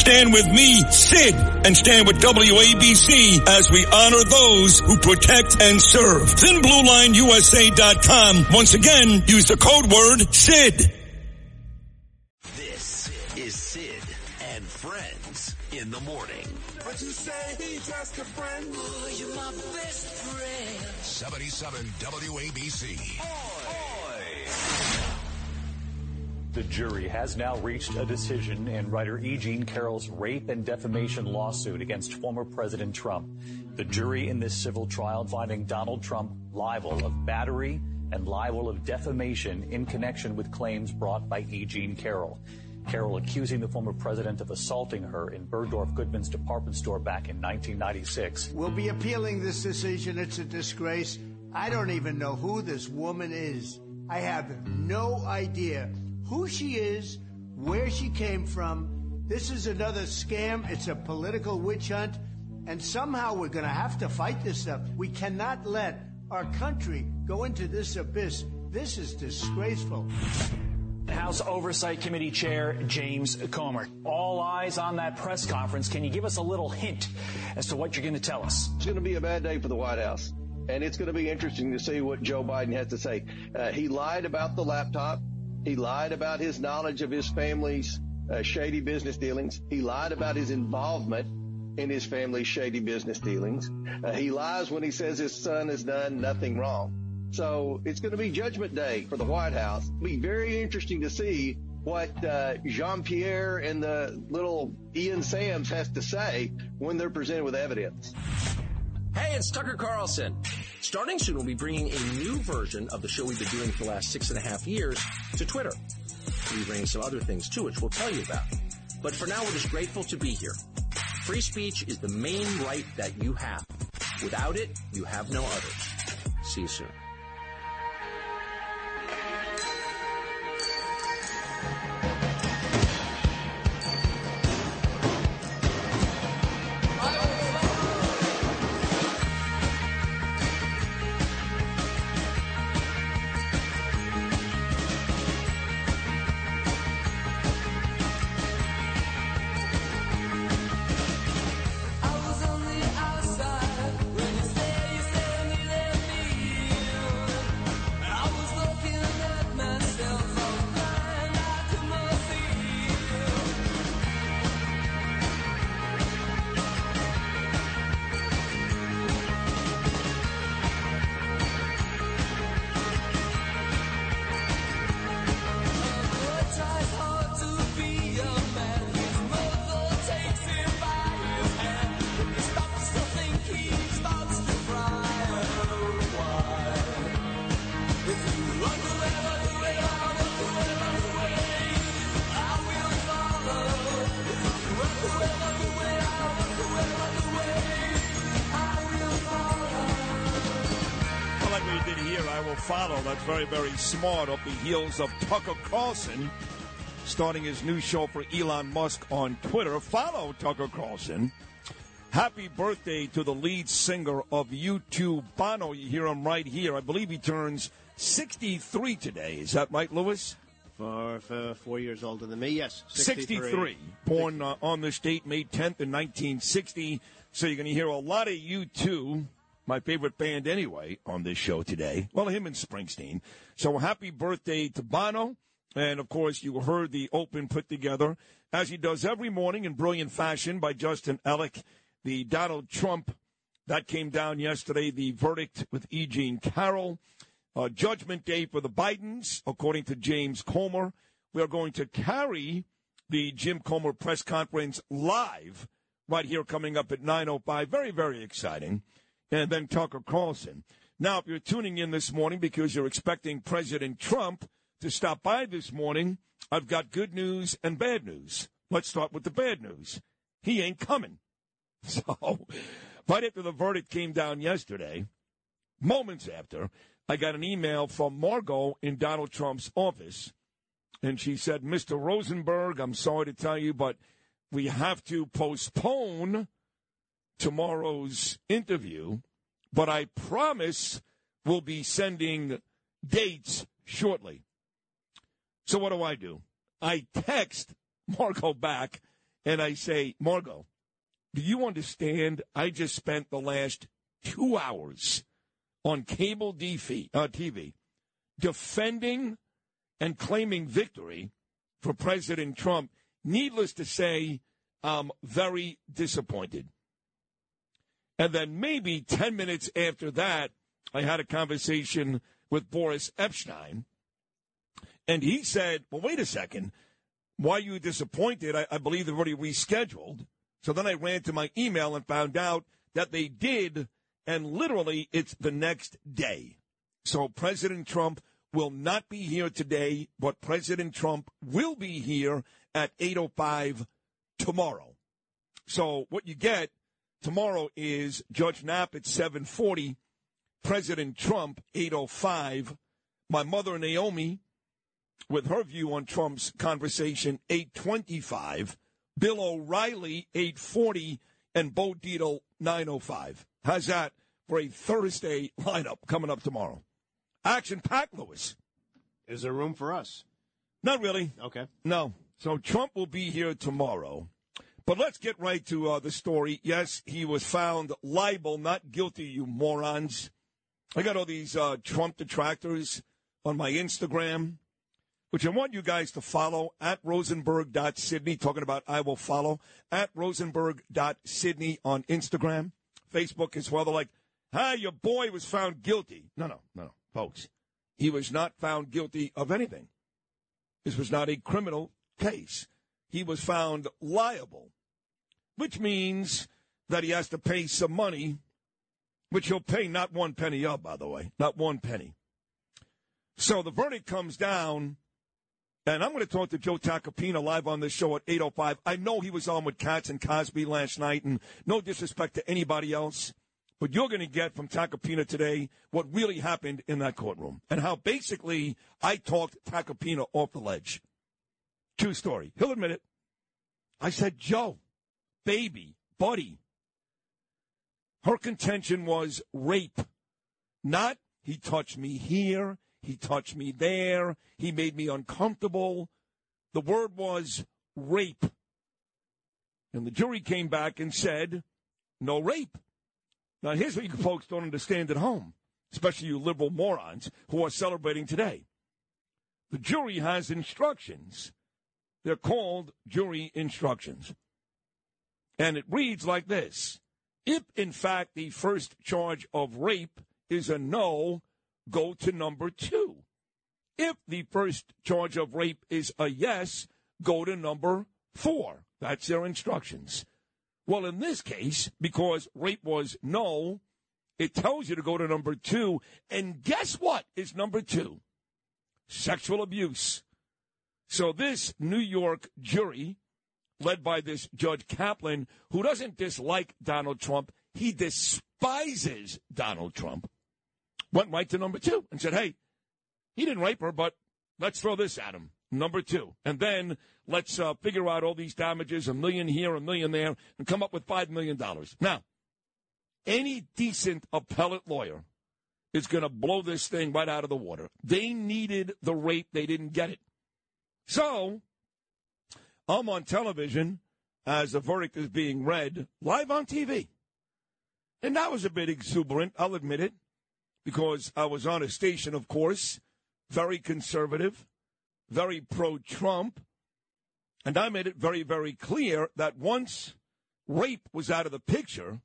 Stand with me, Sid, and stand with WABC as we honor those who protect and serve. ThinBlueLineUSA.com. Once again, use the code word SID. This is Sid and Friends in the morning. What you say? He just a friend. Oh, you're my best friend. 77 WABC. The jury has now reached a decision in writer E. Jean Carroll's rape and defamation lawsuit against former President Trump. The jury in this civil trial finding Donald Trump liable of battery and liable of defamation in connection with claims brought by E. Jean Carroll. Carroll accusing the former president of assaulting her in Bergdorf Goodman's department store back in 1996. We'll be appealing this decision. It's a disgrace. I don't even know who this woman is. I have no idea who she is, where she came from. This is another scam. It's a political witch hunt. And somehow we're going to have to fight this stuff. We cannot let our country go into this abyss. This is disgraceful. House Oversight Committee Chair James Comer. All eyes on that press conference. Can you give us a little hint as to what you're going to tell us? It's going to be a bad day for the White House. And it's going to be interesting to see what Joe Biden has to say. Uh, he lied about the laptop. He lied about his knowledge of his family's uh, shady business dealings. He lied about his involvement in his family's shady business dealings. Uh, he lies when he says his son has done nothing wrong. So it's going to be Judgment Day for the White House. It'll be very interesting to see what uh, Jean Pierre and the little Ian Sams has to say when they're presented with evidence. Hey, it's Tucker Carlson. Starting soon, we'll be bringing a new version of the show we've been doing for the last six and a half years to Twitter. We'll be bringing some other things too, which we'll tell you about. But for now, we're just grateful to be here. Free speech is the main right that you have. Without it, you have no others. See you soon. Smart off the heels of Tucker Carlson starting his new show for Elon Musk on Twitter. Follow Tucker Carlson. Happy birthday to the lead singer of U2, Bono. You hear him right here. I believe he turns 63 today. Is that right, Lewis? For, for four years older than me, yes. 63. 63. Born uh, on this date, May 10th in 1960. So you're going to hear a lot of U2, my favorite band anyway, on this show today. Well, him and Springsteen. So happy birthday to Bono. And of course, you heard the open put together, as he does every morning in brilliant fashion by Justin Ellick, the Donald Trump. That came down yesterday, the verdict with E. Jean Carroll. Uh, judgment day for the Bidens, according to James Comer. We are going to carry the Jim Comer press conference live right here coming up at 9.05. Very, very exciting. And then Tucker Carlson. Now, if you're tuning in this morning because you're expecting President Trump to stop by this morning, I've got good news and bad news let's start with the bad news. He ain't coming. So, right after the verdict came down yesterday, moments after, I got an email from Margot in Donald Trump's office. And she said, Mr. Rosenberg, I'm sorry to tell you, but we have to postpone tomorrow's interview. But I promise we'll be sending dates shortly. So what do I do? I text Margot back and I say, Margot, do you understand? I just spent the last two hours on cable DV, uh, TV defending and claiming victory for President Trump. Needless to say, I'm very disappointed. And then maybe 10 minutes after that, I had a conversation with Boris Epshteyn. And he said, well, wait a second. Why are you disappointed? I, I believe they've already rescheduled. So then I ran to my email and found out that they did, and literally it's the next day. So President Trump will not be here today, but President Trump will be here at 8.05 tomorrow. So what you get tomorrow is Judge Nap at 740, President Trump 805, my mother Naomi with her view on Trump's conversation 825, Bill O'Reilly 840, and Bo Dietl 905. How's that for a Thursday lineup coming up tomorrow? Action packed, Lewis. Is there room for us? Not really. Okay. No. So Trump will be here tomorrow. But let's get right to uh, the story. Yes, he was found liable, not guilty, you morons. I got all these uh, Trump detractors on my Instagram, which I want you guys to follow at rosenberg.sydney, talking about I will follow, at rosenberg.sydney on Instagram, Facebook as well. They're like, hi, your boy was found guilty. No, no, no, no, folks. He was not found guilty of anything. This was not a criminal case. He was found liable, which means that he has to pay some money, which he'll pay not one penny of, by the way, not one penny. So the verdict comes down, and I'm going to talk to Joe Tacopina live on this show at 8.05. I know he was on with Cats and Cosby last night, and no disrespect to anybody else. But you're going to get from Tacopina today what really happened in that courtroom and how basically I talked Tacopina off the ledge. True story. He'll admit it. I said, Joe, baby, buddy. Her contention was rape, not he touched me here, he touched me there, he made me uncomfortable. The word was rape. And the jury came back and said, no rape. Now, here's what you folks don't understand at home, especially you liberal morons who are celebrating today. The jury has instructions. They're called jury instructions. And it reads like this If, in fact, the first charge of rape is a no, go to number two. If the first charge of rape is a yes, go to number four. That's their instructions. Well, in this case, because rape was no, it tells you to go to number two. And guess what is number two? Sexual abuse. So this New York jury, led by this Judge Kaplan, who doesn't dislike Donald Trump, he despises Donald Trump, went right to number two and said, hey, he didn't rape her, but let's throw this at him. Number two. And then let's uh, figure out all these damages, a million here, a million there, and come up with $5 million. Now, any decent appellate lawyer is going to blow this thing right out of the water. They needed the rape, they didn't get it. So, I'm on television as the verdict is being read live on TV. And that was a bit exuberant, I'll admit it, because I was on a station, of course, very conservative, very pro Trump. And I made it very, very clear that once rape was out of the picture,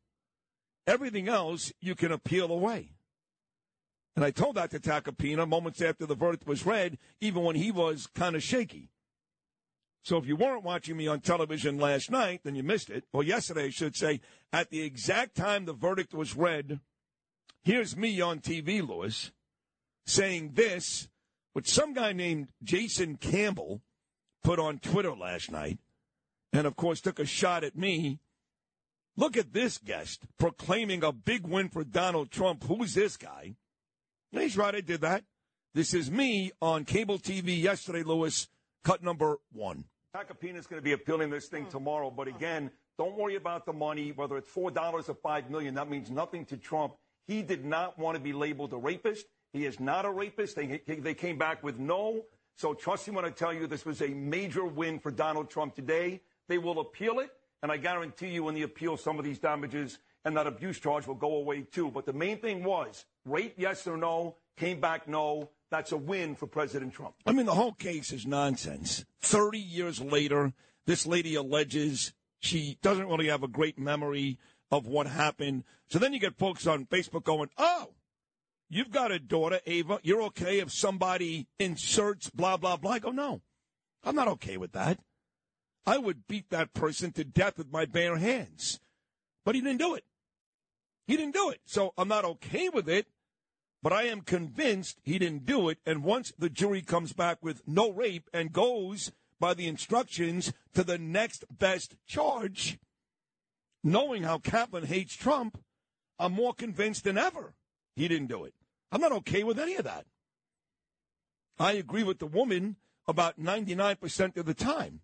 everything else you can appeal away. And I told that to Tacopina moments after the verdict was read, even when he was kind of shaky. So if you weren't watching me on television last night, then you missed it. Or yesterday, I should say, at the exact time the verdict was read, here's me on TV, Lewis, saying this, which some guy named Jason Campbell put on Twitter last night. and of course took a shot at me. Look at this guest proclaiming a big win for Donald Trump. Who's this guy? He's right, I did that. This is me on cable TV yesterday, Lewis, cut number one. is going to be appealing this thing tomorrow, but again, don't worry about the money, whether it's $4 or 5 million. That means nothing to Trump. He did not want to be labeled a rapist. He is not a rapist. They, they came back with no. So trust me when I tell you this was a major win for Donald Trump today. They will appeal it, and I guarantee you when they appeal some of these damages and that abuse charge will go away too. But the main thing was rape, yes or no, came back no. That's a win for President Trump. I mean, the whole case is nonsense. 30 years later, this lady alleges she doesn't really have a great memory of what happened. So then you get folks on Facebook going, oh, you've got a daughter, Ava. You're okay if somebody inserts blah, blah, blah. I go, no, I'm not okay with that. I would beat that person to death with my bare hands. But he didn't do it. He didn't do it. So I'm not okay with it, but I am convinced he didn't do it. And once the jury comes back with no rape and goes by the instructions to the next best charge, knowing how Kaplan hates Trump, I'm more convinced than ever he didn't do it. I'm not okay with any of that. I agree with the woman about 99% of the time,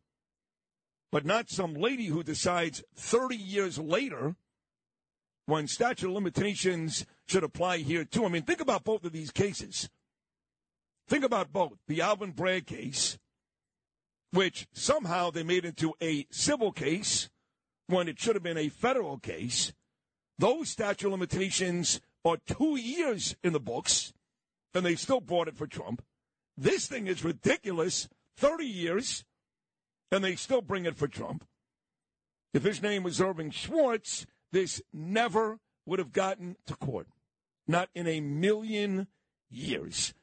but not some lady who decides 30 years later when statute of limitations should apply here too. I mean, think about both of these cases. Think about both. The Alvin Bragg case which somehow they made into a civil case when it should have been a federal case. Those statute limitations are two years in the books, and they still brought it for Trump. This thing is ridiculous. 30 years, and they still bring it for Trump. If his name was Irving Schwartz, this never would have gotten to court. Not in a million years.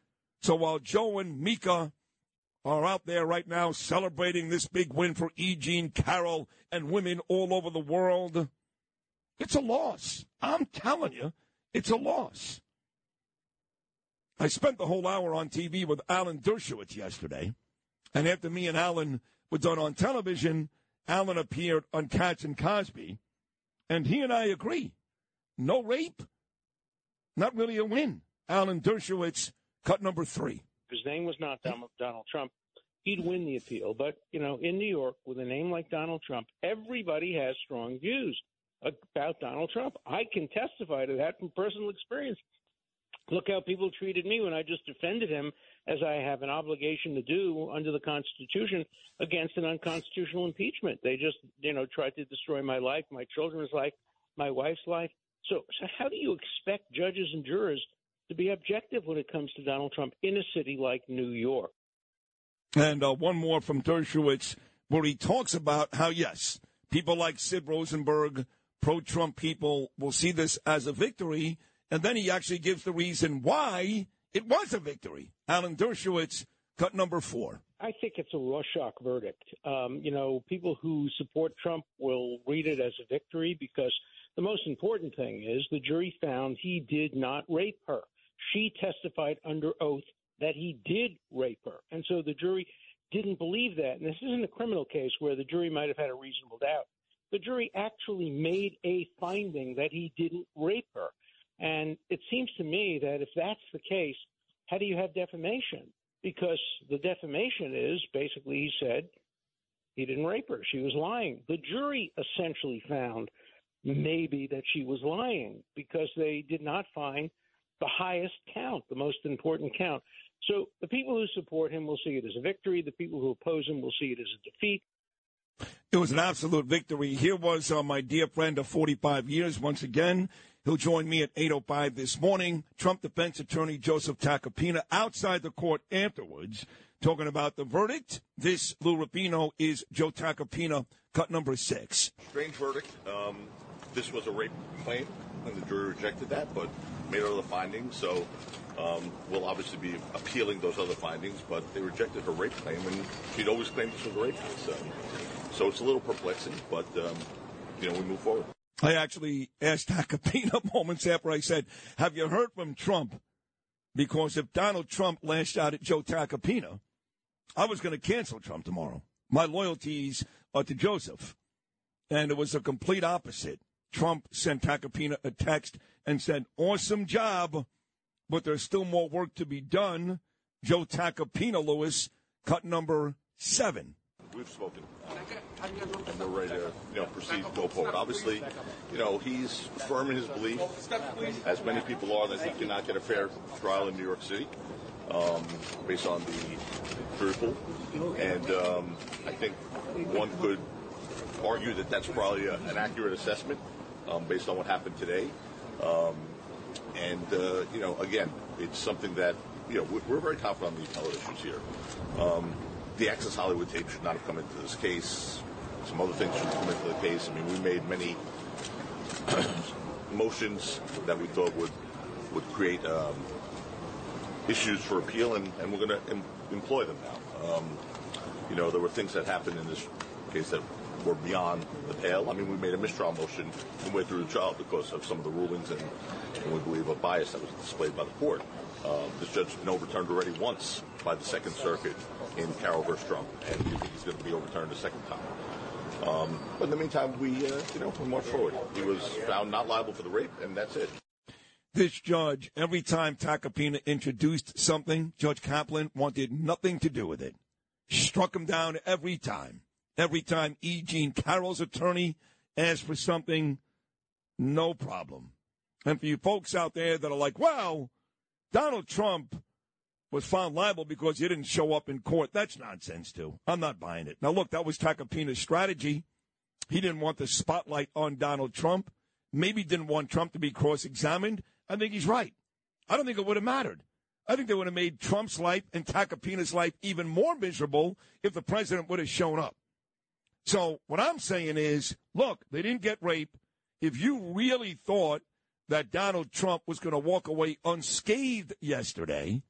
So while Joe and Mika are out there right now celebrating this big win for E. Jean Carroll and women all over the world. It's a loss. I'm telling you, it's a loss. I spent the whole hour on TV with Alan Dershowitz yesterday. And after me and Alan were done on television, Alan appeared on Cats and Cosby. And he and I agree. No rape, not really a win. Alan Dershowitz, cut number three his name was not Donald Trump, he'd win the appeal. But, you know, in New York, with a name like Donald Trump, everybody has strong views about Donald Trump. I can testify to that from personal experience. Look how people treated me when I just defended him, as I have an obligation to do under the Constitution against an unconstitutional impeachment. They just, you know, tried to destroy my life, my children's life, my wife's life. So, so how do you expect judges and jurors to be objective when it comes to Donald Trump in a city like New York. And uh, one more from Dershowitz, where he talks about how, yes, people like Sid Rosenberg, pro Trump people, will see this as a victory. And then he actually gives the reason why it was a victory. Alan Dershowitz, cut number four. I think it's a Rorschach verdict. Um, you know, people who support Trump will read it as a victory because the most important thing is the jury found he did not rape her she testified under oath that he did rape her. And so the jury didn't believe that. And this isn't a criminal case where the jury might have had a reasonable doubt. The jury actually made a finding that he didn't rape her. And it seems to me that if that's the case, how do you have defamation? Because the defamation is basically he said he didn't rape her. She was lying. The jury essentially found maybe that she was lying because they did not find the highest count, the most important count. So the people who support him will see it as a victory. The people who oppose him will see it as a defeat. It was an absolute victory. Here was uh, my dear friend of 45 years once again. He'll join me at 8.05 this morning. Trump defense attorney Joseph Tacopina outside the court afterwards talking about the verdict. This, Lou Rapino, is Joe Tacopina, cut number six. Strange verdict. Um, this was a rape claim, and the jury rejected that, but made other findings. So um, we'll obviously be appealing those other findings, but they rejected her rape claim, and she'd always claimed this was a rape case. So it's a little perplexing, but um, you know we move forward. I actually asked Tacopina moments after I said, "Have you heard from Trump?" Because if Donald Trump lashed out at Joe Tacopina, I was going to cancel Trump tomorrow. My loyalties are to Joseph, and it was a complete opposite. Trump sent Tacopina a text and said, "Awesome job, but there's still more work to be done." Joe Tacopina, Lewis, cut number seven. We've spoken, and we're ready to you know proceed go forward. Obviously, you know he's firm in his belief, as many people are, that he cannot get a fair trial in New York City um, based on the pool, and um, I think one could argue that that's probably a, an accurate assessment um, based on what happened today. Um, and uh, you know, again, it's something that you know we're, very confident on the appellate issues here. Um, the Access Hollywood tape should not have come into this case. Some other things should come into the case. I mean, we made many motions that we thought would would create um, issues for appeal, and, and we're going to em- employ them now. Um, you know, there were things that happened in this case that were beyond the pale. I mean, we made a mistrial motion and went through the trial because of some of the rulings and, and we believe a bias that was displayed by the court. Uh, this judge has been overturned already once by the Second Circuit in Carroll versus Trump, and we think he's going to be overturned a second time. Um, but in the meantime, we, uh, you know, we march forward. He was found not liable for the rape, and that's it. This judge, every time Tacopina introduced something, Judge Kaplan wanted nothing to do with it. Struck him down every time. Every time E. Jean Carroll's attorney asked for something, no problem. And for you folks out there that are like, wow, Donald Trump was found liable because he didn't show up in court. That's nonsense, too. I'm not buying it. Now, look, that was Tacopina's strategy. He didn't want the spotlight on Donald Trump. Maybe didn't want Trump to be cross examined. I think he's right. I don't think it would have mattered. I think they would have made Trump's life and Tacopina's life even more miserable if the president would have shown up. So what I'm saying is, look, they didn't get rape. If you really thought that Donald Trump was going to walk away unscathed yesterday,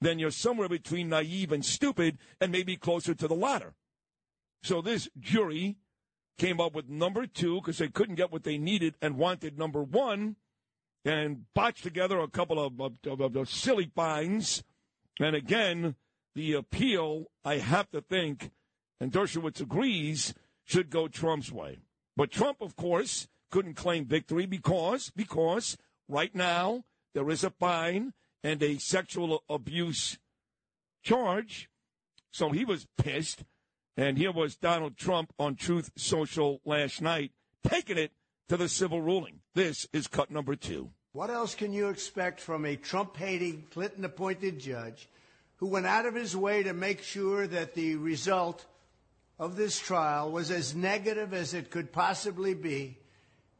then you're somewhere between naive and stupid and maybe closer to the latter. So this jury came up with number two because they couldn't get what they needed and wanted number one and botched together a couple of, of, of, of silly fines. And again, the appeal, I have to think, and Dershowitz agrees, should go Trump's way. But Trump, of course, couldn't claim victory because because right now there is a fine and a sexual abuse charge. So he was pissed. And here was Donald Trump on Truth Social last night, taking it to the civil ruling. This is cut number two. What else can you expect from a Trump hating, Clinton appointed judge who went out of his way to make sure that the result of this trial was as negative as it could possibly be?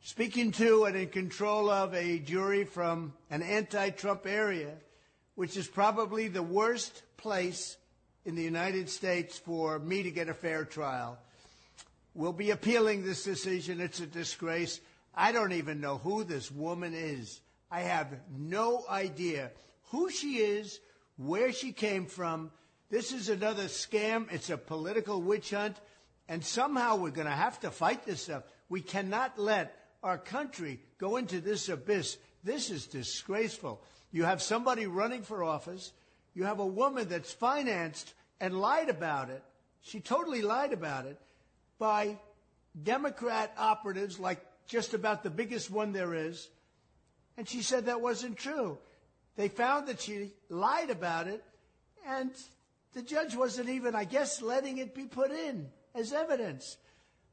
Speaking to and in control of a jury from an anti Trump area, which is probably the worst place in the United States for me to get a fair trial. We'll be appealing this decision. It's a disgrace. I don't even know who this woman is. I have no idea who she is, where she came from. This is another scam. It's a political witch hunt. And somehow we're going to have to fight this stuff. We cannot let our country go into this abyss. This is disgraceful. You have somebody running for office. You have a woman that's financed and lied about it. She totally lied about it by Democrat operatives, like just about the biggest one there is. And she said that wasn't true. They found that she lied about it, and the judge wasn't even, I guess, letting it be put in as evidence.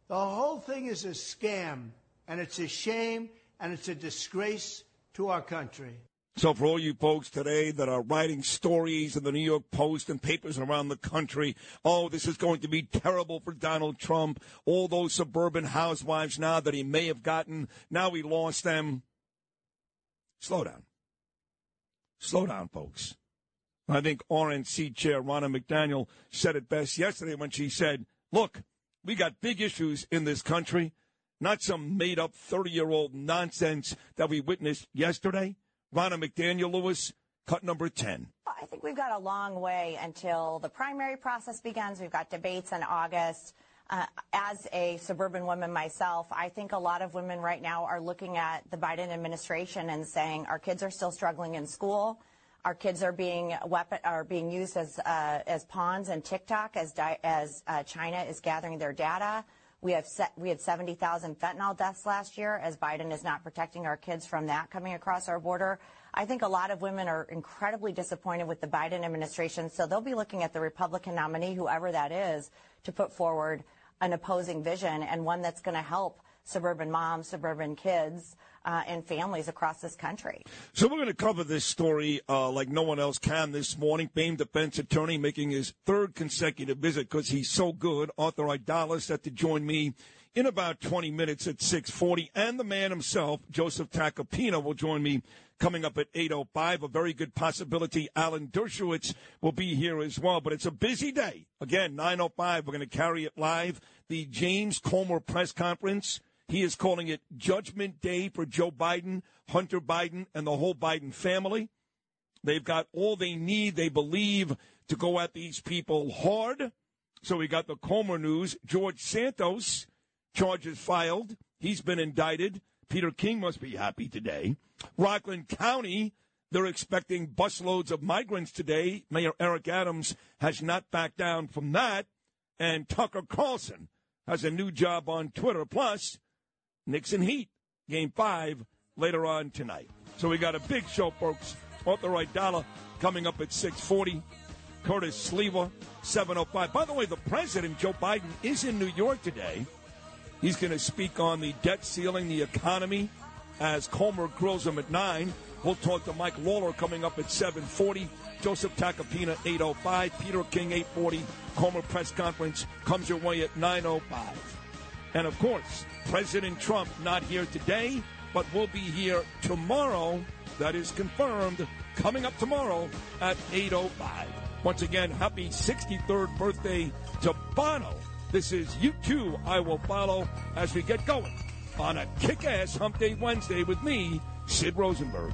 The whole thing is a scam, and it's a shame, and it's a disgrace to our country. So, for all you folks today that are writing stories in the New York Post and papers around the country, oh, this is going to be terrible for Donald Trump. All those suburban housewives now that he may have gotten, now he lost them. Slow down. Slow down, folks. I think RNC Chair Ronna McDaniel said it best yesterday when she said, look, we got big issues in this country, not some made up 30 year old nonsense that we witnessed yesterday. Ronna McDaniel Lewis, cut number 10. I think we've got a long way until the primary process begins. We've got debates in August. Uh, as a suburban woman myself, I think a lot of women right now are looking at the Biden administration and saying our kids are still struggling in school. Our kids are being weapon are being used as uh, as pawns in TikTok as di- as uh, China is gathering their data. We have set, we had 70,000 fentanyl deaths last year as Biden is not protecting our kids from that coming across our border. I think a lot of women are incredibly disappointed with the Biden administration, so they'll be looking at the Republican nominee, whoever that is, to put forward an opposing vision and one that's going to help suburban moms, suburban kids, uh, and families across this country. So we're going to cover this story uh, like no one else can this morning. Famed defense attorney making his third consecutive visit because he's so good. Arthur Aidala set to join me in about 20 minutes at 6:40, and the man himself, Joseph Tacopina, will join me coming up at 8.05. A very good possibility Alan Dershowitz will be here as well. But it's a busy day. Again, 9.05, we're going to carry it live. The James Comer press conference he is calling it Judgment Day for Joe Biden, Hunter Biden, and the whole Biden family. They've got all they need, they believe, to go at these people hard. So we got the Comer news. George Santos, charges filed. He's been indicted. Peter King must be happy today. Rockland County, they're expecting busloads of migrants today. Mayor Eric Adams has not backed down from that. And Tucker Carlson has a new job on Twitter. Plus, And Heat, game five, later on tonight. So we got a big show, folks. Arthur Aidala coming up at 640. Curtis Sliwa, 705. By the way, the president, Joe Biden, is in New York today. He's going to speak on the debt ceiling, the economy, as Comer grills him at 9. We'll talk to Mike Lawler coming up at 740. Joseph Tacopina, 805. Peter King, 840. Comer press conference comes your way at 905. And of course, President Trump not here today, but will be here tomorrow. That is confirmed. Coming up tomorrow at 8.05. Once again, happy 63rd birthday to Bono. This is You Too, I Will Follow as we get going on a kick-ass Hump Day Wednesday with me, Sid Rosenberg.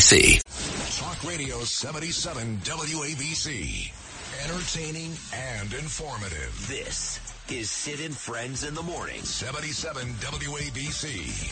NYC. Talk Radio 77 WABC. Entertaining and informative. This is Sid and Friends in the Morning. 77 WABC.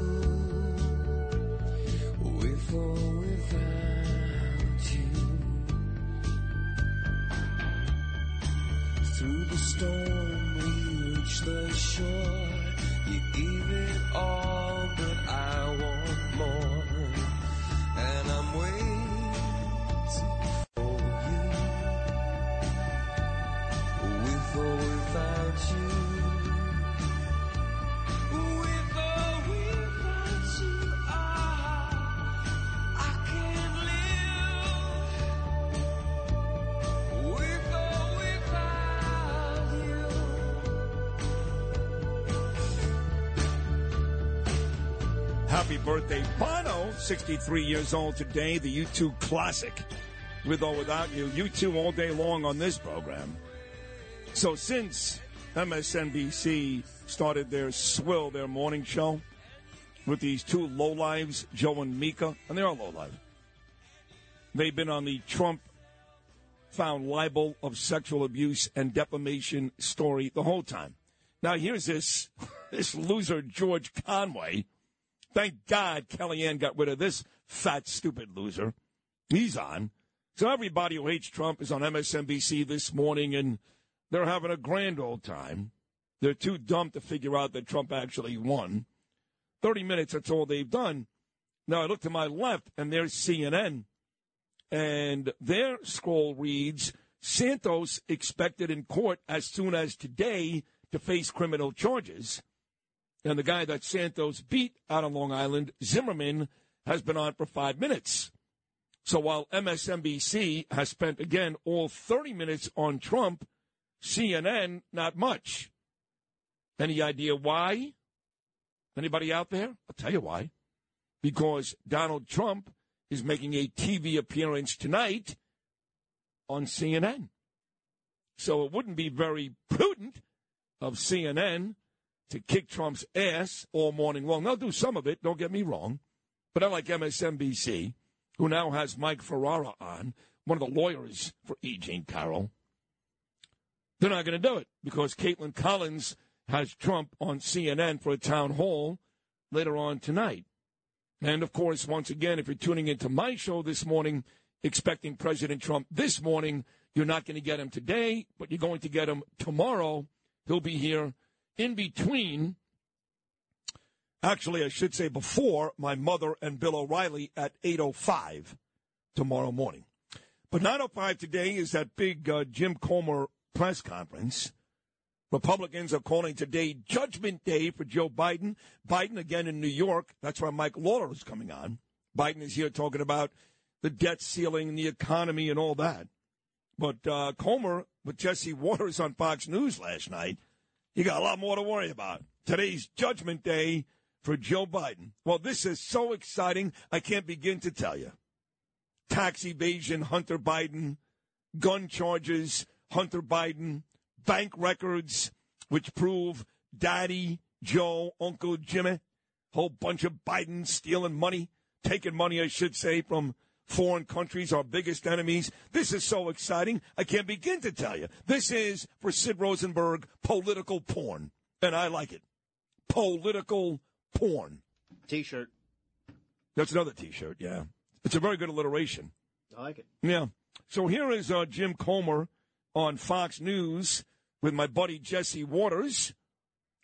Through the storm, we reach the shore. You give it all, 63 years old today, the U2 classic. With or without you, U2 all day long on this program. So since MSNBC started their swill, their morning show, with these two lowlives, Joe and Mika, and they are lowlives. They've been on the Trump found libel of sexual abuse and defamation story the whole time. Now here's this this loser George Conway. Thank God Kellyanne got rid of this fat stupid loser. He's on. So everybody who hates Trump is on MSNBC this morning and they're having a grand old time. They're too dumb to figure out that Trump actually won. 30 minutes, that's all they've done. Now I look to my left and there's CNN and their scroll reads Santos expected in court as soon as today to face criminal charges. And the guy that Santos beat out on Long Island, Zimmerman, has been on for five minutes. So while MSNBC has spent again all 30 minutes on Trump, CNN not much. Any idea why? Anybody out there? I'll tell you why. Because Donald Trump is making a TV appearance tonight on CNN. So it wouldn't be very prudent of CNN to kick Trump's ass all morning long. They'll do some of it, don't get me wrong. But I like MSNBC, who now has Mike Ferrara on, one of the lawyers for E. Jean Carroll. They're not going to do it because Kaitlan Collins has Trump on CNN for a town hall later on tonight. And of course, once again, if you're tuning into my show this morning, expecting President Trump this morning, you're not going to get him today, but you're going to get him tomorrow. He'll be here in between. Actually, I should say before my mother and Bill O'Reilly at 8:05 tomorrow morning. But 9:05 today is that big uh, Jim Comer press conference. Republicans are calling today Judgment Day for Joe Biden. Biden again in New York. That's why Mike Lawler is coming on. Biden is here talking about the debt ceiling and the economy and all that. But uh, Comer with Jesse Watters on Fox News last night, you got a lot more to worry about. Today's Judgment Day for Joe Biden. Well, this is so exciting, I can't begin to tell you. Tax evasion, Hunter Biden, gun charges, Hunter Biden, bank records which prove Daddy, Joe, Uncle Jimmy, whole bunch of Biden stealing money, taking money, I should say, from foreign countries, our biggest enemies. This is so exciting. I can't begin to tell you. This is, for Sid Rosenberg, political porn. And I like it. Political porn. T shirt. That's another t shirt, yeah. It's a very good alliteration. I like it. Yeah. So here is uh, Jim Comer on Fox News with my buddy Jesse Watters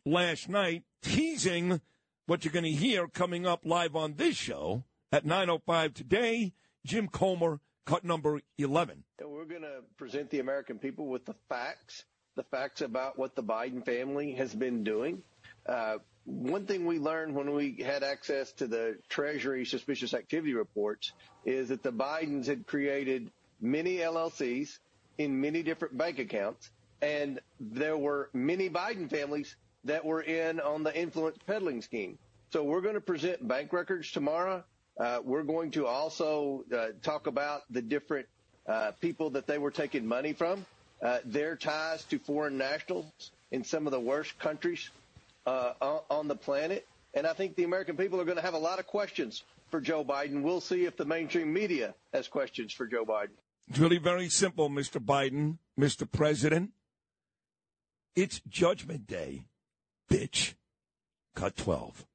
last night, teasing what you're going to hear coming up live on this show at 9.05 today. Jim Comer, cut number 11. We're going to present the American people with the facts, the facts about what the Biden family has been doing. Uh, one thing we learned when we had access to the Treasury suspicious activity reports is that the Bidens had created many LLCs in many different bank accounts, and there were many Biden families that were in on the influence peddling scheme. So we're going to present bank records tomorrow. Uh, we're going to also uh, talk about the different uh, people that they were taking money from, uh, their ties to foreign nationals in some of the worst countries uh, on, on the planet. And I think the American people are going to have a lot of questions for Joe Biden. We'll see if the mainstream media has questions for Joe Biden. It's really very simple, Mr. Biden, Mr. President. It's Judgment Day, bitch. Cut 12.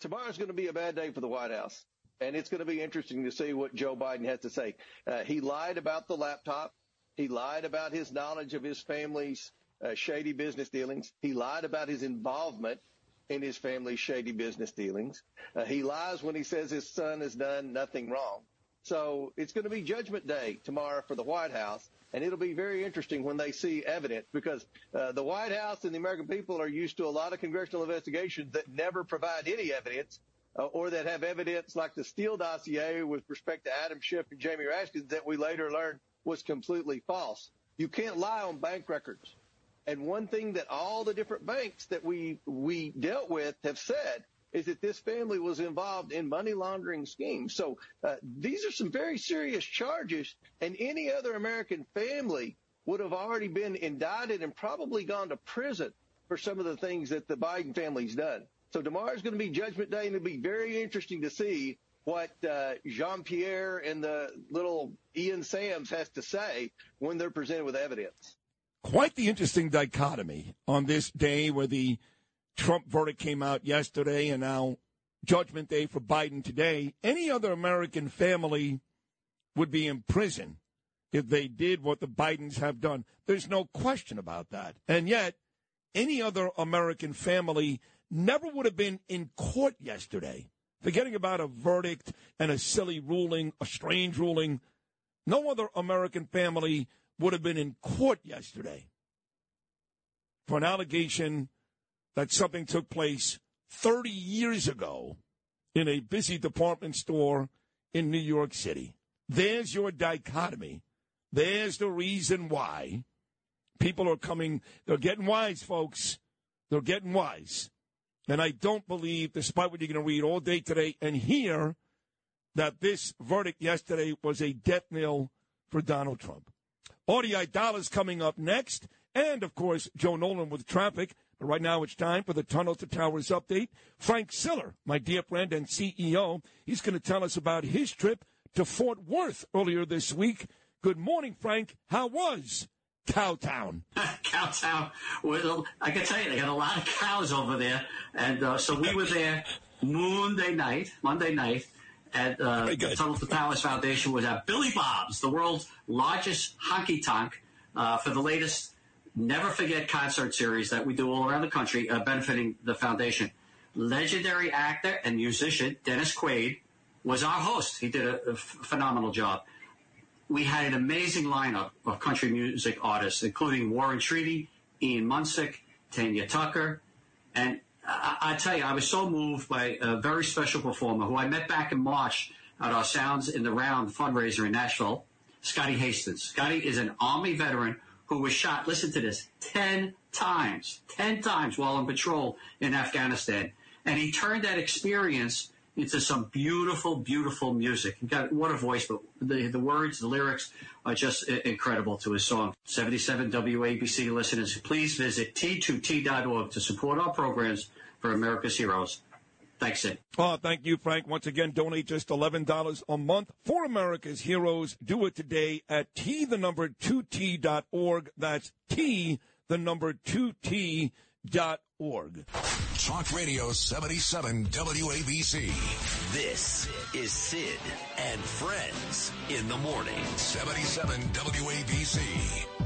Tomorrow's going to be a bad day for the White House, and it's going to be interesting to see what Joe Biden has to say. Uh, he lied about the laptop. He lied about his knowledge of his family's uh, shady business dealings. He lied about his involvement in his family's shady business dealings. Uh, he lies when he says his son has done nothing wrong. So it's going to be Judgment Day tomorrow for the White House, and it'll be very interesting when they see evidence because uh, the White House and the American people are used to a lot of congressional investigations that never provide any evidence. Uh, or that have evidence like the Steele dossier with respect to Adam Schiff and Jamie Raskins that we later learned was completely false. You can't lie on bank records. And one thing that all the different banks that we we dealt with have said is that this family was involved in money laundering schemes. So uh, these are some very serious charges, and any other American family would have already been indicted and probably gone to prison for some of the things that the Biden family's done. So tomorrow is going to be Judgment Day, and it'll be very interesting to see what uh, Jean Pierre and the little Ian Sams has to say when they're presented with evidence. Quite the interesting dichotomy on this day where the Trump verdict came out yesterday and now Judgment Day for Biden today. Any other American family would be in prison if they did what the Bidens have done. There's no question about that. And yet, any other American family never would have been in court yesterday. Forgetting about a verdict and a silly ruling, a strange ruling, no other American family would have been in court yesterday for an allegation that something took place 30 years ago in a busy department store in New York City. There's your dichotomy. There's the reason why people are coming. They're getting wise, folks. They're getting wise. And I don't believe, despite what you're going to read all day today and hear, that this verdict yesterday was a death knell for Donald Trump. Audie Dollars coming up next. And, of course, Joe Nolan with traffic. But right now it's time for the Tunnel to Towers update. Frank Siller, my dear friend and CEO, he's going to tell us about his trip to Fort Worth earlier this week. Good morning, Frank. How was Cowtown? Cowtown. Well, I can tell you, they got a lot of cows over there. And uh, so we were there Monday night, Monday night, at uh, the Tunnel to Towers Foundation was at Billy Bob's, the world's largest honky tonk, uh, for the latest Never Forget concert series that we do all around the country, uh, benefiting the foundation. Legendary actor and musician Dennis Quaid was our host. He did a, phenomenal job. We had an amazing lineup of country music artists, including Warren Treaty, Ian Munsick, Tanya Tucker, and I, I tell you, I was so moved by a very special performer who I met back in March at our Sounds in the Round fundraiser in Nashville, Scotty Hastings. Scotty is an Army veteran who was shot, listen to this, 10 times, 10 times while on patrol in Afghanistan. And he turned that experience into some beautiful, beautiful music. He got what a voice, but the, the words, the lyrics are just incredible to his song. 77 WABC listeners, please visit t2t.org to support our programs for America's heroes. Thanks, Sid. Oh, ah, thank you, Frank. Once again, donate just $11 a month for America's heroes. Do it today at T, the number 2T.org. That's T, the number 2T dot org. Talk Radio 77 WABC. This is Sid and Friends in the morning. 77 WABC.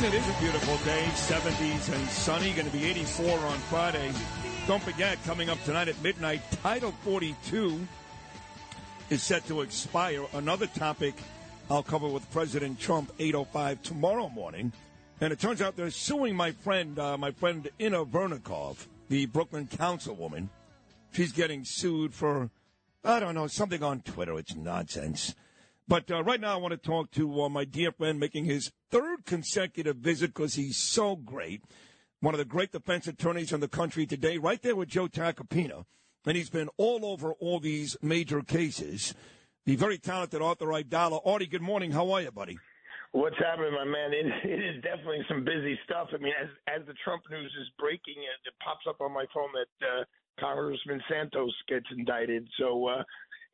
It is a beautiful day, 70s and sunny. Going to be 84 on Friday. Don't forget, coming up tonight at midnight, Title 42 is set to expire. Another topic I'll cover with President Trump 8:05 tomorrow morning. And it turns out they're suing my friend, uh, my friend Inna Vernikov, the Brooklyn councilwoman. She's getting sued for, I don't know, something on Twitter. It's nonsense. But uh, right now, I want to talk to uh, my dear friend making his third consecutive visit because he's so great. One of the great defense attorneys in the country today, right there with Joe Tacopina. And he's been all over all these major cases. The very talented Arthur Aidala. Artie, good morning. How are you, buddy? What's happening, my man? It, it is definitely some busy stuff. I mean, as as the Trump news is breaking, it, it pops up on my phone that uh, Congressman Santos gets indicted. So uh,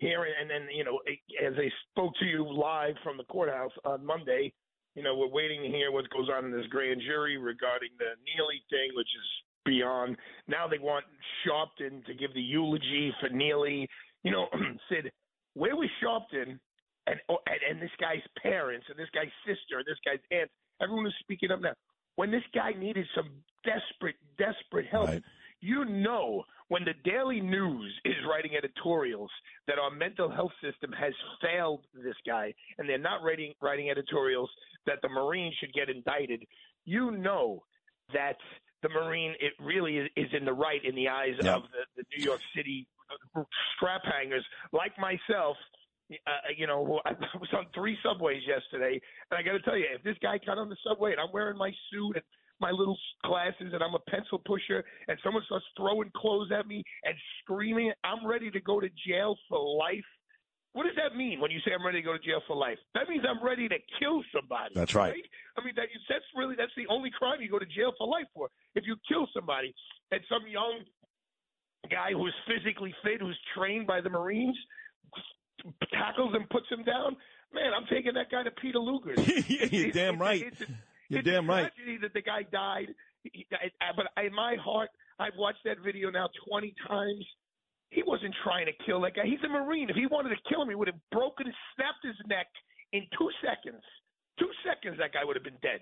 here, and then you know, as I spoke to you live from the courthouse on Monday, you know, we're waiting to hear what goes on in this grand jury regarding the Neely thing, which is beyond. Now they want Sharpton to give the eulogy for Neely. You know, Sid, where was Sharpton and, oh, and and this guy's parents and this guy's sister and this guy's aunt? Everyone is speaking up now. When this guy needed some desperate, desperate help, Right. you know when the Daily News is writing editorials that our mental health system has failed this guy, and they're not writing writing editorials that the Marine should get indicted, you know that the Marine it really is, is in the right in the eyes of the, the New York City strap hangers like myself. Uh, you know, I was on three subways yesterday, and I got to tell you, if this guy got on the subway and I'm wearing my suit and my little glasses and I'm a pencil pusher, and someone starts throwing clothes at me and screaming, I'm ready to go to jail for life. What does that mean when you say I'm ready to go to jail for life? That means I'm ready to kill somebody. That's right. I mean, that, that's really that's the only crime you go to jail for life for. If you kill somebody and some young guy who's physically fit, who's trained by the Marines, tackles and puts him down, man, I'm taking that guy to Peter Luger's. You're damn right. You're it's damn a right. tragedy that the guy died. He- I- I- But in my heart, I've watched that video now 20 times. He wasn't trying to kill that guy. He's a Marine. If he wanted to kill him, he would have broken, and snapped his neck in two seconds. Two seconds, that guy would have been dead.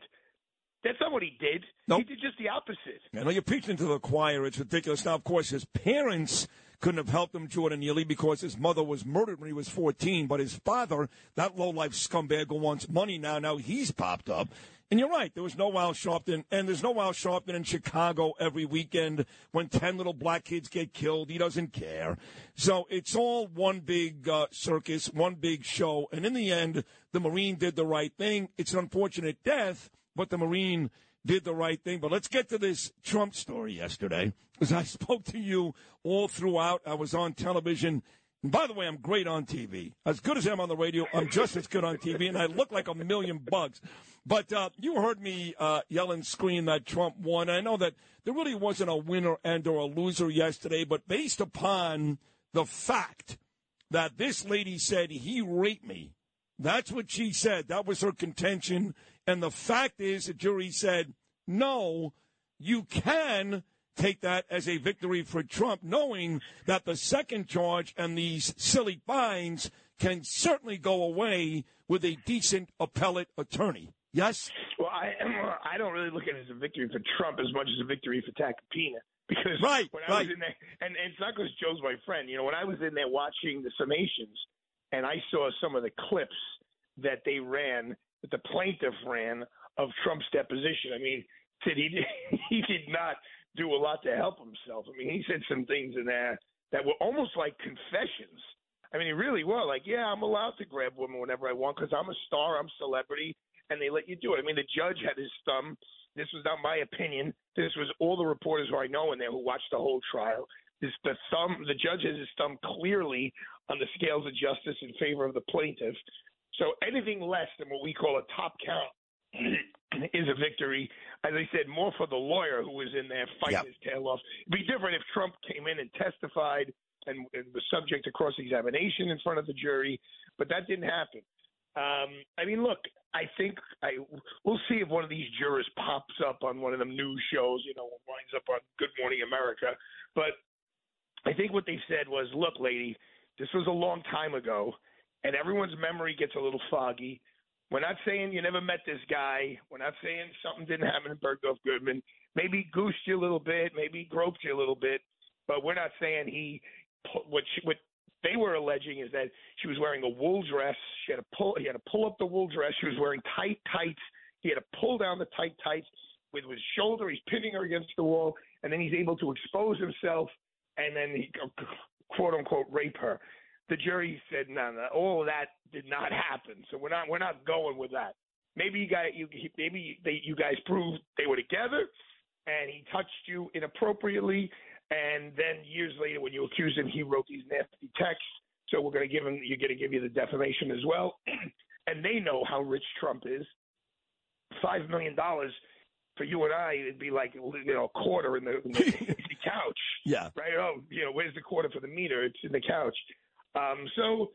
That's not what he did. He did just the opposite. I know you're preaching to the choir. It's ridiculous. Now, of course, his parents couldn't have helped him, Jordan Neely, because his mother was murdered when he was 14. But his father, that low-life scumbag who wants money now, now he's popped up. And you're right. There was no Al Sharpton, and there's no Al Sharpton in Chicago every weekend when 10 little black kids get killed. He doesn't care. So it's all one big uh, circus, one big show. And in the end, the Marine did the right thing. It's an unfortunate death, but the Marine did the right thing. But let's get to this Trump story yesterday, because I spoke to you all throughout. I was on television. By the way, I'm great on TV. As good as I am on the radio, I'm just as good on TV, and I look like a million bugs. But uh, you heard me uh, yell and scream that Trump won. I know that there really wasn't a winner and or a loser yesterday, but based upon the fact that this lady said he raped me, that's what she said. That was her contention. And the fact is, the jury said, no, you can take that as a victory for Trump, knowing that the second charge and these silly fines can certainly go away with a decent appellate attorney. Yes? Well, I I don't really look at it as a victory for Trump as much as a victory for Tacopina because Right, when I right. was in there, and, and it's not because Joe's my friend. You know, when I was in there watching the summations, and I saw some of the clips that they ran, that the plaintiff ran of Trump's deposition. I mean, said he did, he did not do a lot to help himself. I mean, he said some things in there that were almost like confessions. I mean, he really were like, yeah, I'm allowed to grab women whenever I want because I'm a star, I'm celebrity, and they let you do it. I mean, the judge had his thumb. This was not my opinion. This was all the reporters who I know in there who watched the whole trial. This the thumb. The judge has his thumb clearly on the scales of justice in favor of the plaintiff. So anything less than what we call a top count is a victory. As I said, more for the lawyer who was in there fighting his tail off. It'd be different if Trump came in and testified and, and was subject to cross examination in front of the jury, but that didn't happen. Um, I mean, look, I think I we'll see if one of these jurors pops up on one of them news shows, you know, winds up on Good Morning America. But I think what they said was, look, lady, this was a long time ago, and everyone's memory gets a little foggy. We're not saying you never met this guy. We're not saying something didn't happen in Bergdorf Goodman. Maybe goosed you a little bit, maybe groped you a little bit, but we're not saying he. What she, what they were alleging is that she was wearing a wool dress. She had to pull. He had to pull up the wool dress. She was wearing tight tights. He had to pull down the tight tights with his shoulder. He's pinning her against the wall, and then he's able to expose himself, and then he quote unquote rape her. The jury said no, no, all of that did not happen. So we're not we're not going with that. Maybe you guys you maybe they, you guys proved they were together, and he touched you inappropriately, and then years later when you accused him, he wrote these nasty texts. So we're going to give him you're going to give you the defamation as well, and they know how rich Trump is. Five million dollars for you and I, it'd be like you know a quarter in the, in the, in the couch. Yeah. Right. Oh, you know, where's the quarter for the meter? It's in the couch. Um, so,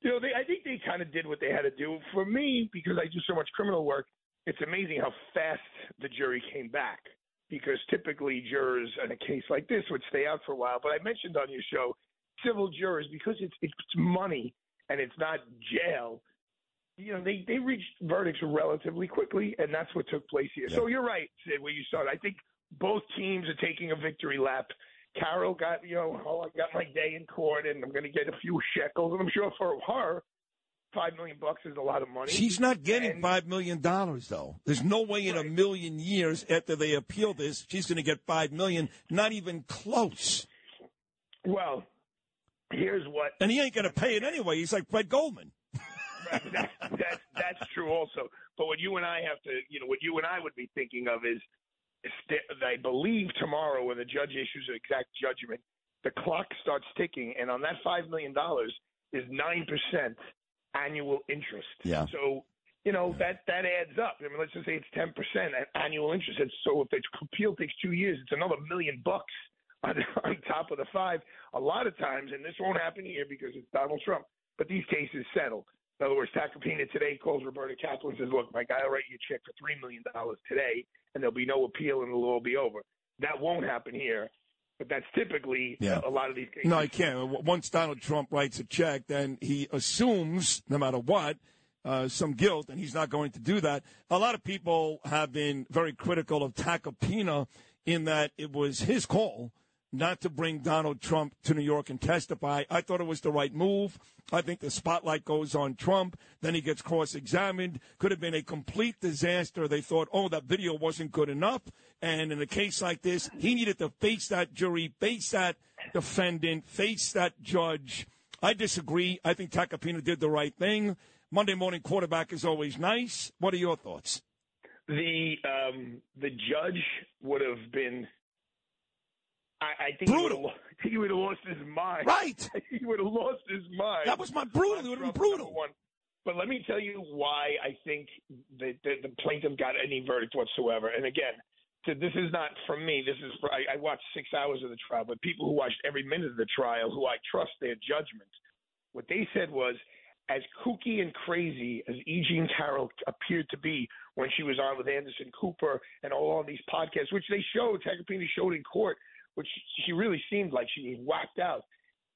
you know, they, I think they kind of did what they had to do. For me, because I do so much criminal work, it's amazing how fast the jury came back. Because typically jurors in a case like this would stay out for a while. But I mentioned on your show, civil jurors, because it's it's money and it's not jail. You know, they they reached verdicts relatively quickly, and that's what took place here. So you're right, Sid, where you started. I think both teams are taking a victory lap. Carroll got, you know, oh, I got my day in court, and I'm going to get a few shekels. And I'm sure for her, five million bucks is a lot of money. She's not getting five million dollars though. There's no way in a million years after they appeal this, she's going to get five million. Not even close. Well, here's what. And he ain't going to pay it anyway. He's like Fred Goldman. that, that's that's true also. But what you and I have to, you know, what you and I would be thinking of is, I believe tomorrow when the judge issues an exact judgment, the clock starts ticking, and on that five million dollars is nine percent annual interest. Yeah. So you know that that adds up. I mean, let's just say it's ten percent annual interest. And so if the appeal takes two years, it's another million bucks on, on top of the five. A lot of times, and this won't happen here because it's Donald Trump, but these cases settle. In other words, Tacopina today calls Roberta Kaplan and says, "Look, my guy will write you a check for three million dollars today, and there'll be no appeal, and it'll all be over." That won't happen here, but that's typically Yeah. a lot of these cases. No, I can't. Once Donald Trump writes a check, then he assumes, no matter what, uh, some guilt, and he's not going to do that. A lot of people have been very critical of Tacopina in that it was his call not to bring Donald Trump to New York and testify. I thought it was the right move. I think the spotlight goes on Trump. Then he gets cross examined. Could have been a complete disaster. They thought, oh, that video wasn't good enough. And in a case like this, he needed to face that jury, face that defendant, face that judge. I disagree. I think Tacopina did the right thing. Monday morning quarterback is always nice. What are your thoughts? the um, the judge would have been. I, I think he would, have, he would have lost his mind. Right. he would have lost his mind. That was my brutal. It would have been brutal. One. But let me tell you why I think that the, the plaintiff got any verdict whatsoever. And again, so this is not from me. This is for, I, I watched six hours of the trial, but people who watched every minute of the trial, who I trust their judgment, what they said was, as kooky and crazy as E. Jean Carroll appeared to be when she was on with Anderson Cooper and all on these podcasts, which they showed, Tacopina showed in court, which she really seemed like she was whacked out.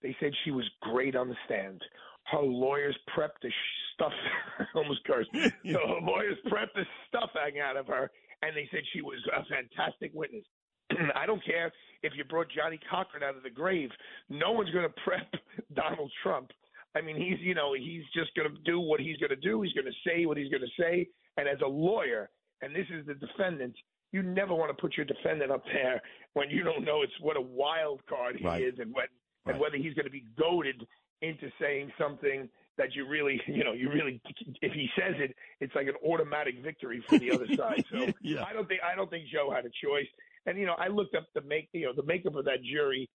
They said she was great on the stand. Her lawyers prepped the stuff, almost cursed. So her lawyers prepped the stuffing out of her, and they said she was a fantastic witness. I don't care if you brought Johnnie Cochran out of the grave. No one's going to prep Donald Trump. I mean, he's you know he's just going to do what he's going to do. He's going to say what he's going to say. And as a lawyer, and this is the defendant, you never want to put your defendant up there when you don't know it's what a wild card he Right. is, and when and whether he's going to be goaded into saying something that you really, you know, you really, if he says it, it's like an automatic victory for the other side. So Yeah. I don't think I don't think Joe had a choice. And you know, I looked up the make, you know, the makeup of that jury.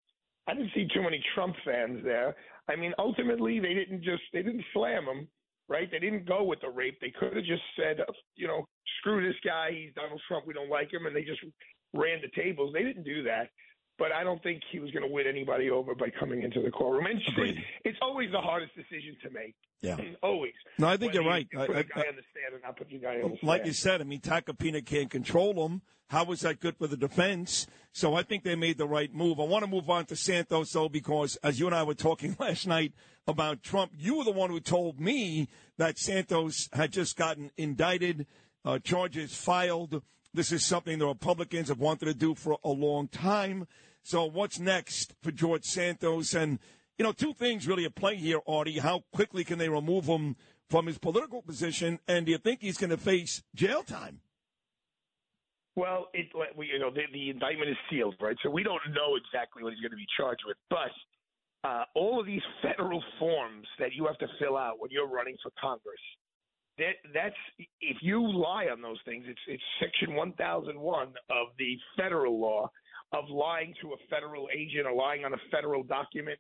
I didn't see too many Trump fans there. I mean, ultimately, they didn't just they didn't slam him, right? They didn't go with the rape. They could have just said, you know, screw this guy. He's Donald Trump. We don't like him, and they just ran the tables. They didn't do that. But I don't think he was going to win anybody over by coming into the courtroom. And it's, it's always the hardest decision to make. Yeah. always. No, I think Whether you're right. You I- put a I- guy on the stand or not put your guy on the stand. Like you said, I mean, Tacopina can't control him. How was that good for the defense? So I think they made the right move. I want to move on to Santos, though, because as you and I were talking last night about Trump, you were the one who told me that Santos had just gotten indicted, uh, charges filed. This is something the Republicans have wanted to do for a long time. So what's next for George Santos? And, you know, two things really at play here, Artie. How quickly can they remove him from his political position? And do you think he's going to face jail time? Well, it you know the, the indictment is sealed, right? So we don't know exactly what he's going to be charged with. But uh, all of these federal forms that you have to fill out when you're running for Congress, that that's if you lie on those things, it's it's Section 1001 of the federal law of lying to a federal agent or lying on a federal document.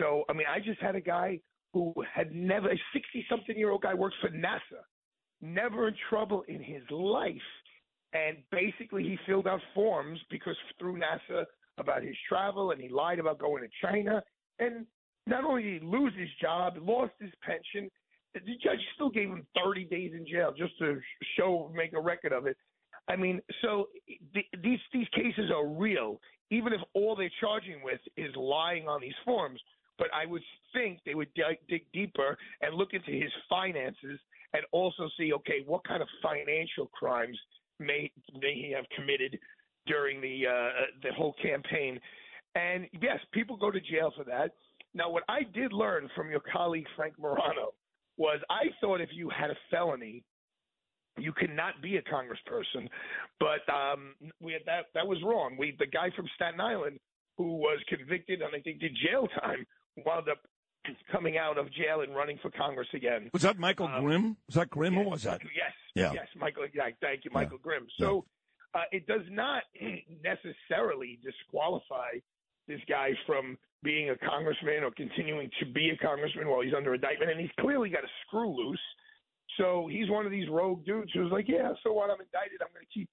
So I mean, I just had a guy who had never a 60 something year old guy works for NASA, never in trouble in his life and basically he filled out forms because through NASA about his travel and he lied about going to China and not only did he lose his job, lost his pension, the judge still gave him 30 days in jail just to show, make a record of it. I mean, so th- these these cases are real, even if all they're charging with is lying on these forms. But I would think they would dig, dig deeper and look into his finances and also see, okay, what kind of financial crimes may may he have committed during the uh, the whole campaign? And yes, people go to jail for that. Now, what I did learn from your colleague Frank Morano was I thought if you had a felony, you cannot be a congressperson. But um, we had that that was wrong. We the guy from Staten Island who was convicted and I think did jail time wound up coming out of jail and running for Congress again. Was that Michael Um, Grimm? Was that Grimm? Who was that? Yes. Yeah. Yes, Michael. Yeah, thank you, Michael Grimm. So uh, it does not necessarily disqualify this guy from being a congressman or continuing to be a congressman while he's under indictment, and he's clearly got a screw loose. So he's one of these rogue dudes who's like, yeah, so what? I'm indicted. I'm going to keep,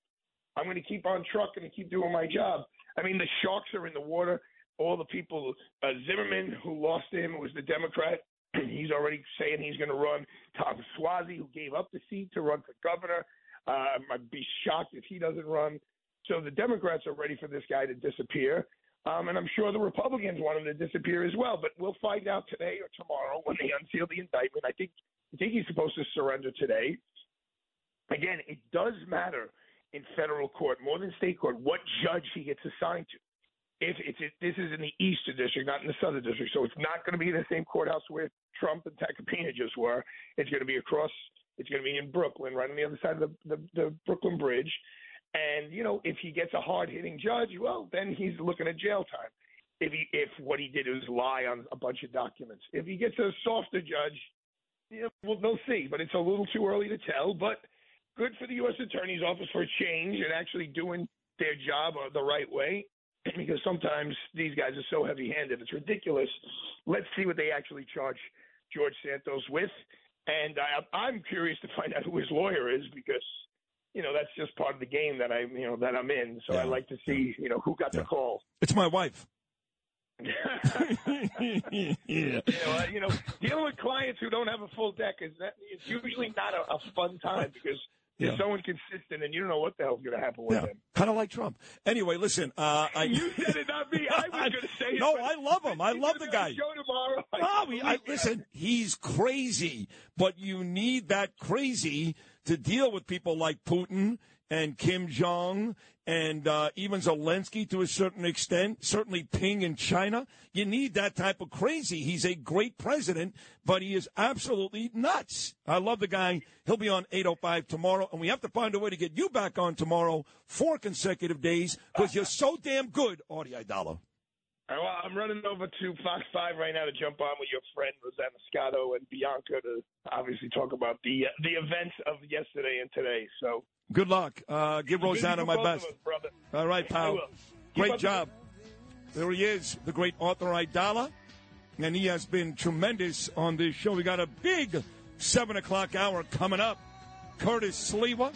I'm going to keep on trucking and keep doing my job. I mean, the sharks are in the water. All the people, uh, Zimmerman, who lost him, was the Democrat. he's already saying he's going to run. Tom Suozzi, who gave up the seat to run for governor, uh, I'd be shocked if he doesn't run. So the Democrats are ready for this guy to disappear. Um, and I'm sure the Republicans want him to disappear as well. But we'll find out today or tomorrow when they unseal the indictment. I think I think he's supposed to surrender today. Again, it does matter in federal court more than state court what judge he gets assigned to. If it's it, this is in the Eastern District, not in the Southern District, so it's not going to be the same courthouse where Trump and Tacopina just were. It's going to be across. It's going to be in Brooklyn, right on the other side of the, the, the Brooklyn Bridge. And you know, if he gets a hard hitting judge, well, then he's looking at jail time. If he if what he did was lie on a bunch of documents. If he gets a softer judge, yeah, well, they'll see. But it's a little too early to tell. But good for the U.S. Attorney's Office for a change and actually doing their job uh, the right way. Because sometimes these guys are so heavy-handed, it's ridiculous. Let's see what they actually charge George Santos with. And I, I'm curious to find out who his lawyer is because you know that's just part of the game that I you know that I'm in. So I like to see you know who got the call. It's my wife. You know, uh, you know, dealing with clients who don't have a full deck is that it's usually not a, a fun time because they're Yeah. so inconsistent and you don't know what the hell's going to happen with them. Kind of like Trump. Anyway, listen. Uh, I, You said it, not me. I was going to say it. no, I love him. I love the guy. Show tomorrow. No, we, I, listen, he's crazy, but you need that crazy to deal with people like Putin and Kim Jong and uh, even Zelensky to a certain extent, certainly Ping in China. You need that type of crazy. He's a great president, but he is absolutely nuts. I love the guy. He'll be on 805 tomorrow, and we have to find a way to get you back on tomorrow four consecutive days because you're so damn good, Artie Aidala. All right, well, I'm running over to Fox 5 right now to jump on with your friend Rosanna Scotto and Bianca to obviously talk about the uh, the events of yesterday and today. So Good luck. Uh, give Rosanna my best. us. All right, pal. Great job. There he is, the great Arthur Aidala. And he has been tremendous on this show. We got a big 7 o'clock hour coming up. Curtis Sliwa,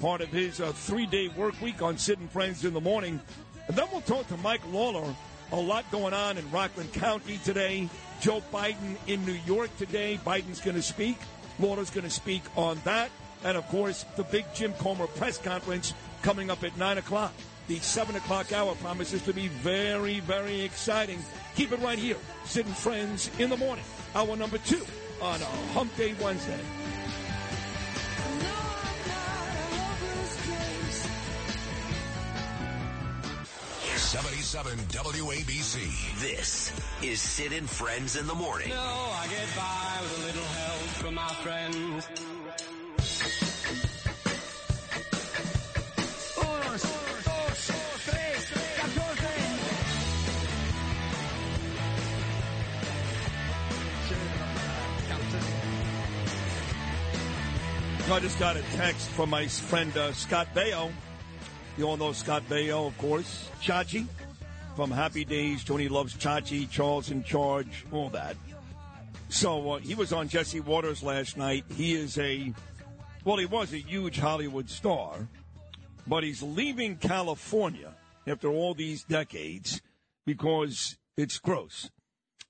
part of his uh, three day work week on Sid and Friends in the Morning. And then we'll talk to Mike Lawler. A lot going on in Rockland County today. Joe Biden in New York today. Biden's going to speak. Lawler's going to speak on that. And of course, the big Jim Comer press conference coming up at 9 o'clock. The 7 o'clock hour promises to be very, very exciting. Keep it right here. Sid and Friends in the Morning. Hour number two on a Hump Day Wednesday. 77 WABC. This is Sid and Friends in the Morning. No, I get by with a little help from my friends. I just got a text from my friend uh, Scott Baio. You all know Scott Baio, of course. Chachi from Happy Days. Tony loves Chachi. Charles in charge. All that. So uh, he was on Jesse Watters last night. He is a, well, he was a huge Hollywood star, but he's leaving California after all these decades because it's gross.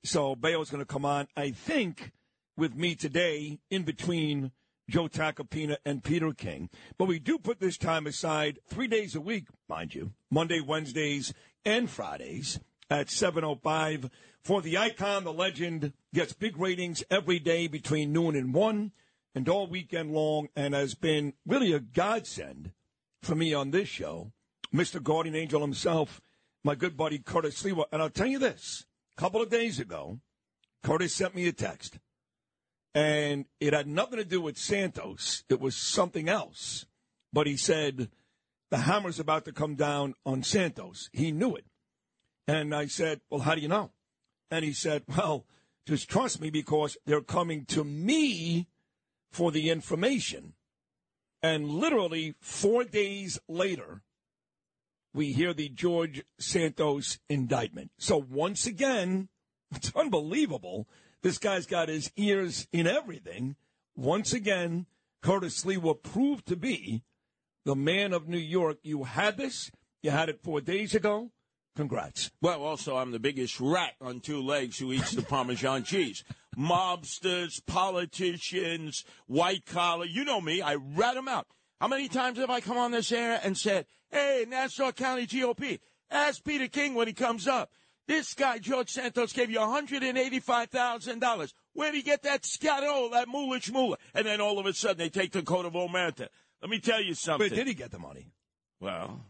So Baio's going to come on, I think, with me today in between Joe Tacopina and Peter King. But we do put this time aside three days a week, mind you, Monday, Wednesdays, and Fridays at 7.05 for the icon, the legend, gets big ratings every day between noon and 1 and all weekend long and has been really a godsend for me on this show. Mr. Guardian Angel himself, my good buddy Curtis Sliwa. And I'll tell you this, a couple of days ago, Curtis sent me a text. And it had nothing to do with Santos. It was something else. But he said, the hammer's about to come down on Santos. He knew it. And I said, well, how do you know? And he said, well, just trust me because they're coming to me for the information. And literally four days later, we hear the George Santos indictment. So once again, it's unbelievable. This guy's got his ears in everything. Once again, Curtis Sliwa will prove to be the man of New York. You had this. You had it four days ago. Congrats. Well, also, I'm the biggest rat on two legs who eats the Parmesan cheese. Mobsters, politicians, white collar. You know me. I rat them out. How many times have I come on this air and said, hey, Nassau County GOP, ask Peter King when he comes up. This guy, George Santos, gave you $185,000. Where'd he get that scatto, that moolich moolah? And then all of a sudden they take the coat of Omerta. Let me tell you something. But did he get the money? Well,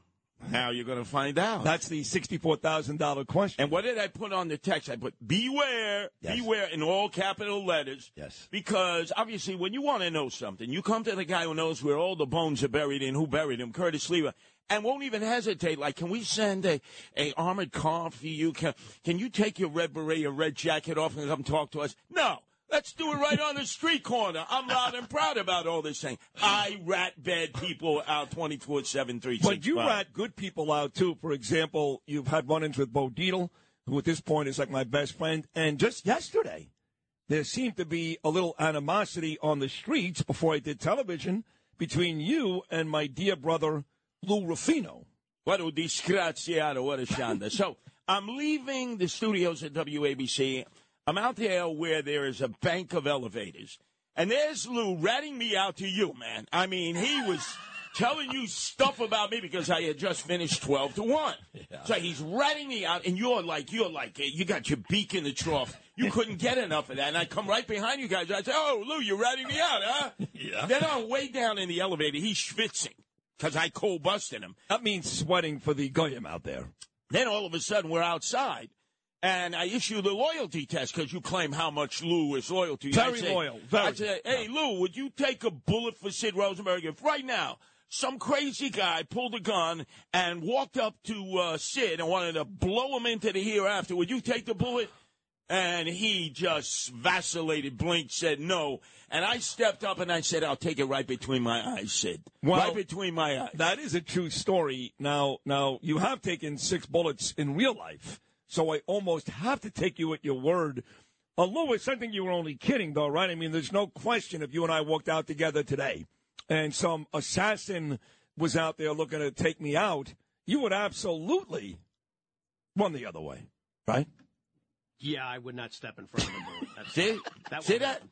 now you're going to find out? That's the sixty-four thousand dollar question. And what did I put on the text? I put beware, Yes. beware in all capital letters. Yes. Because obviously, when you want to know something, you come to the guy who knows where all the bones are buried and who buried them, Curtis Sliwa, and won't even hesitate. Like, can we send a, a armored car for you? Can can you take your red beret, your red jacket off, and come talk to us? No. Let's do it right on the street corner. I'm loud and proud about all this thing. I rat bad people out 24 7, 3 But you rat good people out too. For example, you've had run-ins with Bo Dietl, who at this point is like my best friend. And just yesterday, there seemed to be a little animosity on the streets before I did television between you and my dear brother Lou Rufino. What a disgraziato, what a shanda. so I'm leaving the studios at WABC. I'm out there where there is a bank of elevators. And there's Lou ratting me out to you, man. I mean, he was telling you stuff about me because I had just finished 12 to 1. So he's ratting me out, and you're like, you're like, eh, you got your beak in the trough. You couldn't get enough of that. And I come right behind you guys. I say, oh, Lou, you're ratting me out, huh? Yeah. Then on way down in the elevator, he's schwitzing because I cold busted him. That means sweating for the goyim out there. Then all of a sudden we're outside, and I issue the loyalty test because you claim how much Lou is loyal to you. Very say- loyal, very. I say, hey Lou, would you take a bullet for Sid Rosenberg if right now some crazy guy pulled a gun and walked up to uh, Sid and wanted to blow him into the hereafter? Would you take the bullet? And he just vacillated, blinked, said no. And I stepped up and I said, I'll take it right between my eyes, Sid. Well, right between my eyes. That is a true story. Now, now you have taken six bullets in real life, so I almost have to take you at your word. Uh, Lou, it's something you were only kidding, though, right? I mean, there's no question if you and I walked out together today, and some assassin was out there looking to take me out, you would absolutely run the other way, right? Yeah, I would not step in front of the bullet. That's, See? that See would that?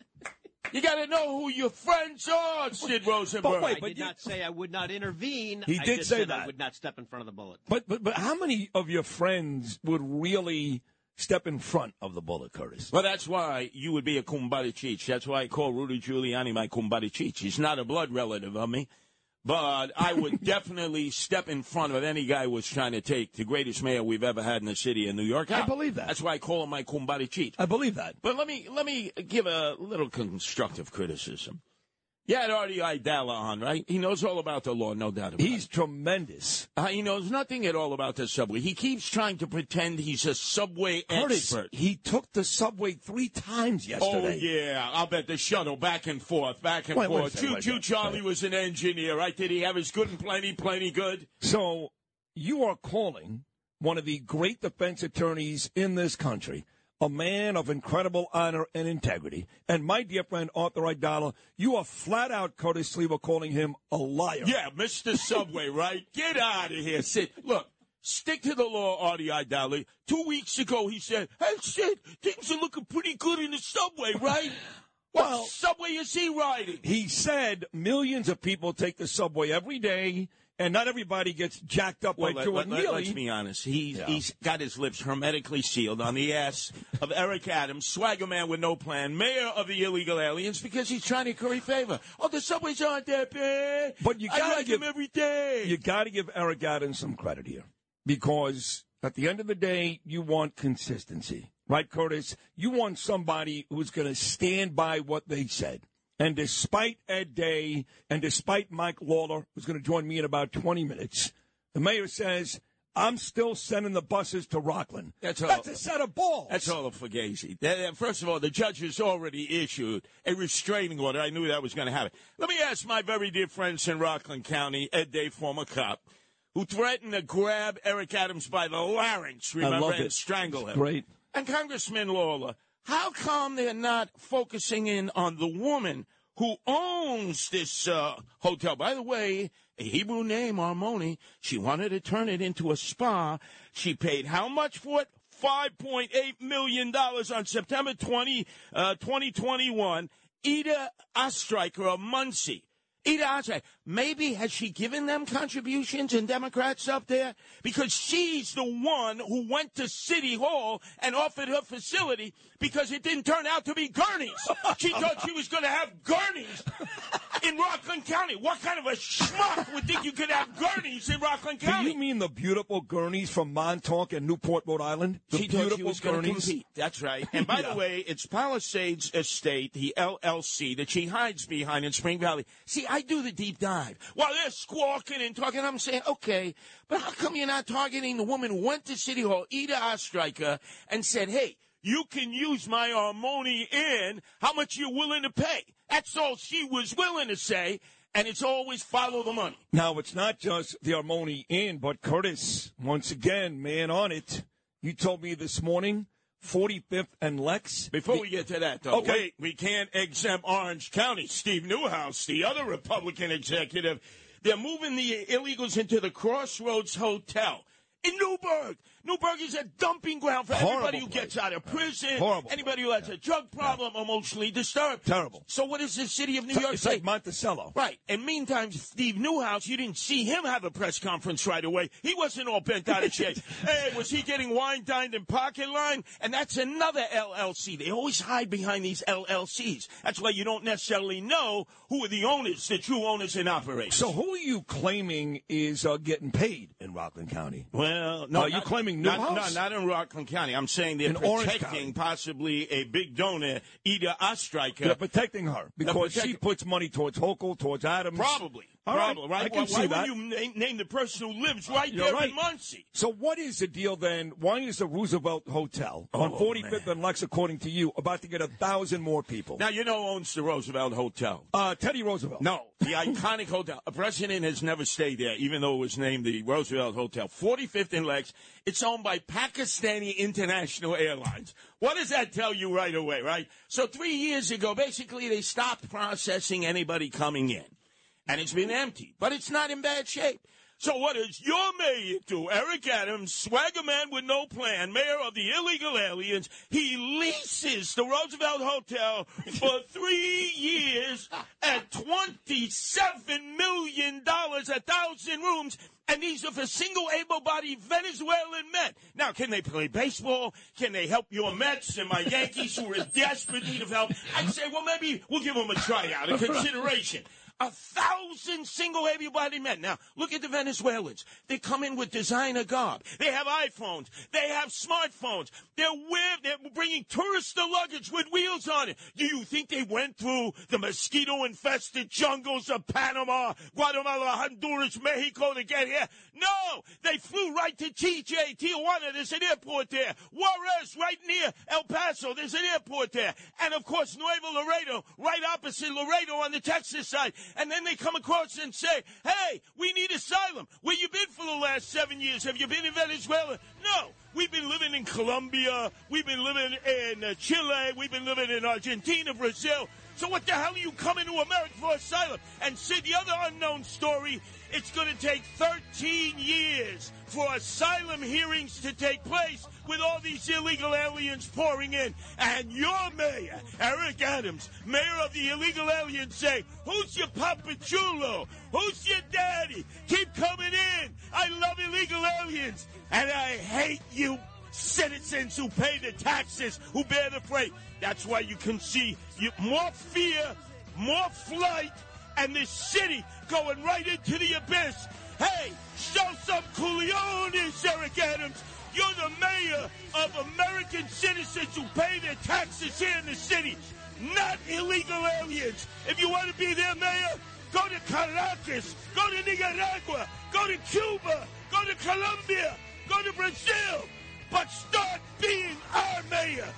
You got to know who your friends are, Sid Rosenberg. I did not say I would not intervene. He I did say said that. I would not step in front of the bullet. But, but, but how many of your friends would really step in front of the bullet, Curtis? Well, that's why you would be a kumbari cheech. That's why I call Rudy Giuliani my kumbari cheech. He's not a blood relative of me, but I would definitely step in front of any guy who was trying to take the greatest mayor we've ever had in the city of New York. I believe that. That's why I call him my kumbari cheech. I believe that. But let me let me give a little constructive criticism. You had Artie Aidala on, right? He knows all about the law, no doubt about it. He's tremendous. Uh, he knows nothing at all about the subway. He keeps trying to pretend he's a subway Curtis, expert. he took the subway three times yesterday. Oh yeah, I'll bet the shuttle back and forth, back and Wait, forth. Choo choo. Charlie was an engineer, right? Did he have his good and plenty, plenty good? So you are calling one of the great defense attorneys in this country, a man of incredible honor and integrity. And my dear friend Arthur Aidala, you are flat out Curtis Sliwa calling him a liar. Yeah, Mr. Subway, right? Get out of here, Sid. Look, Stick to the law, Artie Aidala. Two weeks ago, he said, "Hey, shit, things are looking pretty good in the subway, right?" What subway is he riding? He said millions of people take the subway every day, and not everybody gets jacked up Well, by let, doing let, let, really. us be honest. He's, Yeah. he's got his lips hermetically sealed on the ass of Eric Adams, swagger man with no plan, mayor of the illegal aliens, because he's trying to curry favor. Oh, the subways aren't that bad. But you gotta like give them every day. You got to give Eric Adams some credit here because at the end of the day, you want consistency, right, Curtis? You want somebody who's going to stand by what they said. And despite Ed Day and despite Mike Lawler, who's going to join me in about 20 minutes, the mayor says, I'm still sending the buses to Rockland. That's all. That's a set of balls. That's all of Fugazi. First of all, the judge has already issued a restraining order. I knew that was going to happen. Let me ask my very dear friends in Rockland County, Ed Day, former cop, who threatened to grab Eric Adams by the larynx, remember, and strangle It's him. great. And Congressman Lawler, how come they're not focusing in on the woman who owns this uh, hotel? By the way, a Hebrew name, Armoni. She wanted to turn it into a spa. She paid how much for it? $5.8 million on September 20, uh, 2021. Ida Ostreicher of Monsey. Ida Ostreicher. Maybe has she given them contributions and Democrats up there? Because she's the one who went to City Hall and offered her facility because it didn't turn out to be gurneys. She thought she was going to have gurneys in Rockland County. What kind of a schmuck would think you could have gurneys in Rockland County? Do you mean the beautiful gurneys from Montauk and Newport, Rhode Island? The she beautiful thought she was gurneys? That's right. And by Yeah. the way, it's Palisades Estate, the LLC, that she hides behind in Spring Valley. See, I do the deep dive. While they're squawking and talking, I'm saying, okay, but how come you're not targeting the woman who went to City Hall, Ida Ostreicher, and said, hey, you can use my Armoni in. How much you're willing to pay? That's all she was willing to say. And it's always follow the money. Now, it's not just the Armoni Inn, but Curtis, once again, man on it. You told me this morning, 45th and Lex. Before we get to that, though, Okay. wait, we can't exempt Orange County. Steve Neuhaus, the other Republican executive, they're moving the illegals into the Crossroads Hotel in Newburgh. Newburgh is a dumping ground for Horrible everybody who gets out of prison, Horrible anybody who has a drug problem, emotionally disturbed. Terrible. So what is the city of New It's York it's say? like Monticello. Right. And meantime, Steve Neuhaus, you didn't see him have a press conference right away. He wasn't all bent out of shape. hey, was he getting wine dined in pocket line? And that's another LLC. They always hide behind these LLCs. That's why you don't necessarily know who are the owners, the true owners and operators. So who are you claiming is uh, getting paid in Rockland County? Well, no, Are you claiming not, Neuhaus? No, not in Rockland County. I'm saying they're In protecting possibly a big donor, Ida Ostreicher. They're protecting her because she puts money towards Hochul, towards Adams. Probably. All right, Probably, right? I can why see why that. would you name, name the person who lives right You're there right. in Monsey? So what is the deal then? Why is the Roosevelt Hotel on Oh, 45th and Lex, according to you, about to get a thousand more people? Now, you know who owns the Roosevelt Hotel? Uh, Teddy Roosevelt. No, the iconic hotel. A president has never stayed there, even though it was named the Roosevelt Hotel. 45th and Lex. It's owned by Pakistani International Airlines. What does that tell you right away, right? So three years ago, basically, they stopped processing anybody coming in. And it's been empty, but it's not in bad shape. So what does your mayor do? Eric Adams, swagger man with no plan, mayor of the illegal aliens. He leases the Roosevelt Hotel for three years at twenty-seven million dollars, a thousand rooms. And these are for single able-bodied Venezuelan men. Now, can they play baseball? Can they help your Mets and my Yankees who are in desperate need of help? I'd say, well, maybe we'll give them a tryout, a consideration. A thousand single able-bodied men. Now, look at the Venezuelans. They come in with designer garb. They have iPhones. They have smartphones. They're wear- they're bringing tourista luggage with wheels on it. Do you think they went through the mosquito-infested jungles of Panama, Guatemala, Honduras, Mexico to get here? No! They flew right to TJ, Tijuana. There's an airport there. Juarez, right near El Paso. There's an airport there. And, of course, Nuevo Laredo, right opposite Laredo on the Texas side. And then they come across and say, hey, we need asylum. Where you been for the last seven years? Have you been in Venezuela? No. We've been living in Colombia. We've been living in uh, Chile. We've been living in Argentina, Brazil. So what the hell are you coming to America for asylum? And see the other unknown story, it's going to take 13 years for asylum hearings to take place with all these illegal aliens pouring in. And your mayor, Eric Adams, mayor of the illegal aliens, say, who's your Papa Chulo? Who's your daddy? Keep coming in. I love illegal aliens. And I hate you citizens who pay the taxes, who bear the freight. That's why you can see you, more fear, more flight, and this city going right into the abyss. Hey, show some cooliones, Eric Adams. You're the mayor of American citizens who pay their taxes here in the city, not illegal aliens. If you want to be their mayor, go to Caracas, go to Nicaragua, go to Cuba, go to Colombia, go to Brazil. But start being our mayor,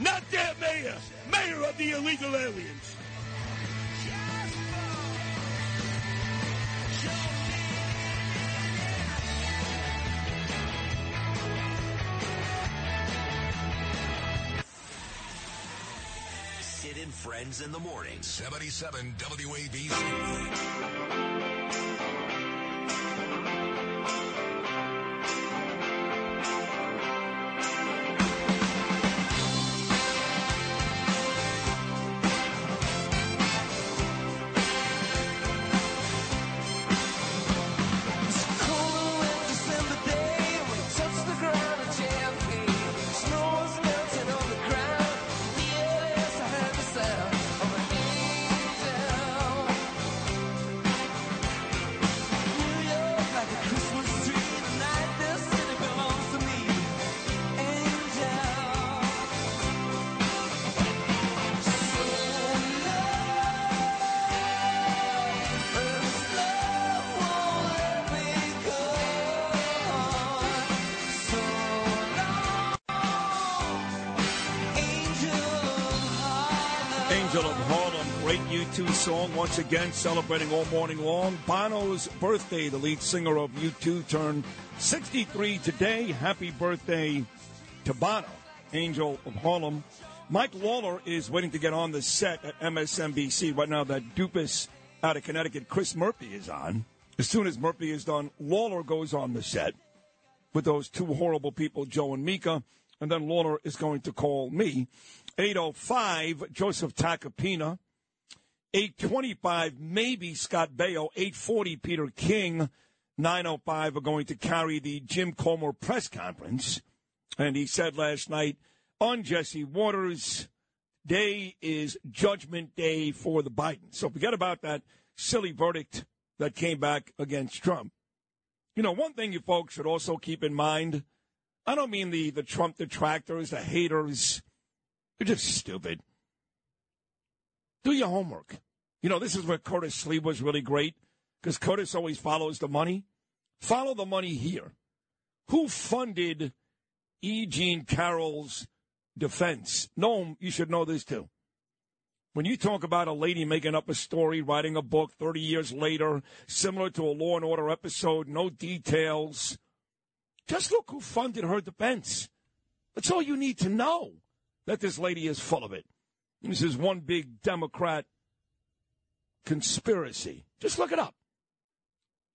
not their mayor, mayor of the illegal aliens. Sid and Friends in the morning. 77 WABC. Great U2 song, once again celebrating all morning long. Bono's birthday, the lead singer of U2, turned 63 today. Happy birthday to Bono, Angel of Harlem. Mike Lawler is waiting to get on the set at MSNBC. Right now, that dupus out of Connecticut, Chris Murphy, is on. As soon as Murphy is done, Lawler goes on the set with those two horrible people, Joe and Mika, and then Lawler is going to call me. 805, Joseph Tacopina. 825, maybe Scott Baio. 840, Peter King. 905 are going to carry the Jim Comer press conference. And he said last night on Jesse Watters, day is judgment day for the Bidens. So forget about that silly verdict that came back against Trump. You know, one thing you folks should also keep in mind I don't mean the, the Trump detractors, the haters. They're just stupid. Do your homework. You know, this is where Curtis Sliwa was really great because Curtis always follows the money. Follow the money here. Who funded E. Jean Carroll's defense? No, you should know this too. When you talk about a lady making up a story, writing a book 30 years later, similar to a Law and Order episode, no details, just look who funded her defense. That's all you need to know that this lady is full of it. This is one big Democrat conspiracy. Just look it up.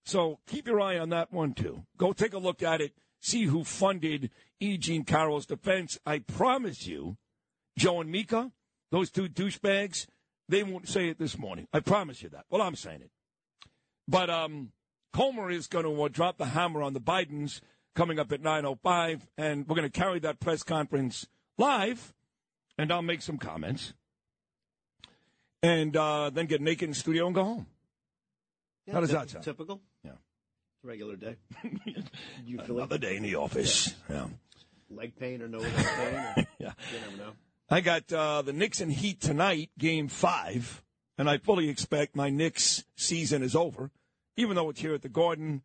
So keep your eye on that one too. Go take a look at it. See who funded E. Jean Carroll's defense. I promise you, Joe and Mika, those two douchebags, they won't say it this morning. I promise you that. Well, I'm saying it. But um, Comer is going to uh, drop the hammer on the Bidens coming up at 9.05, and we're going to carry that press conference live, and I'll make some comments, and uh, then get naked in the studio and go home. How does that sound? Typical. Yeah. Regular day. you feel Another day in the office. Yeah. leg pain or no leg pain? Or, Yeah. You never know. I got uh, the Knicks and Heat tonight, game five, and I fully expect my Knicks season is over, even though it's here at the Garden.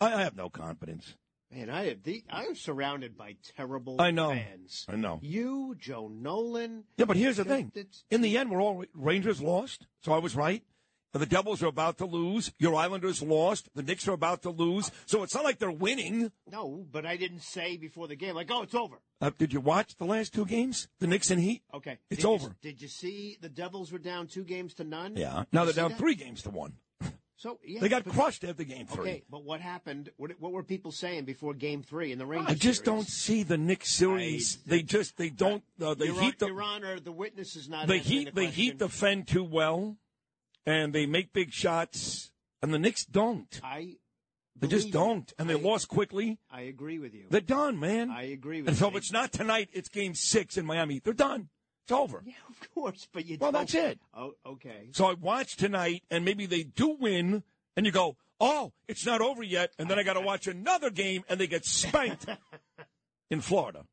I, I have no confidence. Man, I have the, I'm surrounded by terrible I know. fans. I know. You, Joe Nolan. Yeah, but here's the thing. In the end, we're all Rangers lost, so I was right. The Devils are about to lose. Your Islanders lost. The Knicks are about to lose. So it's not like they're winning. No, but I didn't say before the game, like, oh, it's over. Uh, did you watch the last two games? The Knicks and Heat? Okay. It's Did you- over. did you see the Devils were down two games to none? Yeah. Now you they're down that? three games to one. So yeah, They got crushed after game three. Okay, but what happened? What, what were people saying before Game Three in the Rangers? I just series? don't see the Knicks series. they just they don't. Uh, the Your, Heat. The, Your Honor, the witness is not. the answering Heat. the The question. Heat defend too well, and they make big shots, and the Knicks don't. I. They just don't, and they lost quickly. I agree with you. They're done, man. I agree with And so if it's not tonight, it's Game Six in Miami. They're done. It's over. Yeah, of course, but you. Well, don't- that's it. Oh, okay. So I watch tonight, and maybe they do win, and you go, "Oh, it's not over yet," and then I got to watch another game, and they get spanked in Florida.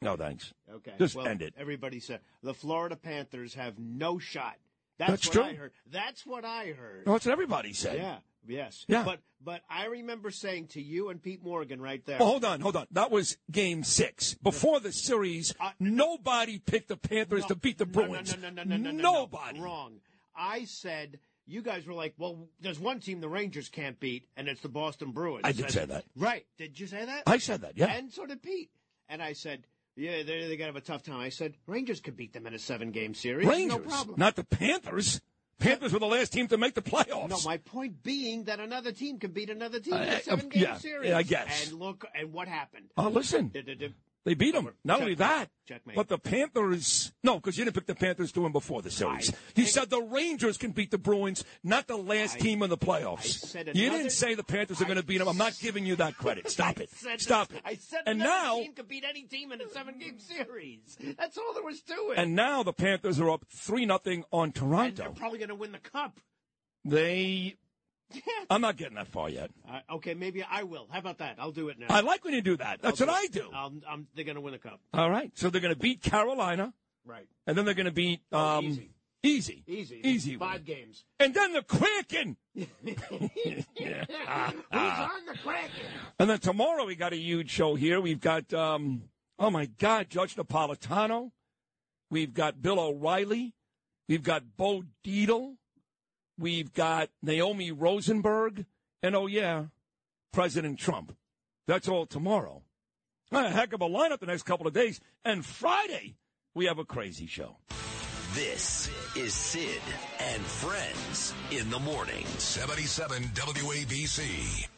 No thanks. Okay. Just well, end it. Everybody said the Florida Panthers have no shot. That's, That's what true. I heard. That's what I heard. That's what everybody said. Yeah. Yes. Yeah. But but I remember saying to you and Pete Morgan right there. Well, hold on, hold on. That was Game Six. Before the series, nobody picked the Panthers to beat the Uh, no, Bruins. No, no, no, no, no, no, no, Nobody. Wrong. I said you guys were like, well, there's one team the Rangers can't beat, and it's the Boston Bruins. I did said- say that. Right? Did you say that? I said that, yeah. And so did Pete. And I said, yeah, they they got to have a tough time. I said Rangers could beat them in a seven game series. Rangers, no problem. not the Panthers. Panthers were the last team to make the playoffs. No, my point being that another team can beat another team Uh, in uh, a seven game yeah, series. yeah, I guess. And look, and what happened? Oh, listen. Did- did- They beat them. Not only that, Checkmate. but the Panthers. No, because you didn't pick the Panthers to win before the series. You said the Rangers can beat the Bruins, not the last team in the playoffs. said you didn't say the Panthers are going to beat them. I'm not giving you that credit. Stop it. said- Stop it. I said and now, team could beat any team in a seven game series. That's all there was to it. and now the Panthers are up three nothing on And they're Toronto. probably going to win the cup. They. I'm not getting that far yet. Uh, okay, maybe I will. How about that? I'll do it now. I like when you do that. That's I'll what do I do. Um, um, they're going to win the cup. All right. So they're going to beat Carolina, Right. and then they're going to beat Oh, um, easy. easy, Easy. easy, Five games. and then the Kraken. Who's on the Kraken? And then tomorrow we got a huge show here. We've got, um, oh my God, Judge Napolitano. We've got Bill O'Reilly. We've got Bo Dietl. We've got Naomi Rosenberg. And oh, yeah, President Trump. That's all tomorrow. A heck of a lineup the next couple of days. And Friday, we have a crazy show. This is Sid and Friends in the morning. 77 WABC.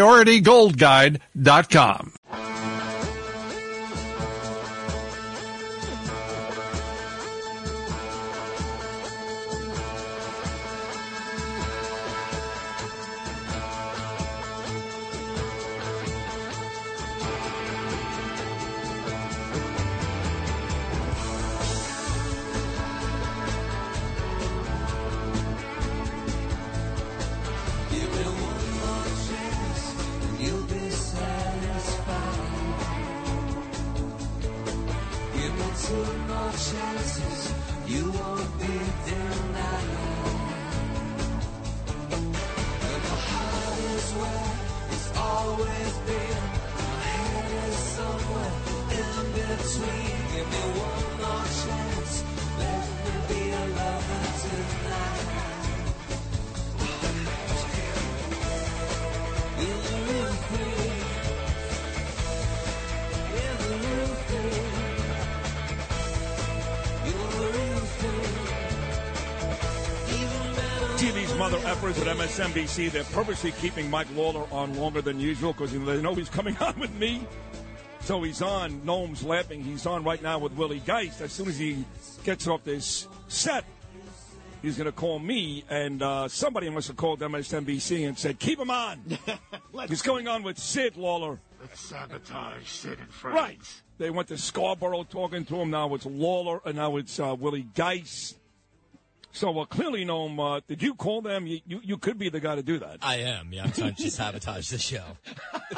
PriorityGoldGuide.com. MSNBC. Keeping Mike Lawler on longer than usual because they know he's coming on with me. So he's on. Noam's laughing. He's on right now with Willie Geist. As soon as he gets off this set, he's going to call me. And uh, somebody must have called MSNBC and said, "Keep him on." he's going on with Sid Lawler. Let's sabotage Sid and Friends. Right. They went to Scarborough talking to him. Now it's Lawler, and now it's uh, Willie Geist. So uh, clearly, Noam, uh, did you call them? You, you you could be the guy to do that. I am. Yeah, I'm trying to sabotage the show.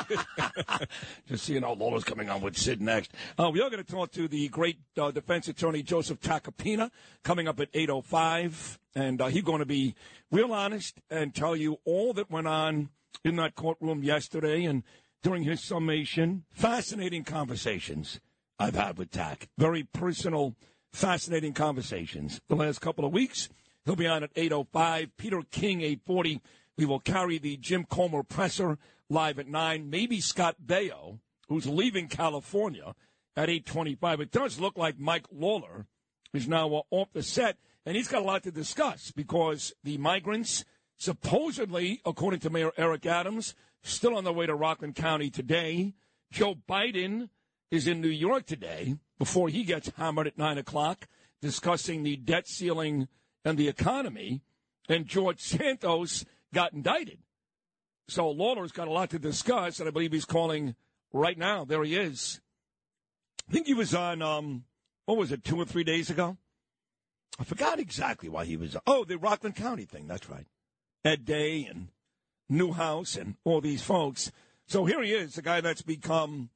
Just seeing how know, Lawler's coming on with Sid next. Uh, we are going to talk to the great uh, defense attorney Joseph Tacopina coming up at 8.05. And uh, he's going to be real honest and tell you all that went on in that courtroom yesterday and during his summation. Fascinating conversations I've had with Tak. Very personal, fascinating conversations the last couple of weeks. He'll be on at 8.05. Peter King, 8.40. We will carry the Jim Comer presser live at 9. Maybe Scott Baio, who's leaving California at 8.25. It does look like Mike Lawler is now off the set, and he's got a lot to discuss because the migrants, supposedly, according to Mayor Eric Adams, still on their way to Rockland County today. Joe Biden is in New York today before he gets hammered at 9 o'clock discussing the debt ceiling and the economy. And George Santos got indicted. So Lawler's got a lot to discuss, and I believe he's calling right now. There he is. I think he was on, um, what was it, two or three days ago? I forgot exactly why he was. Oh, the Rockland County thing. That's right. Ed Day and Neuhaus and all these folks. So here he is, the guy that's become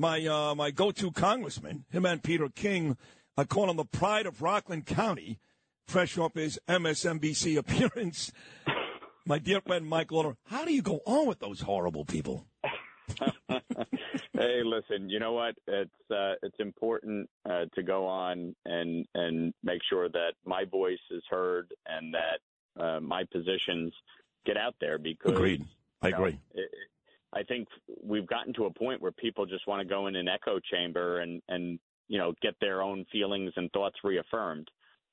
my uh, my go-to congressman. Him and Peter King. I call him the pride of Rockland County, fresh off his MSNBC appearance. My dear friend Mike Lawler, how do you go on with those horrible people? hey, listen. You know what? It's uh, it's important uh, to go on and and make sure that my voice is heard and that uh, my positions get out there. Because agreed, I you know, agree. it, I think we've gotten to a point where people just want to go in an echo chamber and and you know get their own feelings and thoughts reaffirmed.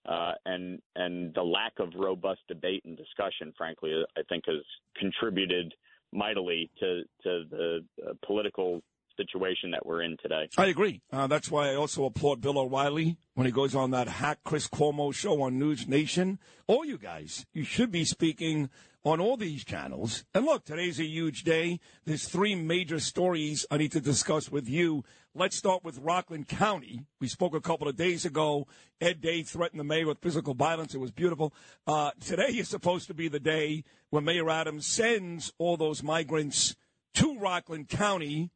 Uh, and and the lack of robust debate and discussion, frankly, I think has contributed mightily to to the uh, political situation that we're in today. I agree. Uh, that's why I also applaud Bill O'Reilly when he goes on that hack Chris Cuomo show on News Nation. All you guys, you should be speaking on all these channels. And look, today's a huge day. There's three major stories I need to discuss with you. Let's start with Rockland County. We spoke a couple of days ago. Ed Day threatened the mayor with physical violence. It was beautiful. Uh, today is supposed to be the day when Mayor Adams sends all those migrants to Rockland County.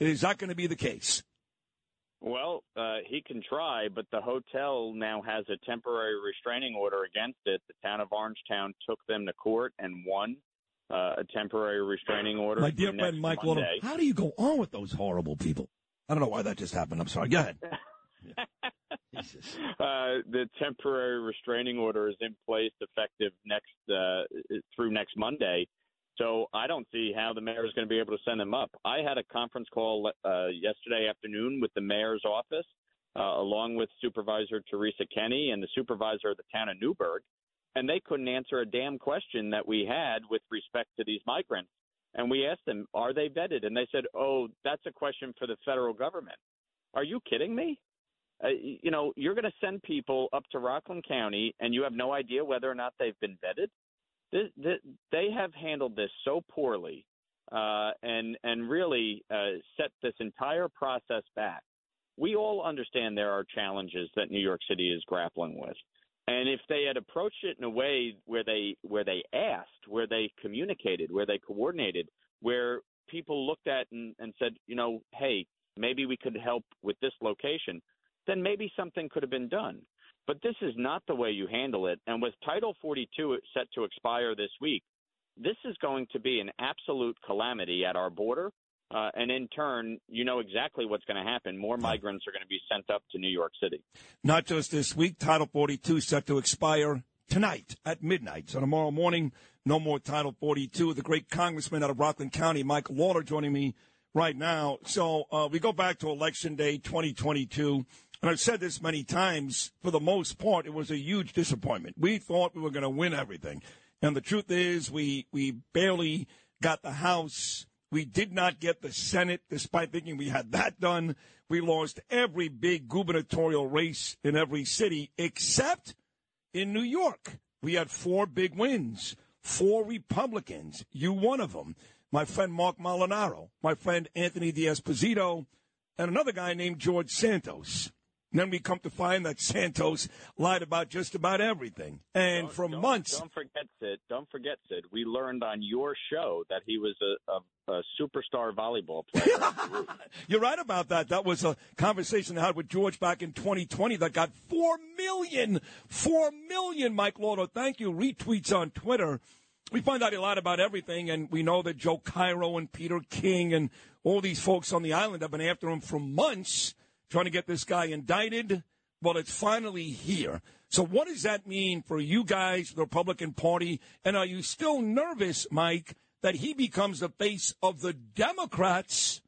Is that going to be the case? Well, uh, he can try, but the hotel now has a temporary restraining order against it. The town of Orangetown took them to court and won uh, a temporary restraining order. My dear friend Mike. Lawler, how do you go on with those horrible people? I don't know why that just happened. I'm sorry. Go ahead. Uh, the temporary restraining order is in place effective next uh, through next Monday. So I don't see how the mayor is going to be able to send them up. I had a conference call uh, yesterday afternoon with the mayor's office, uh, along with Supervisor Teresa Kenny and the supervisor of the town of Newburgh, and they couldn't answer a damn question that we had with respect to these migrants. And we asked them, "Are they vetted?" And they said, "Oh, that's a question for the federal government." Are you kidding me? Uh, you know, you're going to send people up to Rockland County, and you have no idea whether or not they've been vetted. This, this, they have handled this so poorly, uh, and and really uh, set this entire process back. We all understand there are challenges that New York City is grappling with, and if they had approached it in a way where they where they asked, where they communicated, where they coordinated, where people looked at and, and said, you know, hey, maybe we could help with this location, then maybe something could have been done. But this is not the way you handle it. And with Title 42 set to expire this week, this is going to be an absolute calamity at our border. Uh, and in turn, you know exactly what's going to happen. More migrants are going to be sent up to New York City. Not just this week. Title 42 set to expire tonight at midnight. So tomorrow morning, no more Title 42. The great congressman out of Rockland County, Mike Lawler, joining me right now. So uh, we go back to Election Day 2022. And I've said this many times. For the most part, it was a huge disappointment. We thought we were going to win everything. And the truth is, we, we barely got the House. We did not get the Senate, despite thinking we had that done. We lost every big gubernatorial race in every city except in New York. We had four big wins, four Republicans. You one of them. My friend Marc Molinaro, my friend Anthony D'Esposito, and another guy named George Santos. Then we come to find that Santos lied about just about everything. And Don't- for don't- months, Don't forget, Sid. Don't forget, Sid. We learned on your show that he was a, a, a superstar volleyball player. You're right about that. That was a conversation I had with George back in 2020 that got 4 million, 4 million, Mike Lawler, thank you, retweets on Twitter. We find out a lot about everything, and we know that Joe Cairo and Peter King and all these folks on the island have been after him for months, trying to get this guy indicted. Well, it's finally here. So, what does that mean for you guys, the Republican Party? And are you still nervous, Mike, that he becomes the face of the Democrats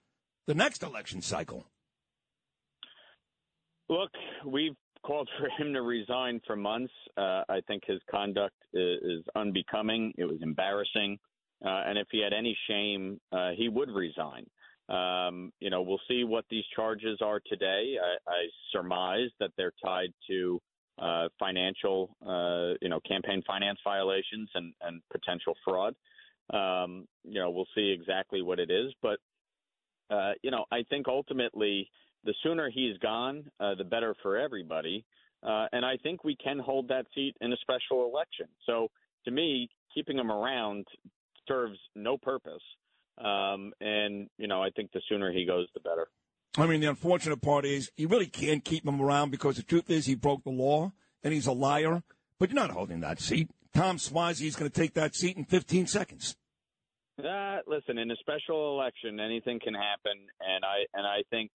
the next election cycle? Look, we've called for him to resign for months. Uh, I think his conduct is, is unbecoming. It was embarrassing. Uh, and if he had any shame, uh, he would resign. Um, you know, we'll see what these charges are today. I, I surmise that they're tied to uh, financial, uh, you know, campaign finance violations and, and potential fraud. Um, you know, we'll see exactly what it is. But, uh, you know, I think ultimately the sooner he's gone, uh, the better for everybody. Uh, and I think we can hold that seat in a special election. So to me, keeping him around serves no purpose. Um, and, you know, I think the sooner he goes, the better. I mean, the unfortunate part is you really can't keep him around because the truth is he broke the law and he's a liar. But you're not holding that seat. Tom Suozzi is going to take that seat in 15 seconds. Uh, listen, in a special election, anything can happen, and I and I think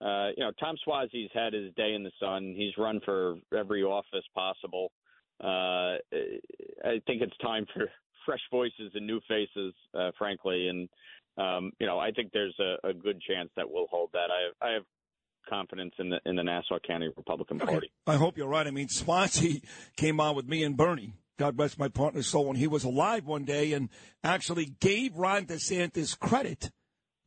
uh, you know Tom Suozzi's had his day in the sun. He's run for every office possible. Uh, I think it's time for fresh voices and new faces, uh, frankly, and um, you know I think there's a, a good chance that we'll hold that. I have, I have confidence in the in the Nassau County Republican Party. I hope you're right. I mean, Suozzi came on with me and Bernie. God bless my partner's soul. When he was alive one day and actually gave Ron DeSantis credit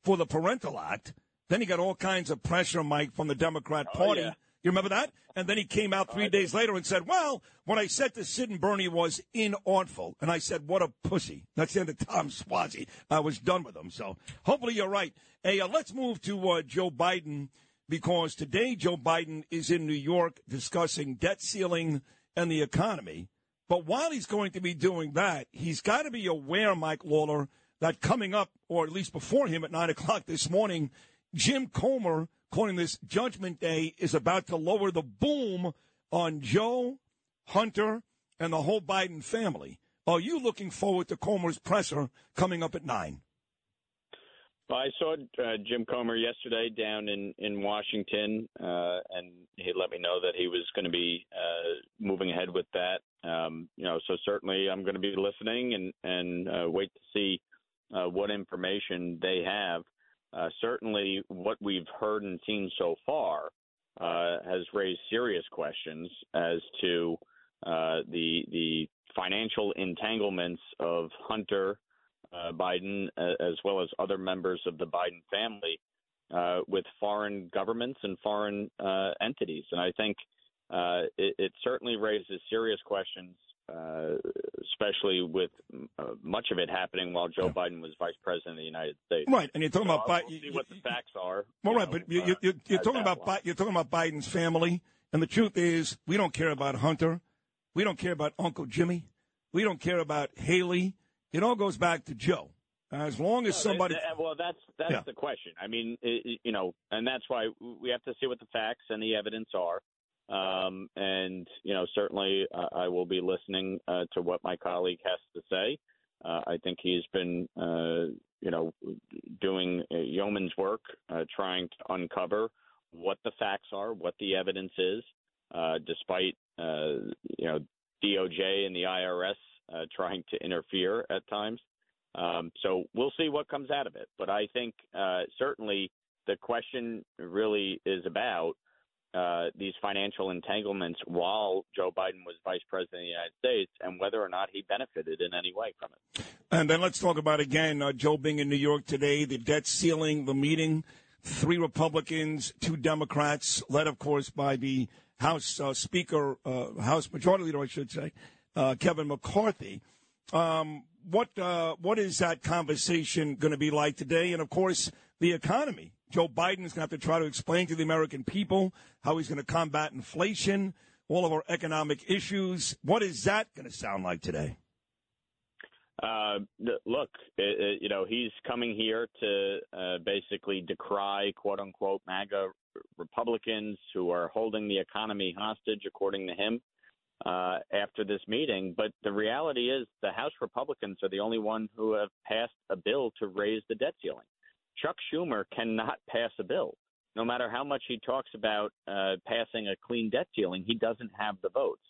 for the Parental Act. Then he got all kinds of pressure, Mike, from the Democrat Party. yeah. You remember that? And then he came out three days later and said, Well, what I said to Sid and Bernie was inartful. And I said, What a pussy. That's the end of Tom Suozzi. I was done with him. So hopefully you're right. Hey, uh, let's move to uh, Joe Biden because today Joe Biden is in New York discussing debt ceiling and the economy. But while he's going to be doing that, he's got to be aware, Mike Lawler, that coming up, or at least before him at 9 o'clock this morning, Jim Comer, calling this Judgment Day, is about to lower the boom on Joe, Hunter, and the whole Biden family. Are you looking forward to Comer's presser coming up at 9? Well, I saw uh, Jim Comer yesterday down in in Washington, uh, and he let me know that he was going to be uh, moving ahead with that. Um, you know, so certainly I'm going to be listening and and uh, wait to see uh, what information they have. Uh, certainly, what we've heard and seen so far uh, has raised serious questions as to uh, the the financial entanglements of Hunter uh, Biden, as well as other members of the Biden family, uh, with foreign governments and foreign uh, entities. And I think it, it certainly raises serious questions, uh, especially with uh, much of it happening while Joe Biden was vice president of the United States. Right, and you're talking So about I'll- we'll see what the facts are. Well, right, know, but you, uh, you're as talking about Bi- you're talking about Biden's family, and the truth is, we don't care about Hunter, we don't care about Uncle Jimmy, we don't care about Hallie. It all goes back to Joe. As long as No, somebody, well, that's that's Yeah. the question. I mean, i i you know, and that's why we have to see what the facts and the evidence are. Um, and you know, certainly uh, I will be listening uh, to what my colleague has to say. Uh, I think he's been, uh, you know, doing uh, yeoman's work, uh, trying to uncover what the facts are, what the evidence is, despite you know DOJ and the IRS trying to interfere at times. Um, so we'll see what comes out of it. But I think certainly the question really is about uh, these financial entanglements while Joe Biden was vice president of the United States and whether or not he benefited in any way from it. and then let's talk about again uh, Joe being in New York today, the debt ceiling, the meeting, three Republicans, two Democrats, led of course by the House uh, Speaker, uh, House Majority Leader, I should say, uh, Kevin McCarthy. Um, what what is that conversation going to be like today? And of course, the economy Joe Biden is going to have to try to explain to the American people how he's going to combat inflation, all of our economic issues. What is that going to sound like today? Uh, look, it, it, you know, he's coming here to uh, basically decry "quote unquote" MAGA Republicans who are holding the economy hostage, according to him, uh, after this meeting. But the reality is, the House Republicans are the only one who have passed a bill to raise the debt ceiling. Chuck Schumer cannot pass a bill. No matter how much he talks about uh, passing a clean debt ceiling, he doesn't have the votes.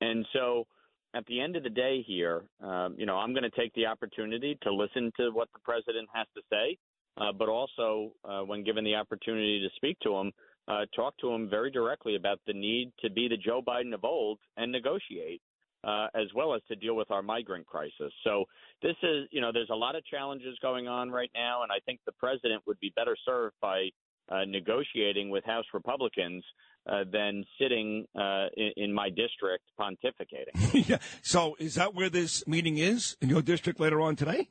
And so at the end of the day here, um, you know, I'm going to take the opportunity to listen to what the president has to say, uh, but also, uh, when given the opportunity to speak to him, uh, talk to him very directly about the need to be the Joe Biden of old and negotiate, uh, as well as to deal with our migrant crisis. So this is, you know, there's a lot of challenges going on right now, and I think the president would be better served by uh, negotiating with House Republicans uh, than sitting uh, in, in my district pontificating. yeah. So is that where this meeting is in your district later on today?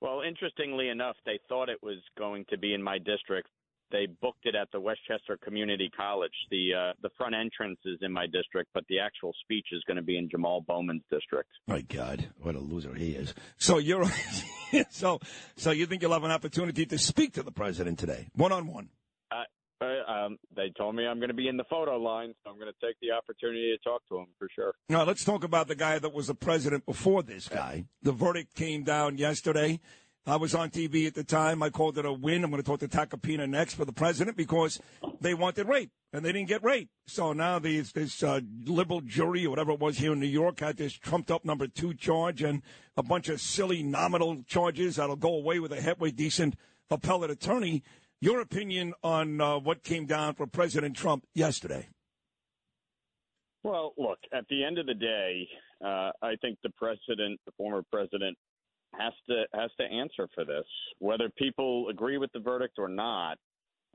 Well, interestingly enough, they thought it was going to be in my district. They booked it at the Westchester Community College. The uh, the front entrance is in my district, but the actual speech is going to be in Jamal Bowman's district. My God, what a loser he is! So you're so so you think you'll have an opportunity to speak to the president today, one on one? Uh, um, they told me I'm going to be in the photo line, so I'm going to take the opportunity to talk to him for sure. Now let's talk about the guy that was the president before this guy. The verdict came down yesterday. I was on TV at the time. I called it a win. I'm going to talk to Tacopina next for the president because they wanted rape and they didn't get rape. So now these, this uh, liberal jury or whatever it was here in New York had this trumped up number two charge and a bunch of silly nominal charges that'll go away with a halfway decent appellate attorney. Your opinion on uh, what came down for President Trump yesterday? Well, look, at the end of the day, uh, I think the president, the former president, has to has to answer for this. Whether people agree with the verdict or not,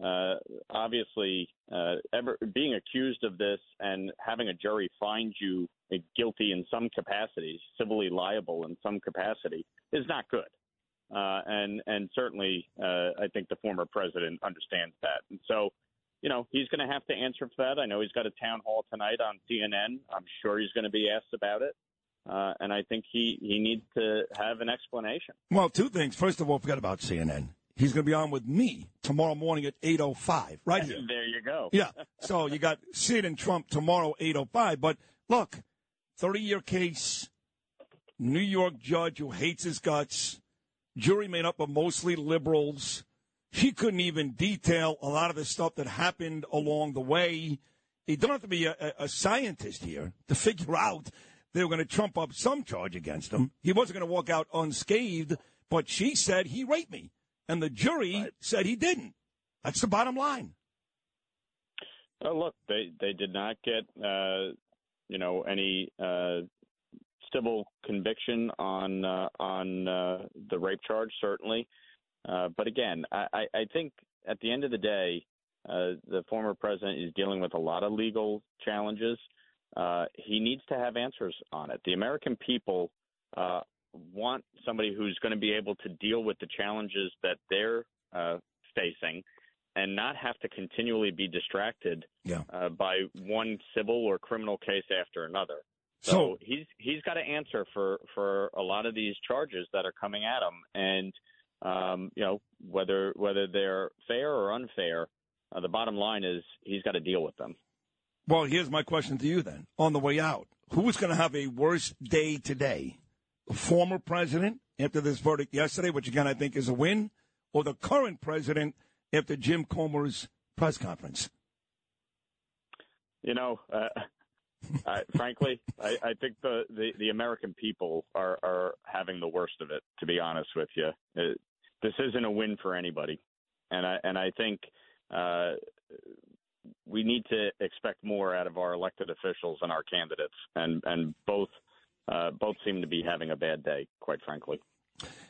uh, obviously, uh, ever being accused of this and having a jury find you guilty in some capacity, civilly liable in some capacity, is not good. Uh, and and certainly, uh, I think the former president understands that. And so, you know, he's going to have to answer for that. I know he's got a town hall tonight on CNN. I'm sure he's going to be asked about it. Uh, and I think he, he needs to have an explanation. Well, two things. First of all, forget about CNN. He's going to be on with me tomorrow morning at 8.05, right here. There you go. Yeah. So you got Sid and Trump tomorrow, 8.05. But look, 30-year case, New York judge who hates his guts, jury made up of mostly liberals. He couldn't even detail a lot of the stuff that happened along the way. You don't have to be a, a scientist here to figure out they were going to trump up some charge against him. He wasn't going to walk out unscathed, but she said he raped me. And the jury right. said he didn't. That's the bottom line. Uh, look, they, they did not get, uh, you know, any uh, civil conviction on uh, on uh, the rape charge, certainly. Uh, but again, I, I think at the end of the day, uh, the former president is dealing with a lot of legal challenges. Uh, he needs to have answers on it. The American people uh, want somebody who's going to be able to deal with the challenges that they're uh, facing and not have to continually be distracted yeah. by one civil or criminal case after another. So, so he's he's got to answer for for a lot of these charges that are coming at him, and um, you know whether whether they're fair or unfair. Uh, the bottom line is he's got to deal with them. Well, here's my question to you then. On the way out, who is going to have a worse day today? The former president after this verdict yesterday, which again I think is a win, or the current president after Jim Comer's press conference? You know, uh, I, frankly, I, I think the, the, the American people are, are having the worst of it. To be honest with you, it, this isn't a win for anybody, and I and I think uh, we need to expect more out of our elected officials and our candidates, and and both uh, both seem to be having a bad day, quite frankly.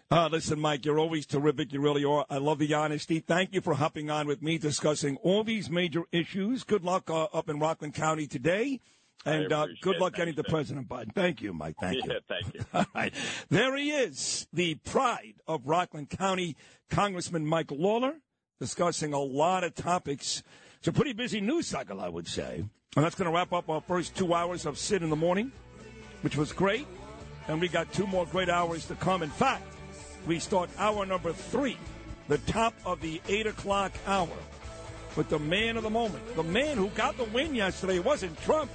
Uh, listen, Mike, you're always terrific. You really are. I love the honesty. Thank you for hopping on with me discussing all these major issues. Good luck uh, up in Rockland County today. And uh, good luck getting to President Biden. Thank you, Mike. Thank yeah, you. Thank you. All right. There he is, the pride of Rockland County, Congressman Mike Lawler. discussing a lot of topics. It's a pretty busy news cycle, I would say. And that's going to wrap up our first two hours of Sid in the Morning, which was great. And we got two more great hours to come. In fact, we start hour number three, the top of the 8 o'clock hour, with the man of the moment. The man who got the win yesterday It wasn't Trump.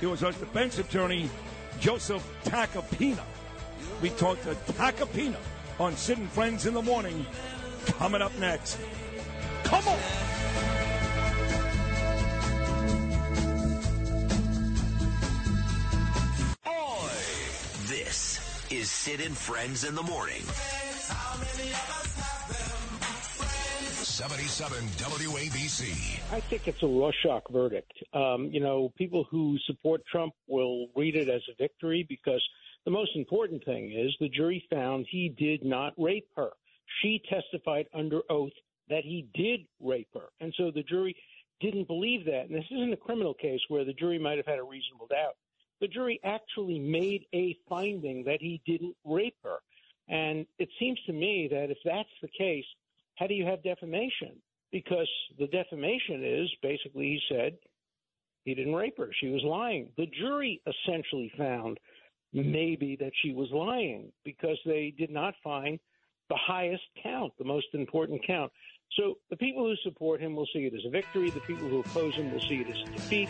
It was our defense attorney, Joseph Tacopina. We talked to Tacopina on Sid and Friends in the Morning. Coming up next. Come on! Is Sid and Friends in the Morning. 77 WABC. I think it's a Rorschach verdict. Um, you know, people who support Trump will read it as a victory because the most important thing is the jury found he did not rape her. She testified under oath that he did rape her. And so the jury didn't believe that. And this isn't a criminal case where the jury might have had a reasonable doubt. The jury actually made a finding that he didn't rape her. And it seems to me that if that's the case, how do you have defamation? Because the defamation is basically he said he didn't rape her. She was lying. The jury essentially found maybe that she was lying because they did not find the highest count, the most important count. So the people who support him will see it as a victory. The people who oppose him will see it as a defeat.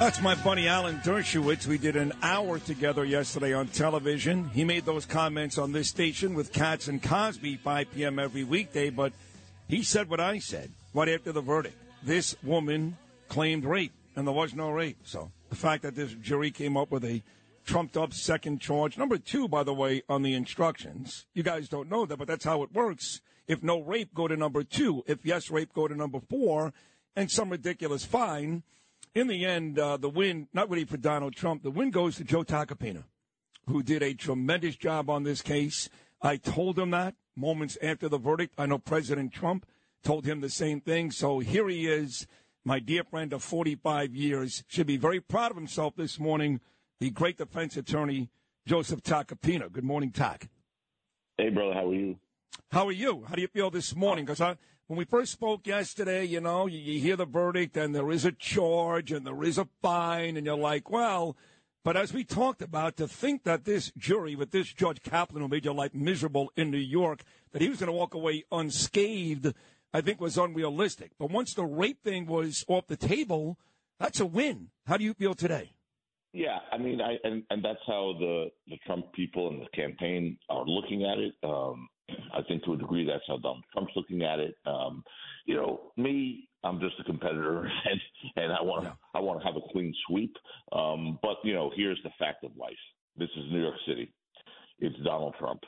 That's my buddy Alan Dershowitz. We did an hour together yesterday on television. He made those comments on this station with Cats and Cosby, 5 p.m. every weekday, but he said what I said right after the verdict. This woman claimed rape, and there was no rape. So the fact that this jury came up with a trumped up second charge, number two, by the way, on the instructions. You guys don't know that, but that's how it works. If no rape, go to number two. If yes rape, go to number four, and some ridiculous fine in the end, uh, the win, not really for Donald Trump, the win goes to Joe Tacopina, who did a tremendous job on this case. I told him that moments after the verdict. I know President Trump told him the same thing. So here he is, my dear friend of 45 years, should be very proud of himself this morning, the great defense attorney, Joseph Tacopina. Good morning, Tac. Hey, brother, how are you? How are you? How do you feel this morning? Because I, when we first spoke yesterday, you know, you, you hear the verdict and there is a charge and there is a fine, and you're like, well, but as we talked about, to think that this jury with this Judge Kaplan who made your life miserable in New York, that he was going to walk away unscathed, I think was unrealistic. But once the rape thing was off the table, that's a win. How do you feel today? Yeah, I mean, I and, and that's how the the Trump people and the campaign are looking at it. Um, I think to a degree that's how Donald Trump's looking at it. Um, you know, me, I'm just a competitor, and and I want to I want to have a clean sweep. Um, but you know, here's the fact of life. This is New York City. It's Donald Trump.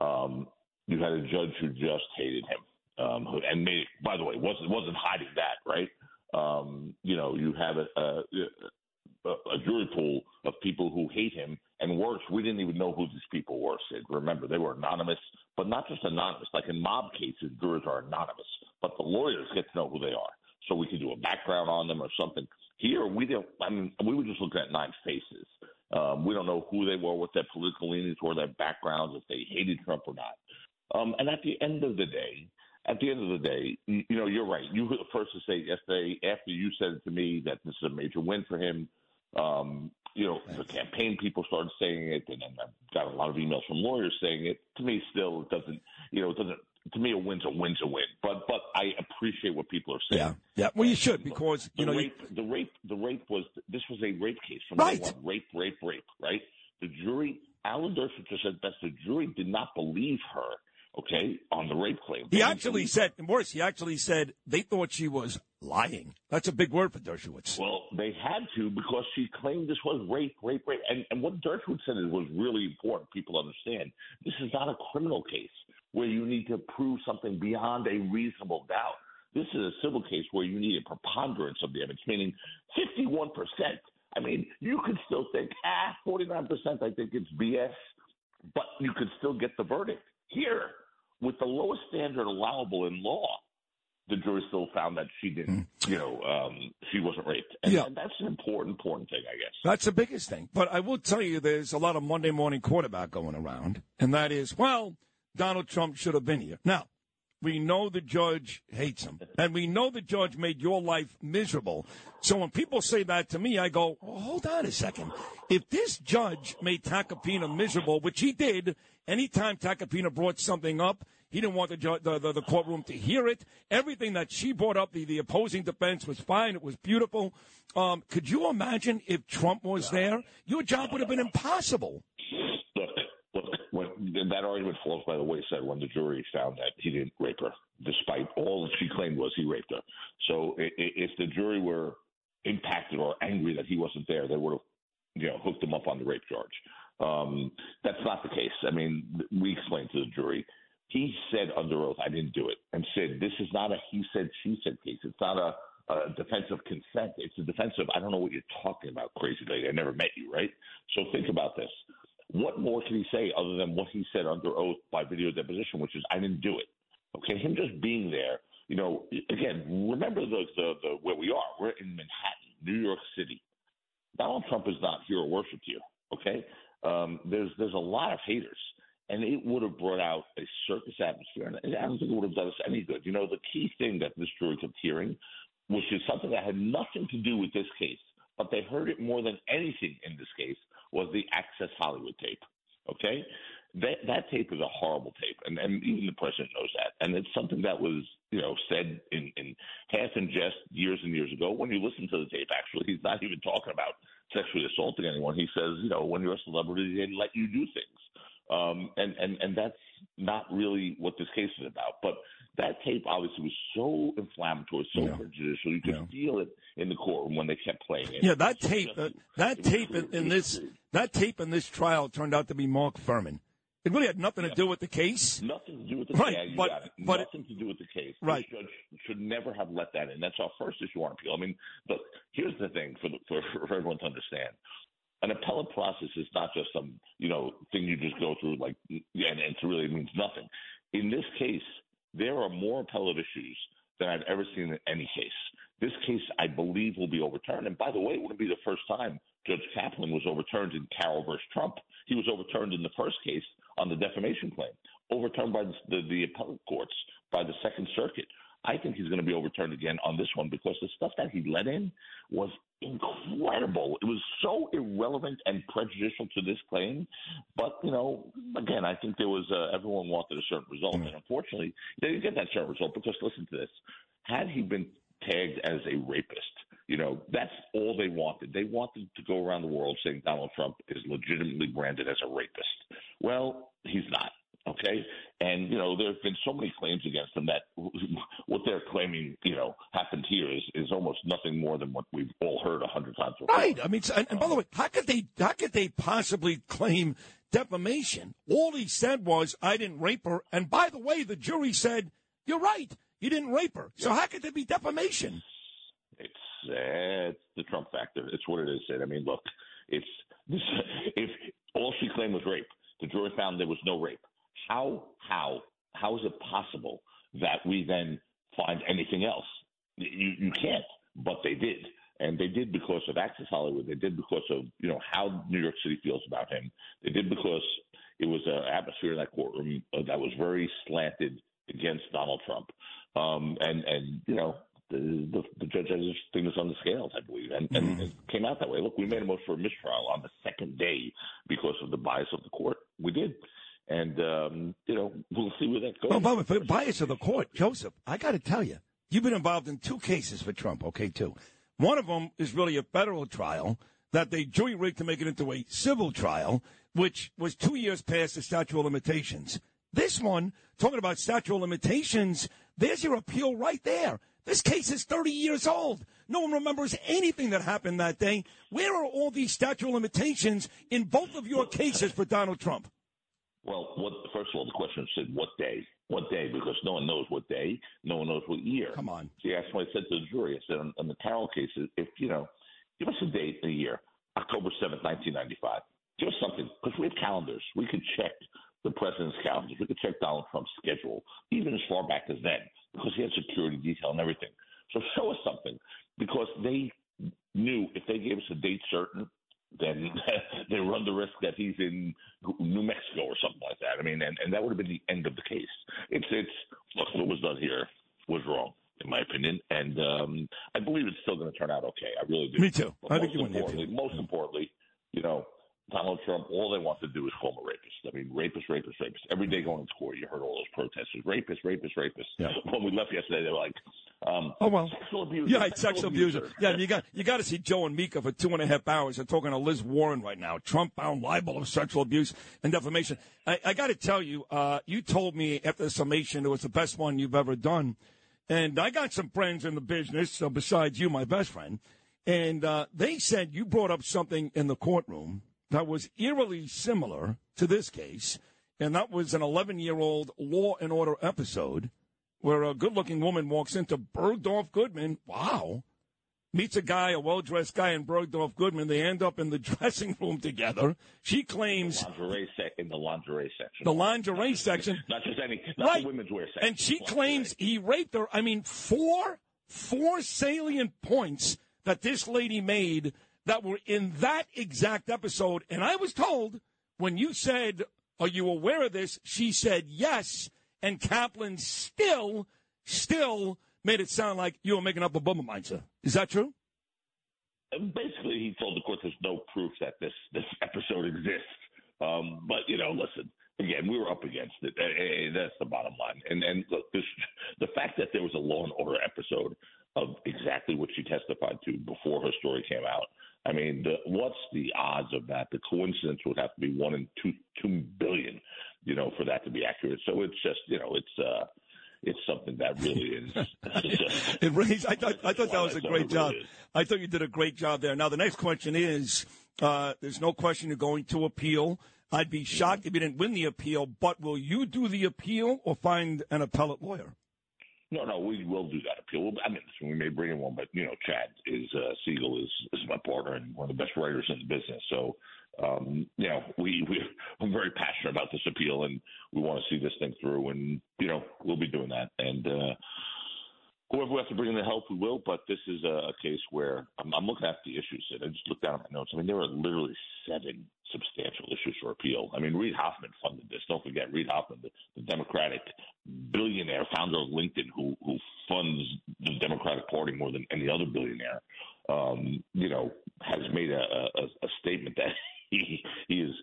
Um, you had a judge who just hated him, um, who, and made by the way wasn't wasn't hiding that, right? Um, you know, you have a, a, a jury pool of people who hate him, and worse, we didn't even know who these people were. Sid, remember they were anonymous, but not just anonymous. Like in mob cases, jurors are anonymous, but the lawyers get to know who they are, so we can do a background on them or something. Here, we don't, I mean, we were just looking at nine faces. Um, we don't know who they were, what their political leanings were, their backgrounds, if they hated Trump or not. Um, and at the end of the day, at the end of the day, you, you know, you're right. You were the first to say yesterday, after you said it to me, that this is a major win for him. Um, you know, the campaign people started saying it, and then I got a lot of emails from lawyers saying it. To me, still, it doesn't, you know, it doesn't. To me, a win's a win's a win. But but I appreciate what people are saying. Yeah, yeah. Well, you should because the you know you, the rape, the rape was this was a rape case from Right. day one. Rape, rape, rape. Right. The jury, Alan Dershowitz just said best. The jury did not believe her. Okay, on the rape claim. he actually said, Morris, he actually said they thought she was lying. That's a big word for Dershowitz. Well, they had to because she claimed this was rape, rape, rape. And, and what Dershowitz said is was really important. People understand this is not a criminal case where you need to prove something beyond a reasonable doubt. This is a civil case where you need a preponderance of the evidence, meaning 51%. I mean, you could still think, ah, 49%, I think it's BS, but you could still get the verdict. Here, with the lowest standard allowable in law, the jury still found that she didn't, you know, um, she wasn't raped. And, Yeah. and that's an important, important thing, I guess. That's the biggest thing. But I will tell you, there's a lot of Monday morning quarterback going around, and that is, well, Donald Trump should have been here. Now, we know the judge hates him, and we know the judge made your life miserable. So when people say that to me, I go, oh, hold on a second. If this judge made Tacopina miserable, which he did, anytime Tacopina brought something up, he didn't want the, ju- the, the, the courtroom to hear it. Everything that she brought up, the, the opposing defense was fine. It was beautiful. Um, could you imagine if Trump was there? Your job would have been impossible. Look, look, when, that argument falls by the wayside when the jury found that he didn't rape her, despite all that she claimed was he raped her. So if the jury were impacted or angry that he wasn't there, they would have, you know, hooked him up on the rape charge. Um, that's not the case. I mean, we explained to the jury. He said under oath, "I didn't do it," and said, "This is not a he said she said case. It's not a." A defense of consent. It's a defense of I don't know what you're talking about, crazy lady. I never met you, right? So think about this. What more can he say other than what he said under oath by video deposition, which is I didn't do it. Okay, him just being there. You know, again, remember the the, the where we are. We're in Manhattan, New York City. Donald Trump is not hero worship here. Okay, um, there's there's a lot of haters, and it would have brought out a circus atmosphere, and I don't think it would have done us any good. You know, the key thing that this jury kept hearing, which is something that had nothing to do with this case, but they heard it more than anything in this case, was the Access Hollywood tape. Okay, that that tape is a horrible tape, and, and even the president knows that. And it's something that was, you know, said in, in half in jest years and years ago. When you listen to the tape, actually, he's not even talking about sexually assaulting anyone. He says, you know, when you're a celebrity, they let you do things. Um, and, and, and that's not really what this case is about. But that tape obviously was so inflammatory, so prejudicial. You could feel it in the courtroom when they kept playing it. Yeah, that tape, uh, that tape in, in this, that tape in this trial turned out to be Mark Fuhrman. It really had nothing to do with the case. Nothing to do with the Right, yeah, you but- it. but- nothing to do with the case. Right. This judge should never have let that in. That's our first issue on appeal. I mean, look, here's the thing for, the, for for everyone to understand. An appellate process is not just some you know thing you just go through like and, and it really means nothing. In this case, there are more appellate issues than I've ever seen in any case. This case, I believe, will be overturned. And by the way, it wouldn't be the first time Judge Kaplan was overturned in Carroll versus Trump. He was overturned in the first case on the defamation claim, overturned by the, the, the appellate courts, by the Second Circuit. I think he's going to be overturned again on this one because the stuff that he let in was incredible. It was so irrelevant and prejudicial to this claim. But, you know, again, I think there was, uh, everyone wanted a certain result. And unfortunately, they didn't get that certain result because listen to this. Had he been tagged as a rapist, you know, that's all they wanted. They wanted to go around the world saying Donald Trump is legitimately branded as a rapist. Well, he's not. Okay, and you know there have been so many claims against him that what they're claiming, you know, happened here is, is almost nothing more than what we've all heard a hundred times before. Right. I mean, and, and by the way, how could they how could they possibly claim defamation? All he said was, "I didn't rape her." And by the way, the jury said, "You're right. You didn't rape her." So how could there be defamation? It's uh, it's the Trump factor. It's what it is. Sid. I mean, look, it's this, if all she claimed was rape, the jury found there was no rape. How how how is it possible that we then find anything else? You you can't, but they did, and they did because of Access Hollywood. They did because of you know how New York City feels about him. They did because it was an atmosphere in that courtroom uh, that was very slanted against Donald Trump, um, and and you know the, the the judge had his fingers on the scales, I believe, and, and it came out that way. Look, we made a motion for a mistrial on the second day because of the bias of the court. We did, and um, you know we'll see where that goes. Well, by the way, bias of the court, Joseph, I got to tell you, you've been involved in two cases for Trump, okay, two. One of them is really a federal trial that they jury rigged to make it into a civil trial, which was two years past the statute of limitations. This one, talking about statute of limitations, there's your appeal right there. This case is 30 years old. No one remembers anything that happened that day. Where are all these statute of limitations in both of your cases for Donald Trump? Well, what, first of all, the question said what day? What day? Because no one knows what day, no one knows what year. Come on. See, that's what I said to the jury. I said on, on the Carroll case, if you know, give us a date in a year, October seventh, nineteen ninety-five. Give us something because we have calendars. We can check the president's calendars. We could check Donald Trump's schedule, even as far back as then, because he had security detail and everything. So show us something, because they knew if they gave us a date certain, then they run the risk that he's in New Mexico or something like that. I mean, and, and that would have been the end of the case. It's it's look what was done here was wrong in my opinion, and um, I believe it's still going to turn out okay. I really do. Me too. But I think you win most importantly, you know, Donald Trump, all they want to do is call him a rapist. I mean, rapist, rapist, rapist. Every day going to court, you heard all those protesters, rapist, rapist, rapist. Yeah. When we left yesterday, they were like, um, Oh well, sexual abuser, Yeah, right, sexual abuser. Yeah, you got you got to see Joe and Mika for two and a half hours. They're talking to Liz Warren right now. Trump found libel of sexual abuse and defamation. I, I got to tell you, uh, you told me after the summation it was the best one you've ever done, and I got some friends in the business uh, besides you, my best friend, and uh, they said you brought up something in the courtroom that was eerily similar to this case, and that was an 11 year old Law and Order episode where a good looking woman walks into Bergdorf Goodman. Wow. Meets a guy, a well dressed guy in Bergdorf Goodman. They end up in the dressing room together. She claims lingerie sec- in the lingerie section. the lingerie section. Not just any, not Right. the women's wear section. And she claims he raped her. I mean, four, four salient points that this lady made that were in that exact episode. And I was told when you said, Are you aware of this? She said yes. And Kaplan still, still made it sound like you were making up a bummer mindset. Is that true? Basically, he told the court there's no proof that this this episode exists. Um, but you know, listen, again, we were up against it. That's the bottom line. And and look, this, the fact that there was a Law and Order episode of exactly what she testified to before her story came out. I mean, the, what's the odds of that? The coincidence would have to be one in two two billion, you know, for that to be accurate. So it's just, you know, it's uh, it's something that really is. It raised. I thought. I thought that was a great job. really. I thought you did a great job there. Now the next question is: uh, There's no question you're going to appeal. I'd be shocked if you didn't win the appeal. But will you do the appeal or find an appellate lawyer? No, no, we will do that appeal. I mean, we may bring in one, but you know, Chad is uh, Seigel is is my partner and one of the best writers in the business. So, um, you know, we we I'm very passionate about this appeal, and we want to see this thing through. And you know, we'll be doing that. And uh, whoever we have to bring in to help, we will. But this is a, case where I'm, I'm looking at the issues. And I just looked down at my notes. I mean, there are literally seven substantial issues for appeal. I mean, Reid Hoffman funded this. Don't forget, Reid Hoffman, the, the Democratic billionaire, founder of LinkedIn, who who funds the Democratic Party more than any other billionaire, um, you know, has made a, a, a statement that he he is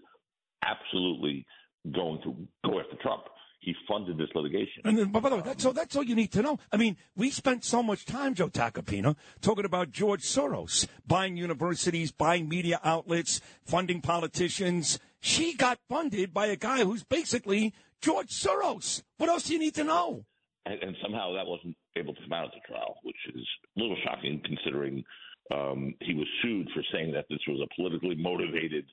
absolutely going to go after Trump. He funded this litigation. And then, by the way, that's all, that's all you need to know. I mean, we spent so much time, Joe Tacopina, talking about George Soros buying universities, buying media outlets, funding politicians. She got funded by a guy who's basically George Soros. What else do you need to know? and, and somehow that wasn't able to come out at the trial, which is a little shocking considering um, he was sued for saying that this was a politically motivated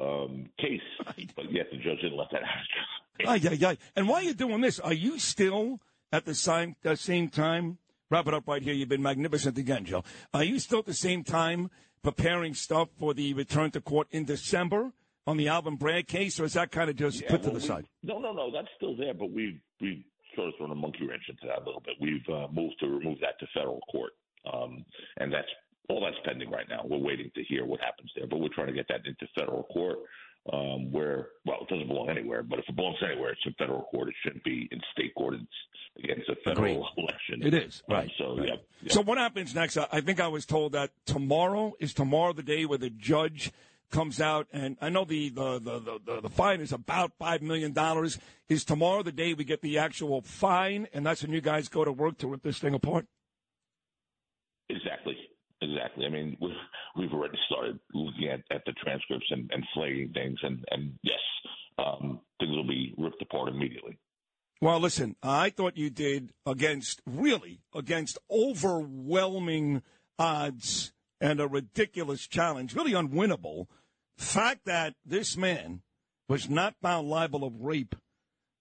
um, case, but yet the judge didn't let that out. Ay, ay, ay. And while you're doing this, are you still at the same, the same time? Wrap it up right here. You've been magnificent again, Joe. Are you still at the same time preparing stuff for the return to court in December on the Alvin Bragg case, or is that kind of just Yeah, put to the we- side? No, no, no, that's still there, but we we sort of thrown a monkey wrench into that a little bit. We've uh, moved to remove that to federal court, um, and that's all that's pending right now. We're waiting to hear what happens there, but we're trying to get that into federal court. Um, where well, it doesn't belong anywhere, but if it belongs anywhere, it's in federal court. It shouldn't be in state court. It's again, it's a federal election. It is, Um, right, so right. yeah, yeah. So what happens next? I I think I was told that tomorrow is tomorrow the day where the judge comes out, and I know the the the the, the, the fine is about five million dollars. Is tomorrow the day we get the actual fine, and that's when you guys go to work to rip this thing apart? Exactly. Exactly. I mean, we've, we've already started looking at, at the transcripts and, and flagging things, and, and yes, um, things will be ripped apart immediately. Well, listen, I thought you did against really against overwhelming odds and a ridiculous challenge, really unwinnable. Fact that this man was not found liable of rape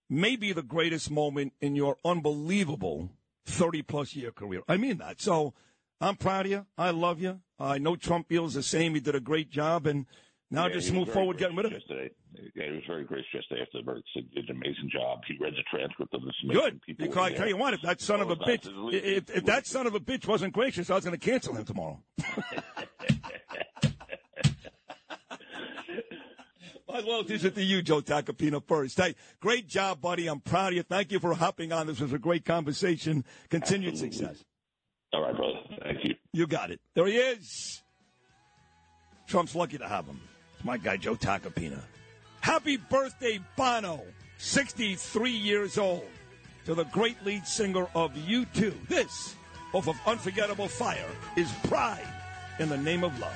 may be the greatest moment in your unbelievable 30 plus year career. I mean that. So I'm proud of you. I love you. I know Trump feels the same. He did a great job, and now Yeah, just move forward, getting rid of it. Yesterday, yeah, he was very gracious yesterday after the verdict. He did an amazing job. He read the transcript of this. Good. Because I tell you what, if that son of a bitch, that's his lead. if, if that son of a bitch wasn't gracious, I was going to cancel him tomorrow. My loyalties are to you, Joe Tacopina, first. Hey, great job, buddy. I'm proud of you. Thank you for hopping on. This was a great conversation. Continued success. All right, brother. Thank you. You got it. There he is. Trump's lucky to have him. It's my guy, Joe Tacopina. Happy birthday, Bono, 63 years old, to the great lead singer of U2. This, off of Unforgettable Fire, is Pride in the Name of Love.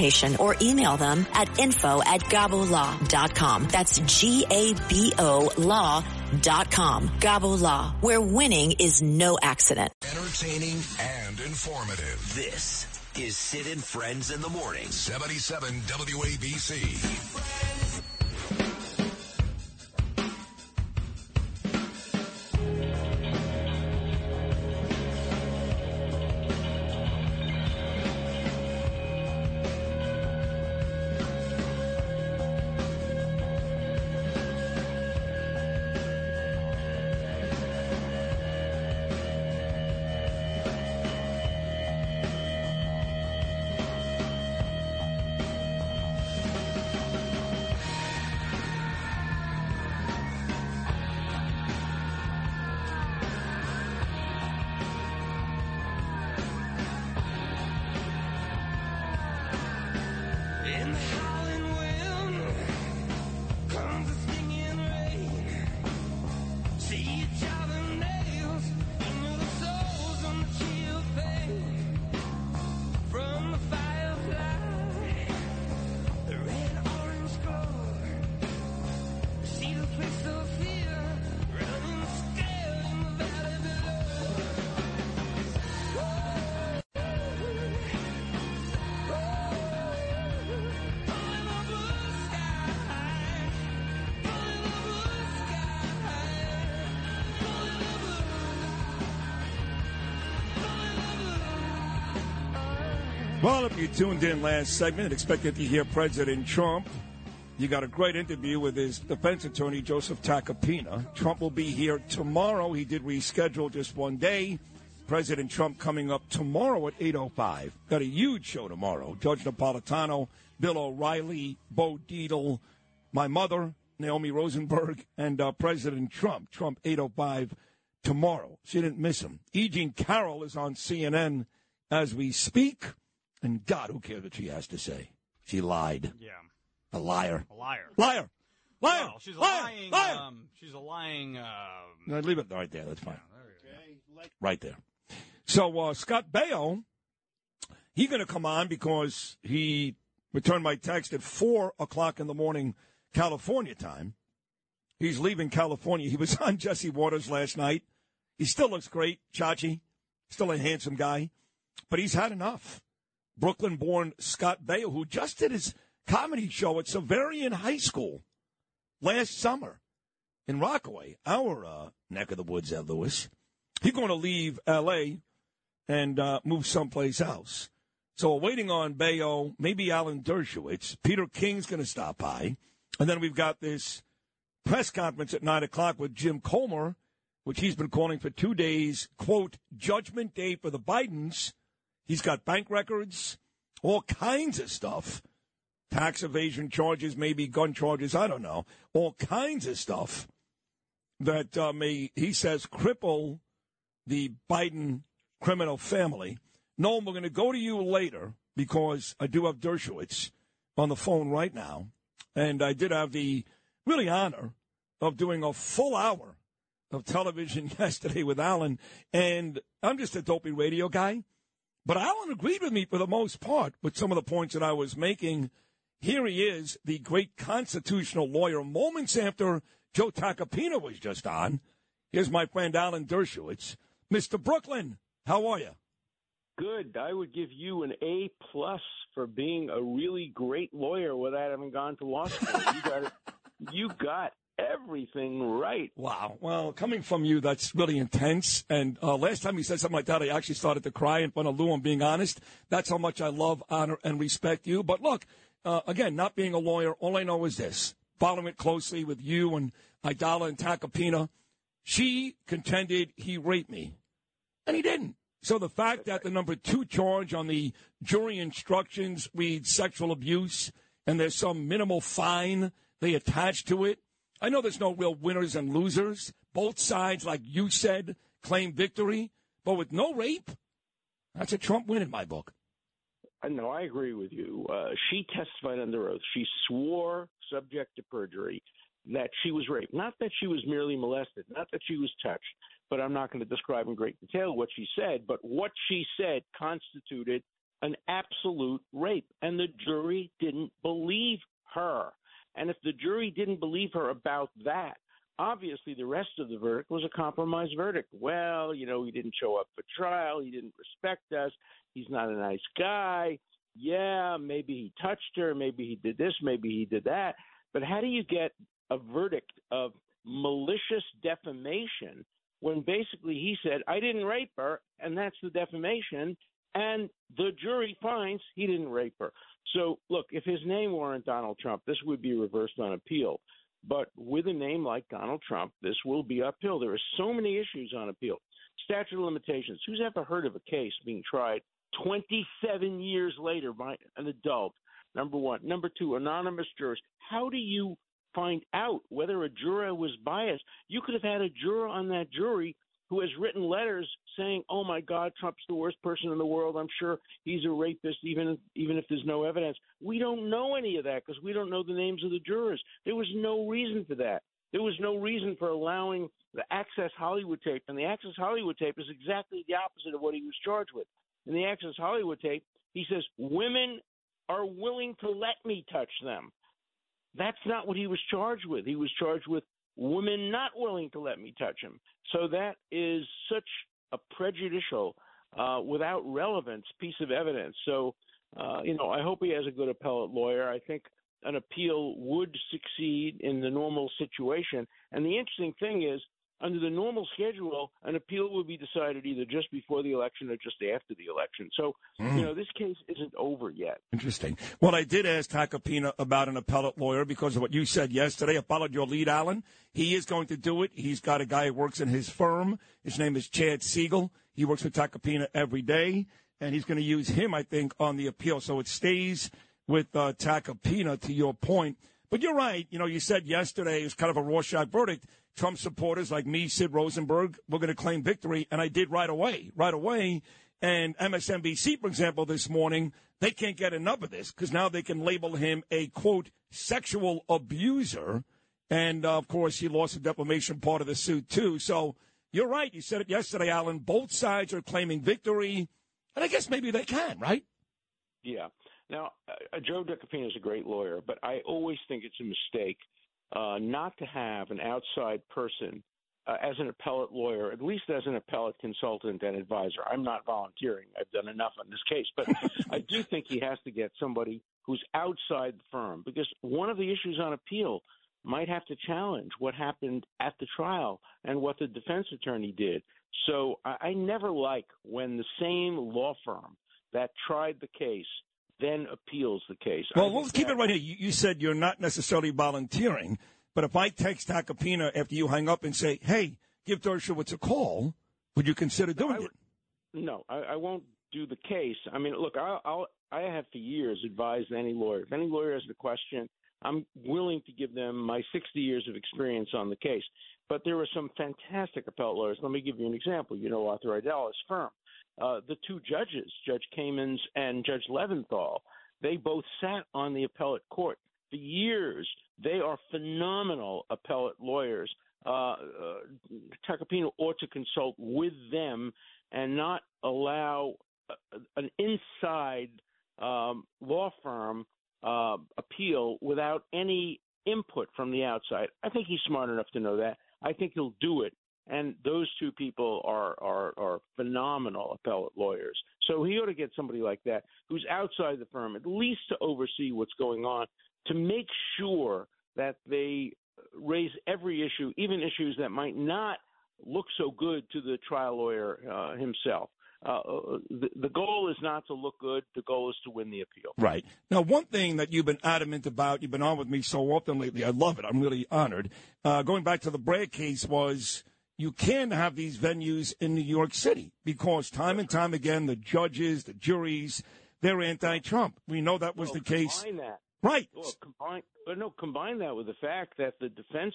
or email them at info at gabolaw.com. That's G-A-B-O law.com. Gabo Law, where winning is no accident. Entertaining and informative. This is Sid and Friends in the Morning. 77 WABC. Well, if you tuned in last segment, and expected to hear President Trump. You got a great interview with his defense attorney, Joseph Tacopina. Trump will be here tomorrow. He did reschedule just one day. President Trump coming up tomorrow at 8.05. Got a huge show tomorrow. Judge Napolitano, Bill O'Reilly, Bo Dietl, my mother, Naomi Rosenberg, and uh, President Trump. Trump 8.05 tomorrow. She didn't miss him. E. Jean Carroll is on CNN as we speak. And God, who cares what she has to say? She lied. Yeah. A liar. A liar. Liar. Liar. Well, she's a liar. lying. Liar. Um, she's a lying. Um, No, leave it right there. That's fine. Right there. So uh, Scott Baio, he's going to come on because he returned my text at four o'clock in the morning, California time. He's leaving California. He was on Jesse Watters last night. He still looks great, Chachi. Still a handsome guy, but he's had enough. Brooklyn born Scott Baio, who just did his comedy show at Xaverian High School last summer in Rockaway, our uh, neck of the woods at Lewis. He's going to leave L.A. and uh, move someplace else. So waiting on Baio, maybe Alan Dershowitz. Peter King's going to stop by. And then we've got this press conference at 9 o'clock with Jim Comer, which he's been calling for two days, quote, judgment day for the Bidens. He's got bank records, all kinds of stuff. Tax evasion charges, maybe gun charges, I don't know. All kinds of stuff that uh, may, he says, cripple the Biden criminal family. Noam, we're going to go to you later because I do have Dershowitz on the phone right now. And I did have the really honor of doing a full hour of television yesterday with Alan. And I'm just a dopey radio guy. But Alan agreed with me for the most part with some of the points that I was making. Here he is, the great constitutional lawyer, moments after Joe Tacopina was just on. Here's my friend Alan Dershowitz. Mr. Brooklyn, how are you? Good. I would give you an A plus for being a really great lawyer without having gone to law school. You got it. You got everything right. Wow. Well, coming from you, that's really intense. And uh, last time you said something like that, I actually started to cry in front of Lou. I'm being honest. That's how much I love, honor, and respect you. But look, uh, again, not being a lawyer, all I know is this: following it closely with you and Aidala and Tacopina. She contended he raped me, and he didn't. So the fact that the number two charge on the jury instructions reads sexual abuse and there's some minimal fine they attach to it, I know there's no real winners and losers. Both sides, like you said, claim victory, but with no rape, that's a Trump win in my book. Uh, No, I agree with you. Uh, she testified under oath. She swore, subject to perjury, that she was raped. Not that she was merely molested, not that she was touched, but I'm not going to describe in great detail what she said. But what she said constituted an absolute rape, and the jury didn't believe her. And if the jury didn't believe her about that, obviously the rest of the verdict was a compromise verdict. Well, you know, he didn't show up for trial, he didn't respect us, he's not a nice guy. Yeah, maybe he touched her, maybe he did this, maybe he did that. But how do you get a verdict of malicious defamation when basically he said, I didn't rape her, and that's the defamation, and the jury finds he didn't rape her. So, look, if his name weren't Donald Trump, this would be reversed on appeal. But with a name like Donald Trump, this will be uphill. There are so many issues on appeal. Statute of limitations. Who's ever heard of a case being tried 27 years later by an adult? Number one. Number two, anonymous jurors. How do you find out whether a juror was biased? You could have had a juror on that jury who has written letters saying, "Oh my God, Trump's the worst person in the world. I'm sure he's a rapist, even even if there's no evidence." We don't know any of that because we don't know the names of the jurors. There was no reason for that. There was no reason for allowing the Access Hollywood tape, and the Access Hollywood tape is exactly the opposite of what he was charged with. In the Access Hollywood tape, he says women are willing to let me touch them. That's not what he was charged with. He was charged with women not willing to let me touch him. So that is such a prejudicial, uh, without relevance piece of evidence. So, uh, you know, I hope he has a good appellate lawyer. I think an appeal would succeed in the normal situation. And the interesting thing is, under the normal schedule, an appeal will be decided either just before the election or just after the election. So, Mm. you know, this case isn't over yet. Interesting. Well, I did ask Tacopina about an appellate lawyer because of what you said yesterday. I followed your lead, Alan. He is going to do it. He's got a guy who works in his firm. His name is Chad Seigel. He works with Tacopina every day, and he's going to use him, I think, on the appeal. So it stays with uh, Tacopina, to your point. But you're right. You know, you said yesterday it was kind of a Rorschach verdict. Trump supporters like me, Sid Rosenberg, were going to claim victory, and I did right away. Right away. And MSNBC, for example, this morning, they can't get enough of this because now they can label him a, quote, sexual abuser. And, uh, of course, he lost the defamation part of the suit, too. So you're right. You said it yesterday, Alan. Both sides are claiming victory. And I guess maybe they can, right? Yeah. Now, uh, Joe Tacopina is a great lawyer, but I always think it's a mistake uh, not to have an outside person uh, as an appellate lawyer, at least as an appellate consultant and advisor. I'm not volunteering. I've done enough on this case, but I do think he has to get somebody who's outside the firm because one of the issues on appeal might have to challenge what happened at the trial and what the defense attorney did. So I, I never like when the same law firm that tried the case then appeals the case. Well, let's keep that- it right here. You, you said you're not necessarily volunteering, but if I text Tacopina after you hang up and say, "Hey, give Dershowitz a call," would you consider doing it? No, I, I won't do the case. I mean, look, I'll, I'll, I have for years advised any lawyer. If any lawyer has a question, I'm willing to give them my 60 years of experience on the case. But there were some fantastic appellate lawyers. Let me give you an example. You know Arthur Aidala's firm. Uh, the two judges, Judge Kamins and Judge Leventhal, they both sat on the appellate court for years. They are phenomenal appellate lawyers. Uh, uh, Tacopina ought to consult with them and not allow uh, an inside um, law firm uh, appeal without any input from the outside. I think he's smart enough to know that. I think he'll do it. And those two people are, are, are phenomenal appellate lawyers. So he ought to get somebody like that who's outside the firm, at least to oversee what's going on, to make sure that they raise every issue, even issues that might not look so good to the trial lawyer uh, himself. Uh, the, the goal is not to look good. The goal is to win the appeal. Right. Now, one thing that you've been adamant about, you've been on with me so often lately, I love it. I'm really honored. Uh, going back to the Bragg case was you can have these venues in New York City because time and time again, the judges, the juries, they're anti-Trump. We know that was Well, the case. Combine that. Right. Well, combine, but no, combine that with the fact that the defense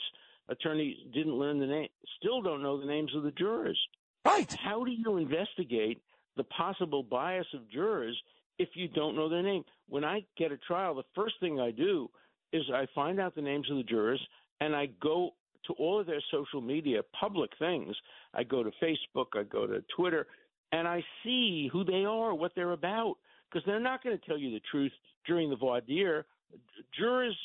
attorneys didn't learn the name, still don't know the names of the jurors. Right. How do you investigate the possible bias of jurors if you don't know their name? When I get a trial, the first thing I do is I find out the names of the jurors and I go to all of their social media, public things. I go to Facebook, I go to Twitter, and I see who they are, what they're about, because they're not going to tell you the truth during the voir dire. Jurors,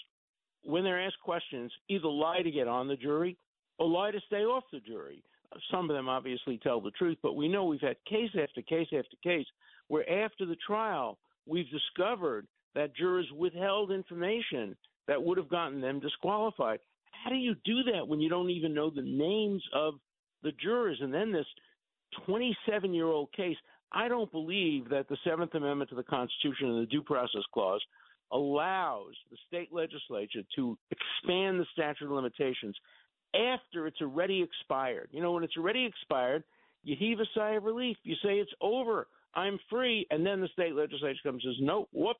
when they're asked questions, either lie to get on the jury or lie to stay off the jury. Some of them obviously tell the truth, but we know we've had case after case after case where after the trial, we've discovered that jurors withheld information that would have gotten them disqualified. How do you do that when you don't even know the names of the jurors? And then this 27 year old case, I don't believe that the Seventh Amendment to the Constitution and the Due Process Clause allows the state legislature to expand the statute of limitations after it's already expired. You know, when it's already expired, you heave a sigh of relief. You say it's over. I'm free. And then the state legislature comes and says, no, whoops,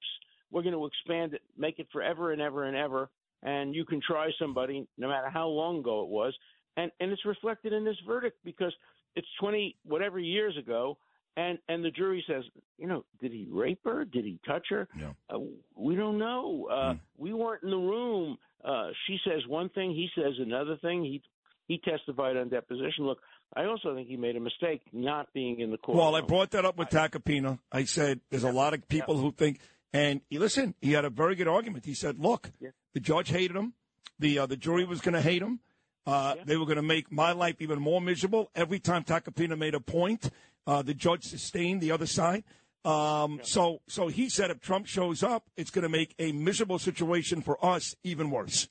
we're going to expand it, make it forever and ever and ever. And you can try somebody, no matter how long ago it was. And, and it's reflected in this verdict because it's 20 whatever years ago. And, and the jury says, you know, did he rape her? Did he touch her? No. Uh, we don't know. Uh, We weren't in the room. Uh, she says one thing, he says another thing. He he testified on deposition. Look, I also think he made a mistake not being in the court. Well, I brought that up with Tacopina. I said there's a lot of people who think, and he, listen, he had a very good argument. He said, look, the judge hated him, the uh, the jury was going to hate him. Uh, They were going to make my life even more miserable. Every time Tacopina made a point, uh, the judge sustained the other side. Um, So, so he said if Trump shows up, it's going to make a miserable situation for us even worse.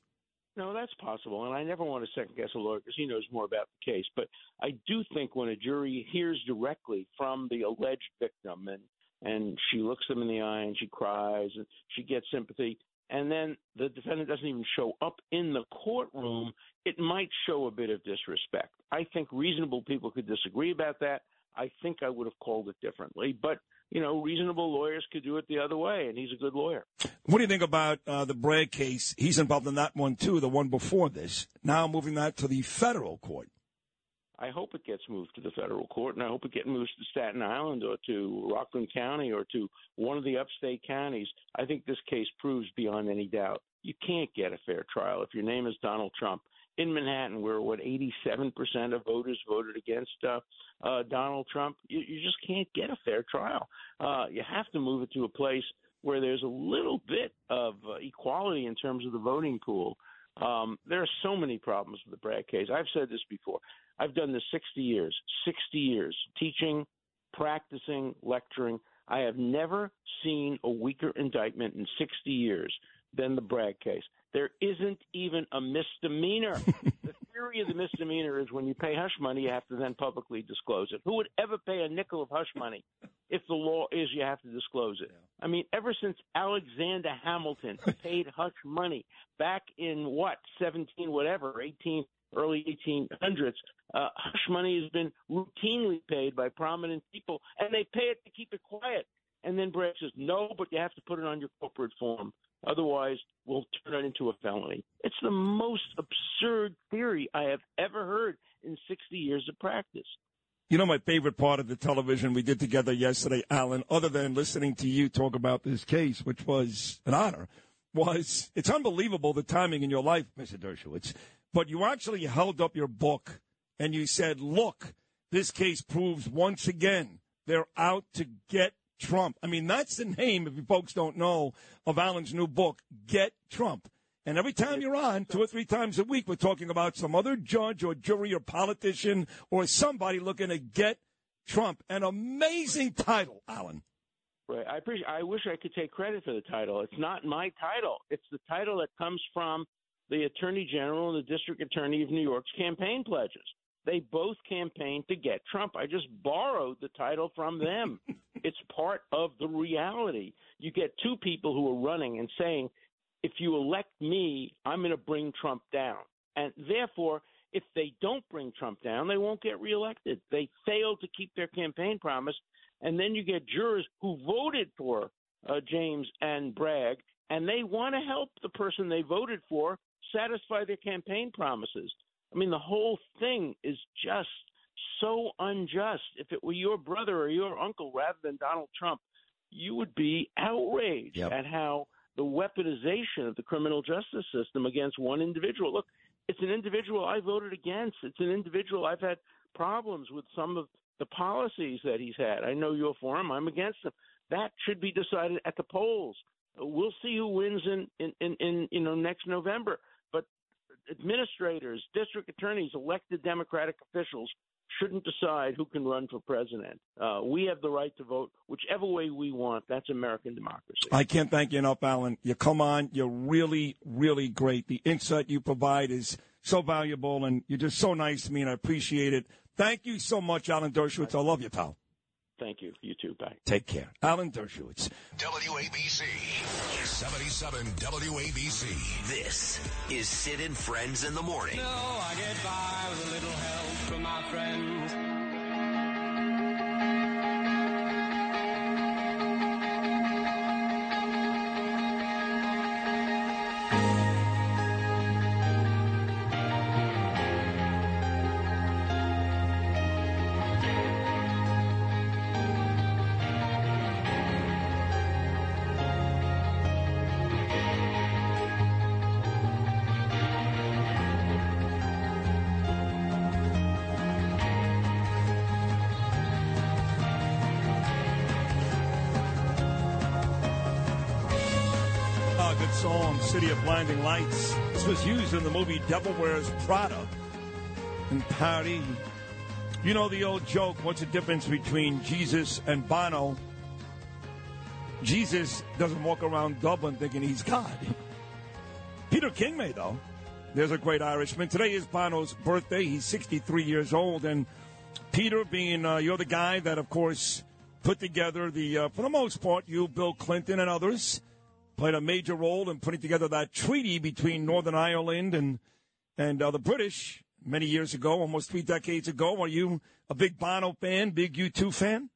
No, that's possible, and I never want to second guess a lawyer because he knows more about the case. But I do think when a jury hears directly from the alleged victim, and and she looks them in the eye and she cries and she gets sympathy, and then the defendant doesn't even show up in the courtroom, it might show a bit of disrespect. I think reasonable people could disagree about that. I think I would have called it differently, but you know, reasonable lawyers could do it the other way, and he's a good lawyer. What do you think about uh, the Bragg case? He's involved in that one too, the one before this. Now moving that to the federal court. I hope it gets moved to the federal court, and I hope it gets moved to Staten Island or to Rockland County or to one of the upstate counties. I think this case proves beyond any doubt you can't get a fair trial if your name is Donald Trump. In Manhattan, where what 87% of voters voted against uh, uh, Donald Trump, you, you just can't get a fair trial. Uh, you have to move it to a place where there's a little bit of uh, equality in terms of the voting pool. Um, there are so many problems with the Bragg case. I've said this before. I've done this 60 years, 60 years teaching, practicing, lecturing. I have never seen a weaker indictment in 60 years than the Bragg case. There isn't even a misdemeanor. the theory of the misdemeanor is when you pay hush money, you have to then publicly disclose it. Who would ever pay a nickel of hush money if the law is you have to disclose it? I mean, ever since Alexander Hamilton paid hush money back in what, 17, whatever, 18, early 1800s, uh, hush money has been routinely paid by prominent people, and they pay it to keep it quiet. And then Bragg says, no, but you have to put it on your corporate form. Otherwise, we'll turn it into a felony. It's the most absurd theory I have ever heard in 60 years of practice. You know, my favorite part of the television we did together yesterday, Alan, other than listening to you talk about this case, which was an honor, was it's unbelievable the timing in your life, Mr. Dershowitz. But you actually held up your book and you said, look, this case proves once again they're out to get Trump. I mean, that's the name, if you folks don't know, of Alan's new book, Get Trump. And every time you're on, two or three times a week, we're talking about some other judge or jury or politician or somebody looking to get Trump. An amazing title, Alan. Right. I appreciate. I wish I could take credit for the title. It's not my title. It's the title that comes from the Attorney General and the District Attorney of New York's campaign pledges. They both campaigned to get Trump. I just borrowed the title from them. it's part of the reality. You get two people who are running and saying, if you elect me, I'm going to bring Trump down. And therefore, if they don't bring Trump down, they won't get reelected. They failed to keep their campaign promise. And then you get jurors who voted for uh, James and Bragg, and they want to help the person they voted for satisfy their campaign promises. I mean, the whole thing is just so unjust. If it were your brother or your uncle rather than Donald Trump, you would be outraged Yep. at how the weaponization of the criminal justice system against one individual. Look, it's an individual I voted against. It's an individual I've had problems with some of the policies that he's had. I know you're for him. I'm against him. That should be decided at the polls. We'll see who wins in in, in, in you know next November. Administrators, district attorneys, elected Democratic officials shouldn't decide who can run for president. Uh, we have the right to vote whichever way we want. That's American democracy. I can't thank you enough, Alan. You come on. You're really, really great. The insight you provide is so valuable, and you're just so nice to me, and I appreciate it. Thank you so much, Alan Dershowitz. I love you, pal. Thank you. You too. Bye. Take care. Alan Dershowitz. WABC. 77 WABC. This is Sid and Friends in the Morning. No, I get by with a little help from my friends. Song, City of Blinding Lights. This was used in the movie Devil Wears Prada in Paris. You know the old joke, what's the difference between Jesus and Bono? Jesus doesn't walk around Dublin thinking he's God. Peter King may, though. There's a great Irishman. Today is Bono's birthday. He's 63 years old. And Peter, being uh, you're the guy that, of course, put together the, uh, for the most part, you, Bill Clinton, and others played a major role in putting together that treaty between Northern Ireland and and uh, the British many years ago, almost three decades ago. Are you a big Bono fan, big U2 fan?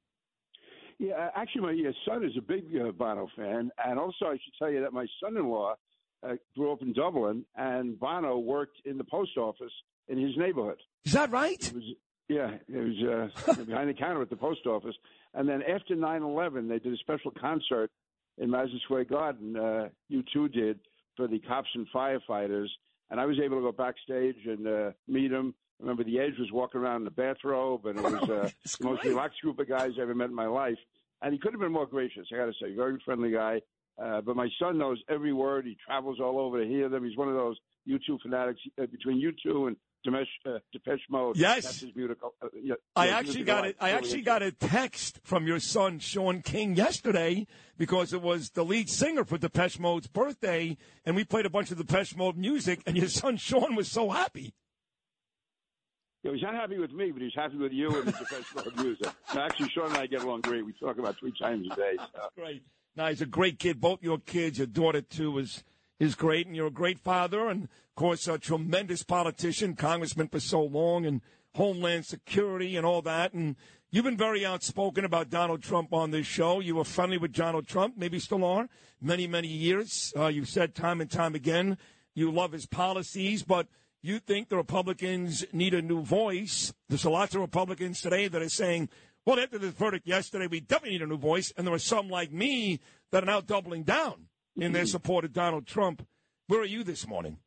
Yeah, actually, my son is a big uh, Bono fan, and also I should tell you that my son-in-law uh, grew up in Dublin, and Bono worked in the post office in his neighborhood. Is that right? It was, yeah, it was uh, behind the counter at the post office, and then after 9/11, they did a special concert in Madison Square Garden. Uh, U2 did for the cops and firefighters, and I was able to go backstage and uh, meet him. I remember the Edge was walking around in a bathrobe, and it was uh, the most relaxed group of guys I ever met in my life. And he could have been more gracious. I got to say, very friendly guy. Uh, but my son knows every word. He travels all over to hear them. He's one of those U2 fanatics uh, between U2 and Depeche, uh, Depeche Mode. Yes. that's his musical. Uh, yeah, I actually got it. I Really actually got a text from your son Sean King yesterday because it was the lead singer for Depeche Mode's birthday, and we played a bunch of Depeche Mode music, and your son Sean was so happy. Yeah, he's not happy with me, but he's happy with you and the Depeche Mode music. No, actually, Sean and I get along great. We talk about three times a day. So. Great. Now he's a great kid. Both your kids, your daughter too, is is great, and you're a great father, and of course a tremendous politician, congressman for so long, and Homeland Security and all that. And you've been very outspoken about Donald Trump on this show. You were friendly with Donald Trump, maybe still are, many many years. Uh, you've said time and time again you love his policies, but you think the Republicans need a new voice. There's a lot of Republicans today that are saying, well, after this verdict yesterday, we definitely need a new voice. And there are some like me that are now doubling down in their support of Donald Trump. Where are you this morning?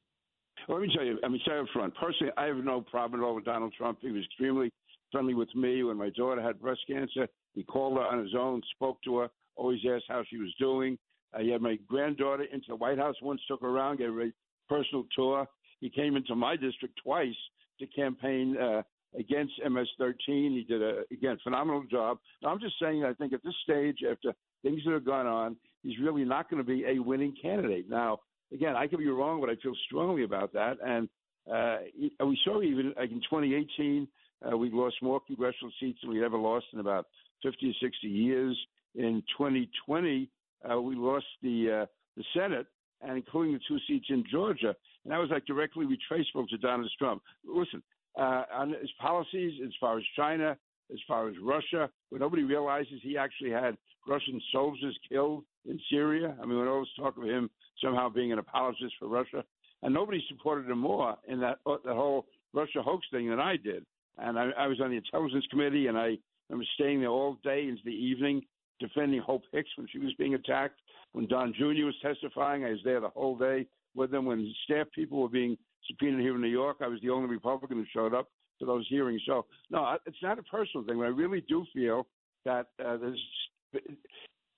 Well, let me tell you, I mean, say up front, personally, I have no problem at all with Donald Trump. He was extremely friendly with me when my daughter had breast cancer. He called her on his own, spoke to her, always asked how she was doing. Uh, he had my granddaughter into the White House once, took her around, gave her a personal tour. He came into my district twice to campaign uh, against MS-13. He did a again phenomenal job. Now, I'm just saying, I think at this stage, after things that have gone on, he's really not going to be a winning candidate. Now, again, I could be wrong, but I feel strongly about that. And uh, we saw even like in 2018, uh, we lost more congressional seats than we ever lost in about 50 or 60 years. In 2020, uh, we lost the uh, the Senate, and including the two seats in Georgia, and that was like directly retraceable to Donald Trump. Listen, uh, on his policies as far as China, as far as Russia, what nobody realizes he actually had Russian soldiers killed in Syria. I mean, all this talk of him somehow being an apologist for Russia, and nobody supported him more in that uh, that whole Russia hoax thing than I did. And I, I was on the intelligence committee, and I remember staying there all day into the evening defending Hope Hicks when she was being attacked. When Don Jr. was testifying, I was there the whole day with them. When staff people were being subpoenaed here in New York, I was the only Republican who showed up to those hearings. So, no, it's not a personal thing. But I really do feel that uh, there's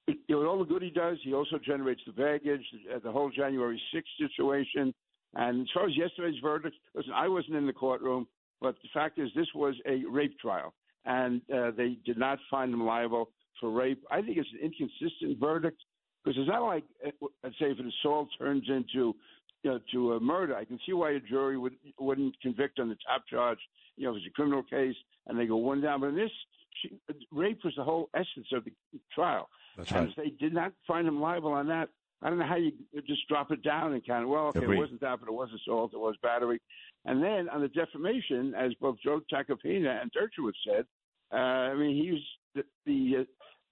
you know, all the good he does, he also generates the baggage, the, the whole January 6th situation. And as far as yesterday's verdict, listen, I wasn't in the courtroom, but the fact is this was a rape trial, and uh, they did not find him liable for rape. I think it's an inconsistent verdict because it's not like, uh, let's say, if an assault turns into you know, to a murder, I can see why a jury would wouldn't convict on the top charge. You know, if it's a criminal case and they go one down. But in this, she, rape was the whole essence of the trial. That's and right. if they did not find him liable on that, I don't know how you just drop it down and kind of well, okay, Agreed. it wasn't that, but it was assault, it was battery, and then on the defamation, as both Joe Tacopina and Dershowitz said, uh, I mean, he was the, the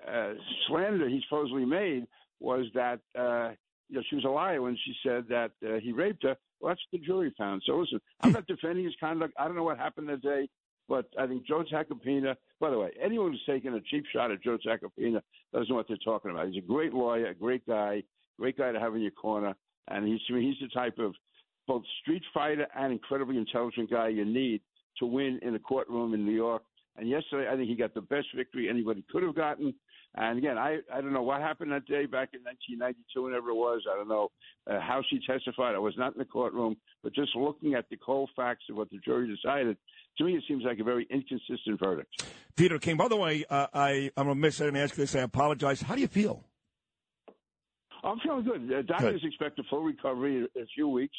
uh, uh, slander he supposedly made was that uh, you know she was a liar when she said that uh, he raped her. Well, that's what the jury found. So listen, I'm not defending his conduct. I don't know what happened that day, but I think Joe Tacopina. By the way, anyone who's taking a cheap shot at Joe Tacopina doesn't know what they're talking about. He's a great lawyer, a great guy, great guy to have in your corner, and he's he's the type of both street fighter and incredibly intelligent guy you need to win in a courtroom in New York. And yesterday, I think he got the best victory anybody could have gotten. And again, I, I don't know what happened that day back in 1992, whenever it was. I don't know uh, how she testified. I was not in the courtroom, but just looking at the cold facts of what the jury decided, to me, it seems like a very inconsistent verdict. Peter King. By the way, uh, I I'm remiss I didn't ask you this. I apologize. How do you feel? I'm feeling good. Uh, doctors expect a full recovery in a few weeks,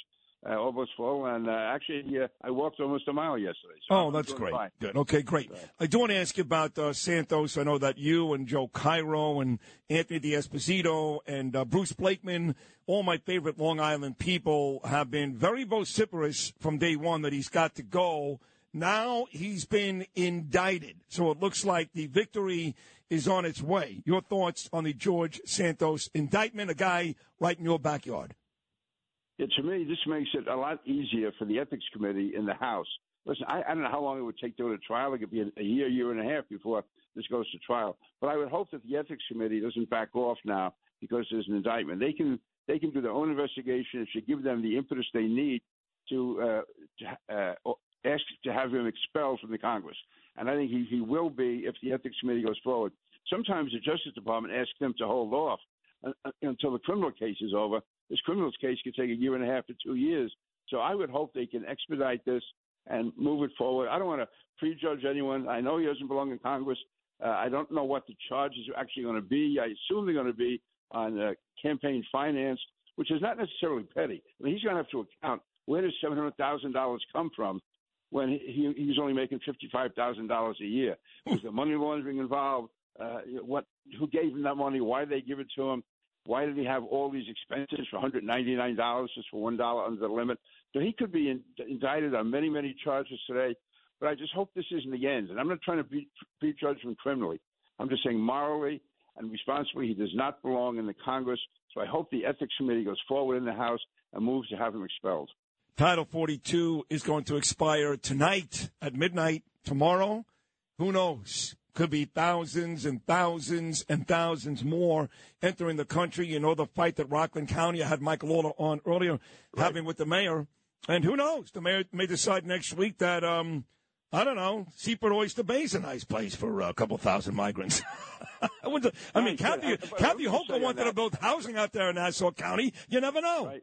uh, almost full. And uh, actually, uh, I walked almost a mile yesterday. So Oh, that's great. fine. Good. Okay, great. I do want to ask you about uh, Santos. I know that you and Joe Cairo and Anthony D'Esposito and uh, Bruce Blakeman, all my favorite Long Island people, have been very vociferous from day one that he's got to go. Now he's been indicted. So it looks like the victory is on its way. Your thoughts on the George Santos indictment, a guy right in your backyard? Yeah, to me, this makes it a lot easier for the ethics committee in the House. Listen, I, I don't know how long it would take to go to trial. It could be a, year, year and a half before this goes to trial. But I would hope that the ethics committee doesn't back off now because there's an indictment. They can they can do their own investigation. It should give them the impetus they need to, uh, to uh, ask to have him expelled from the Congress. And I think he, he will be if the ethics committee goes forward. Sometimes the Justice Department asks them to hold off uh, uh, until the criminal case is over. This criminal case could take a year and a half to two years. So I would hope they can expedite this and move it forward. I don't want to prejudge anyone. I know he doesn't belong in Congress. Uh, I don't know what the charges are actually going to be. I assume they're going to be on uh, campaign finance, which is not necessarily petty. I mean, he's going to have to account where does seven hundred thousand dollars come from when he, he he's only making fifty five thousand dollars a year. Was there money laundering involved? Uh, what? Who gave him that money? Why did they give it to him? Why did he have all these expenses for one hundred ninety nine dollars just for one dollar under the limit? So he could be in, indicted on many many charges today. But I just hope this isn't the end. And I'm not trying to be, prejudge him criminally. I'm just saying morally and responsibly, he does not belong in the Congress. So I hope the ethics committee goes forward in the House and moves to have him expelled. Title 42 is going to expire tonight at midnight tomorrow. Who knows? Could be thousands and thousands and thousands more entering the country. You know, the fight that Rockland County, I had Michael Lawler on earlier, having with the mayor. And who knows? The mayor may decide next week that, um, I don't know, Seaport Oyster Bay is a nice place for a couple thousand migrants. I, I mean, Kathy, Kathy Hochul wanted to build housing out there in Nassau County. You never know. Right.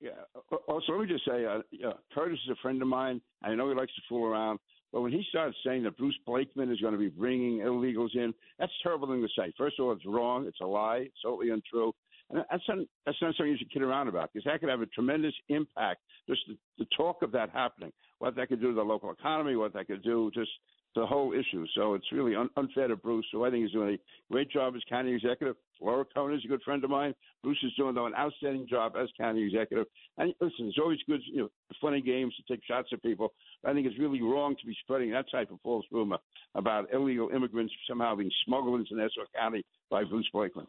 Yeah. Uh, Also, let me just say, uh, yeah, Curtis is a friend of mine. I know he likes to fool around, but when he started saying that Bruce Blakeman is going to be bringing illegals in, that's terrible thing to say. First of all, it's wrong. It's a lie. It's totally untrue. And that's not, that's not something you should kid around about because that could have a tremendous impact. Just the, the talk of that happening, what that could do to the local economy, what that could do, just the whole issue. So it's really un- unfair to Bruce. So I think he's doing a great job as county executive. Laura Cohen is a good friend of mine. Bruce is doing though an outstanding job as county executive. And listen, it's always good, you know, funny games to take shots at people. I think it's really wrong to be spreading that type of false rumor about illegal immigrants somehow being smuggled into Nassau County by Bruce Blakeman.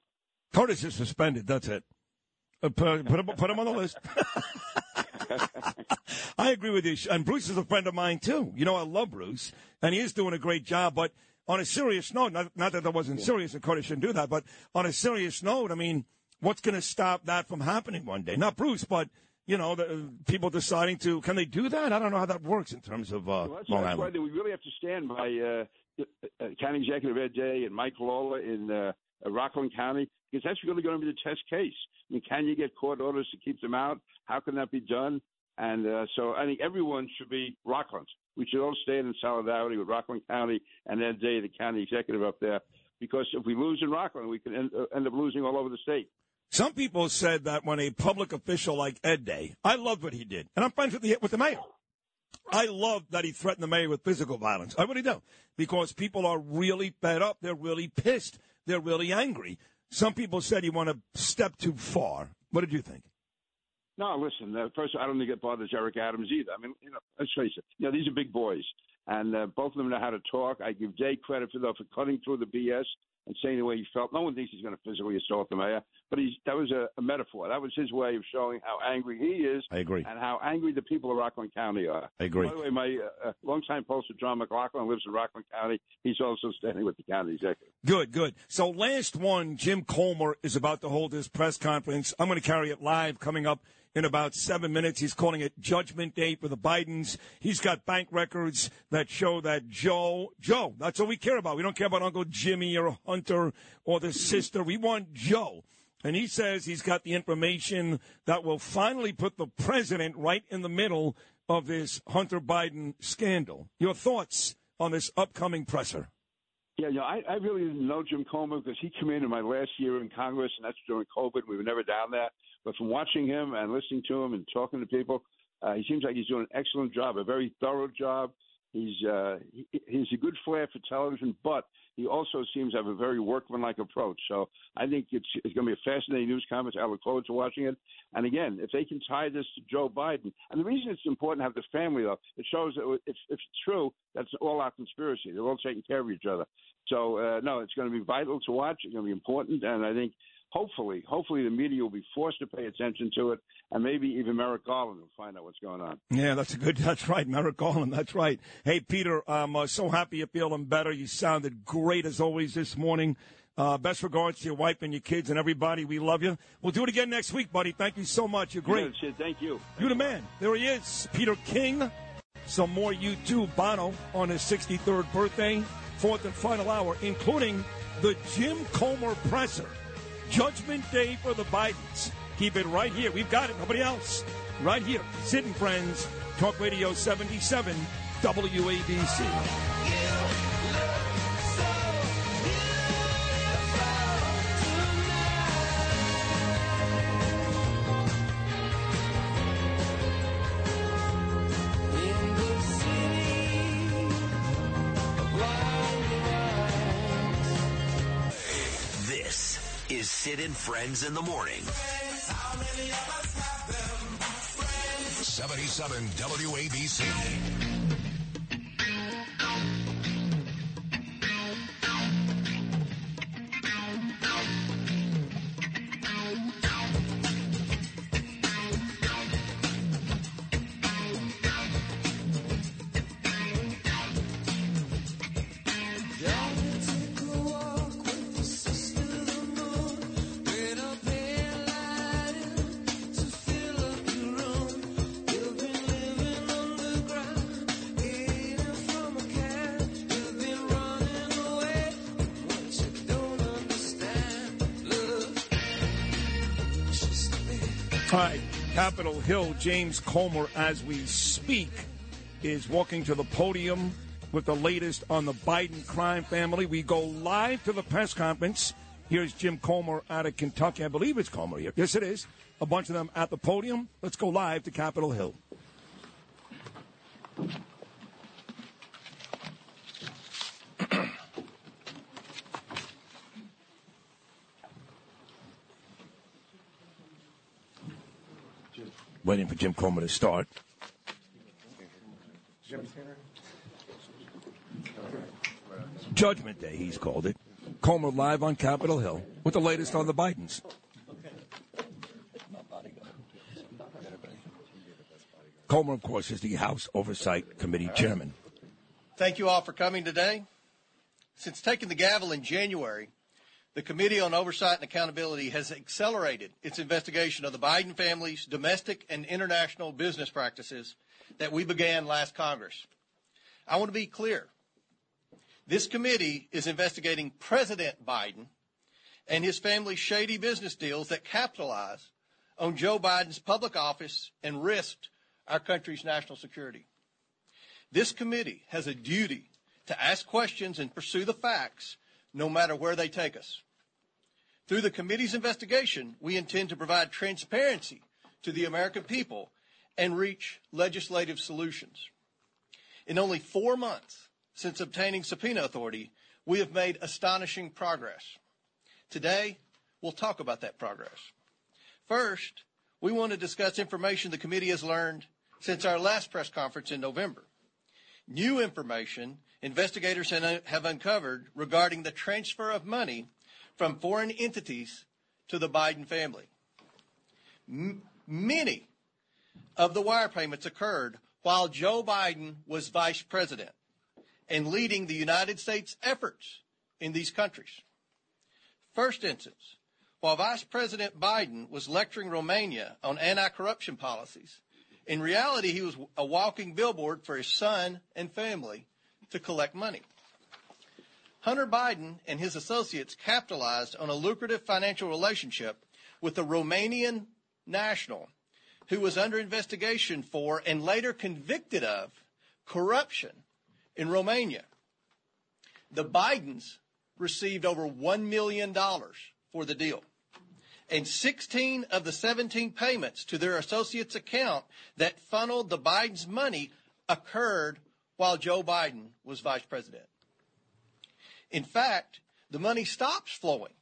Curtis is suspended. That's it. Uh, put, put, him, put him on the list. I agree with you. And Bruce is a friend of mine, too. You know, I love Bruce, and he is doing a great job. But on a serious note, not, not that that wasn't serious, and Curtis shouldn't do that, but on a serious note, I mean, what's going to stop that from happening one day? Not Bruce, but, you know, the, uh, people deciding to, can they do that? I don't know how that works in terms of uh, Well, that's, Long that's why we really have to stand by uh, uh, County Executive Ed Day and Mike Lawler in uh, uh, Rockland County because that's really going to be the test case. I mean, can you get court orders to keep them out? How can that be done? And uh, so I think everyone should be Rockland. We should all stand in solidarity with Rockland County and Ed Day, the county executive up there, because if we lose in Rockland, we can end, uh, end up losing all over the state. Some people said that when a public official like Ed Day, I loved what he did, and I'm friends with the with the mayor. I love that he threatened the mayor with physical violence. I really do, because people are really fed up. They're really pissed. They're really angry. Some people said you want to step too far. What did you think? No, listen. Uh, first, I don't think it bothers Eric Adams either. I mean, you know, let's face it. You know, these are big boys, and uh, both of them know how to talk. I give Jay credit for though for cutting through the BS and saying the way he felt. No one thinks he's going to physically assault the mayor, but he's that was a, a metaphor. That was his way of showing how angry he is. I agree. And how angry the people of Rockland County are. I agree. By the way, my uh, uh, longtime pollster John McLaughlin lives in Rockland County. He's also standing with the county executive. Good, good. So last one, Jim Comer is about to hold his press conference. I'm going to carry it live coming up in about seven minutes. He's calling it Judgment Day for the Bidens. He's got bank records that show that Joe, Joe, that's all we care about. We don't care about Uncle Jimmy or Hunter or the sister. We want Joe. And he says he's got the information that will finally put the president right in the middle of this Hunter Biden scandal. Your thoughts on this upcoming presser? Yeah, you know, I, I really didn't know Jim Comer because he came in in my last year in Congress, and that's during COVID. We were never down there. But from watching him and listening to him and talking to people, uh, he seems like he's doing an excellent job, a very thorough job. He's uh, he, he's a good flair for television, but he also seems to have a very workmanlike approach. So I think it's it's going to be a fascinating news conference. I look forward to watching it. And again, if they can tie this to Joe Biden, and the reason it's important to have the family though, it shows that if, if it's true, that's all our conspiracy. They're all taking care of each other. So uh, no, it's going to be vital to watch. It's going to be important, and I think hopefully, hopefully the media will be forced to pay attention to it, and maybe even Merrick Garland will find out what's going on. Yeah, that's a good. That's right, Merrick Garland. That's right. Hey, Peter, I'm uh, so happy you're feeling better. You sounded great as always this morning. Uh, best regards to your wife and your kids and everybody. We love you. We'll do it again next week, buddy. Thank you so much. You're great. Yeah, thank you. You're the man. There he is, Peter King. Some more U2 Bono on his 63rd birthday, fourth and final hour, including the Jim Comer presser. Judgment Day for the Bidens. Keep it right here. We've got it. Nobody else. right here. Sid and Friends, Talk Radio 77, WABC. Sid and Friends in the Morning. 77 WABC. Hill, James Comer, as we speak, is walking to the podium with the latest on the Biden crime family. We go live to the press conference. Here's Jim Comer out of Kentucky. I believe it's Comer here. Yes, it is. A bunch of them at the podium. Let's go live to Capitol Hill. Waiting for Jim Comer to start. Judgment Day, he's called it. Comer live on Capitol Hill with the latest on the Bidens. Comer, of course, is the House Oversight Committee chairman. Thank you all for coming today. Since taking the gavel in January, the Committee on Oversight and Accountability has accelerated its investigation of the Biden family's domestic and international business practices that we began last Congress. I want to be clear. This committee is investigating President Biden and his family's shady business deals that capitalize on Joe Biden's public office and risked our country's national security. This committee has a duty to ask questions and pursue the facts no matter where they take us. Through the committee's investigation, we intend to provide transparency to the American people and reach legislative solutions. In only four months since obtaining subpoena authority, we have made astonishing progress. Today, we'll talk about that progress. First, we want to discuss information the committee has learned since our last press conference in November. New information investigators have uncovered regarding the transfer of money from foreign entities to the Biden family. Many of the wire payments occurred while Joe Biden was vice president and leading the United States efforts in these countries. First instance, while Vice President Biden was lecturing Romania on anti corruption policies, in reality, he was a walking billboard for his son and family to collect money. Hunter Biden and his associates capitalized on a lucrative financial relationship with a Romanian national who was under investigation for and later convicted of corruption in Romania. The Bidens received over $1 million for the deal. And 16 of the 17 payments to their associates' account that funneled the Biden's money occurred while Joe Biden was vice president. In fact, the money stops flowing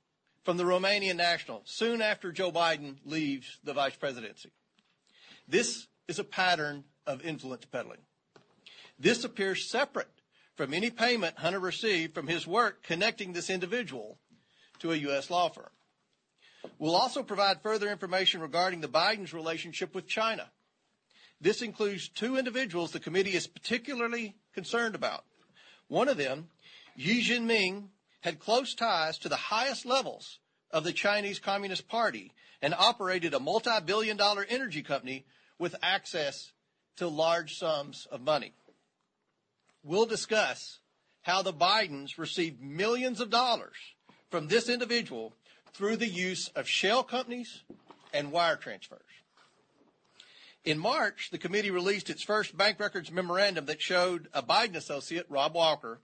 from the Romanian national soon after Joe Biden leaves the vice presidency. This is a pattern of influence peddling. This appears separate from any payment Hunter received from his work connecting this individual to a U.S. law firm. We'll also provide further information regarding the Biden's relationship with China. This includes two individuals the committee is particularly concerned about. One of them, Ye Jianming, had close ties to the highest levels of the Chinese Communist Party and operated a multi billion dollar energy company with access to large sums of money. We'll discuss how the Bidens received millions of dollars from this individual through the use of shell companies and wire transfers. In March, the committee released its first bank records memorandum that showed a Biden associate, Rob Walker,